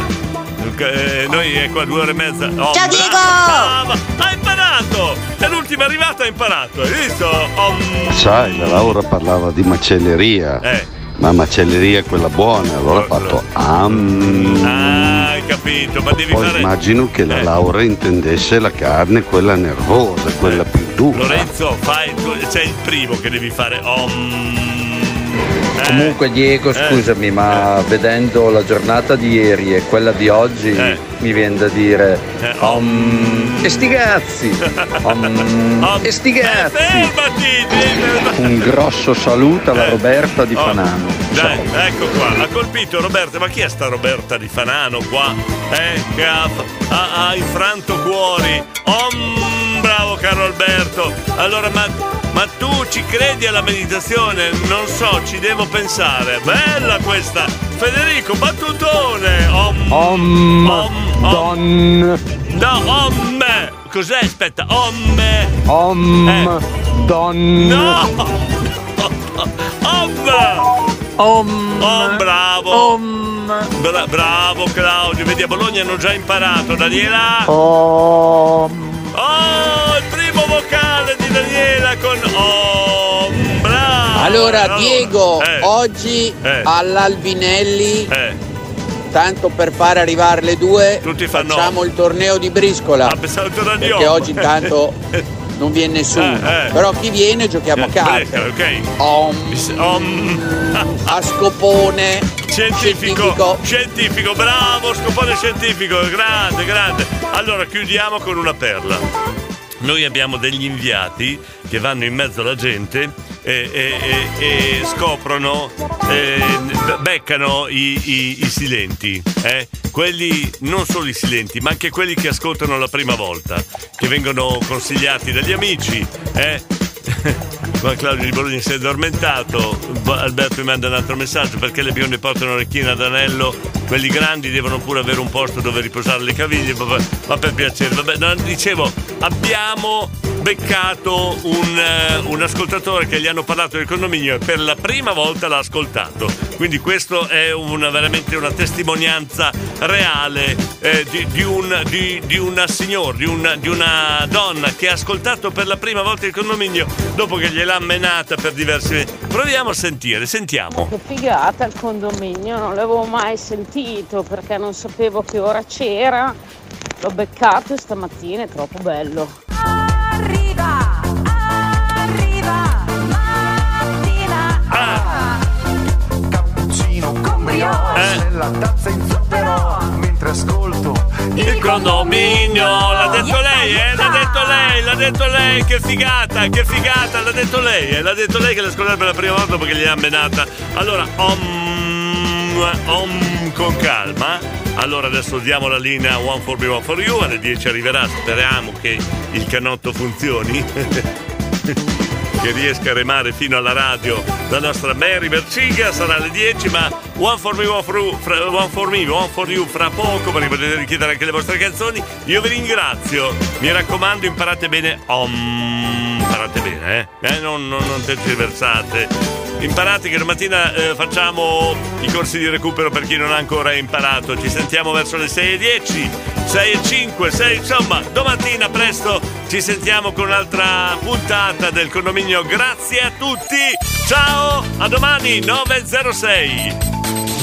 S3: Eh, noi è qua due ore e mezza. Oh,
S96: Ciao, Diego!
S3: brava. Ha imparato! È l'ultima arrivata, ha imparato. Hai visto? Oh,
S61: Sai, la Laura parlava di macelleria.
S3: Eh.
S61: Ma macelleria è quella buona, allora ha fatto am.
S3: Ah, hai capito? ma devi
S89: Poi
S3: fare.
S89: immagino che la
S3: Eh.
S89: Laura intendesse la carne, quella nervosa, quella più dura.
S3: Lorenzo, fai tu, sei il primo che devi fare. Om. Eh,
S86: Comunque Diego,
S3: Eh.
S86: scusami, ma vedendo la giornata di ieri e quella di oggi
S3: Eh.
S86: mi viene da dire "Om, e sti cazzi! Om, e sti cazzi! Un grosso saluto alla Roberta di
S3: Oh.
S86: Fanano.
S3: Dai, ecco qua, ha colpito Roberta, ma chi è sta Roberta di Fanano qua? Eh, che ha, ha- ha infranto cuori. Om, bravo caro Alberto. Allora, ma, ma tu ci credi alla meditazione? Non so, ci devo pensare. Bella questa. Federico, battutone. Om,
S86: Om,
S3: om,
S86: don,
S3: No, om. Cos'è? Aspetta, om.
S86: om,
S3: Eh.
S86: don.
S3: No! Om!
S71: Om!
S3: Om, bravo!
S71: Om!
S3: Bra- bravo Claudio, vedi a Bologna hanno già imparato. Daniela?
S71: Om!
S3: Oh, primo vocale di Daniela con Om! Bravo!
S97: Allora, Diego,
S3: eh,
S97: oggi
S3: Eh.
S97: all'Albinelli,
S3: eh,
S97: tanto per far arrivare le due,
S3: Tutti fanno-
S97: facciamo il torneo di briscola.
S3: ah, pensavo il torneo
S97: Perché oggi intanto non viene nessuno.
S3: Eh, eh.
S97: Però chi viene giochiamo a carte.
S3: ok.
S97: Om,
S3: Om.
S97: a scopone.
S3: Scientifico, scientifico, bravo, scopone scientifico, grande, grande. Allora chiudiamo con una perla. Noi abbiamo degli inviati che vanno in mezzo alla gente e, e- e- e scoprono, beccano i, i- i silenti, eh? quelli non solo i silenti, ma anche quelli che ascoltano la prima volta, che vengono consigliati dagli amici. Eh? Ma Claudio di Bologna si è addormentato. Alberto mi manda un altro messaggio perché le bionde portano orecchine ad anello. Quelli grandi devono pure avere un posto dove riposare le caviglie. Ma per piacere, vabbè, no, dicevo, abbiamo beccato un, eh, un ascoltatore che gli hanno parlato del condominio e per la prima volta l'ha ascoltato. Quindi questo è una, veramente una testimonianza reale eh, di, di un- di- di una signora, una, di una donna che ha ascoltato per la prima volta il condominio dopo che gliel'ha menata per diversi mesi. Proviamo a sentire, sentiamo.
S98: Che figata il condominio, non l'avevo mai sentito perché non sapevo che ora c'era. L'ho beccato e stamattina è troppo bello.
S92: Arriva, arriva, mattina.
S59: Cappuccino con brioche nella tazza in zucchero mentre ascolto
S3: Il condominio, l'ha detto lei, eh? L'ha detto lei, l'ha detto lei, che figata, che figata, l'ha detto lei, eh? L'ha detto lei che l'ha ascoltata per la prima volta perché gliel'ha menata. Allora, om, om con calma. Allora adesso diamo la linea One for Me, One for You, alle 10 arriverà, speriamo che il canotto funzioni. che riesca a remare fino alla radio. La nostra Mary Berciga sarà alle 10 ma One for Me, One for, you, fra, one for me, One for You fra poco perché potete richiedere anche le vostre canzoni. Io vi ringrazio. Mi raccomando imparate bene. Om imparate bene eh, eh non, non, non tergiversate Imparate che domattina eh, facciamo i corsi di recupero per chi non ha ancora imparato. Ci sentiamo verso le 6.10, 6.05, 6, insomma, domattina presto ci sentiamo con un'altra puntata del condominio. Grazie a tutti, ciao, a domani 9.06.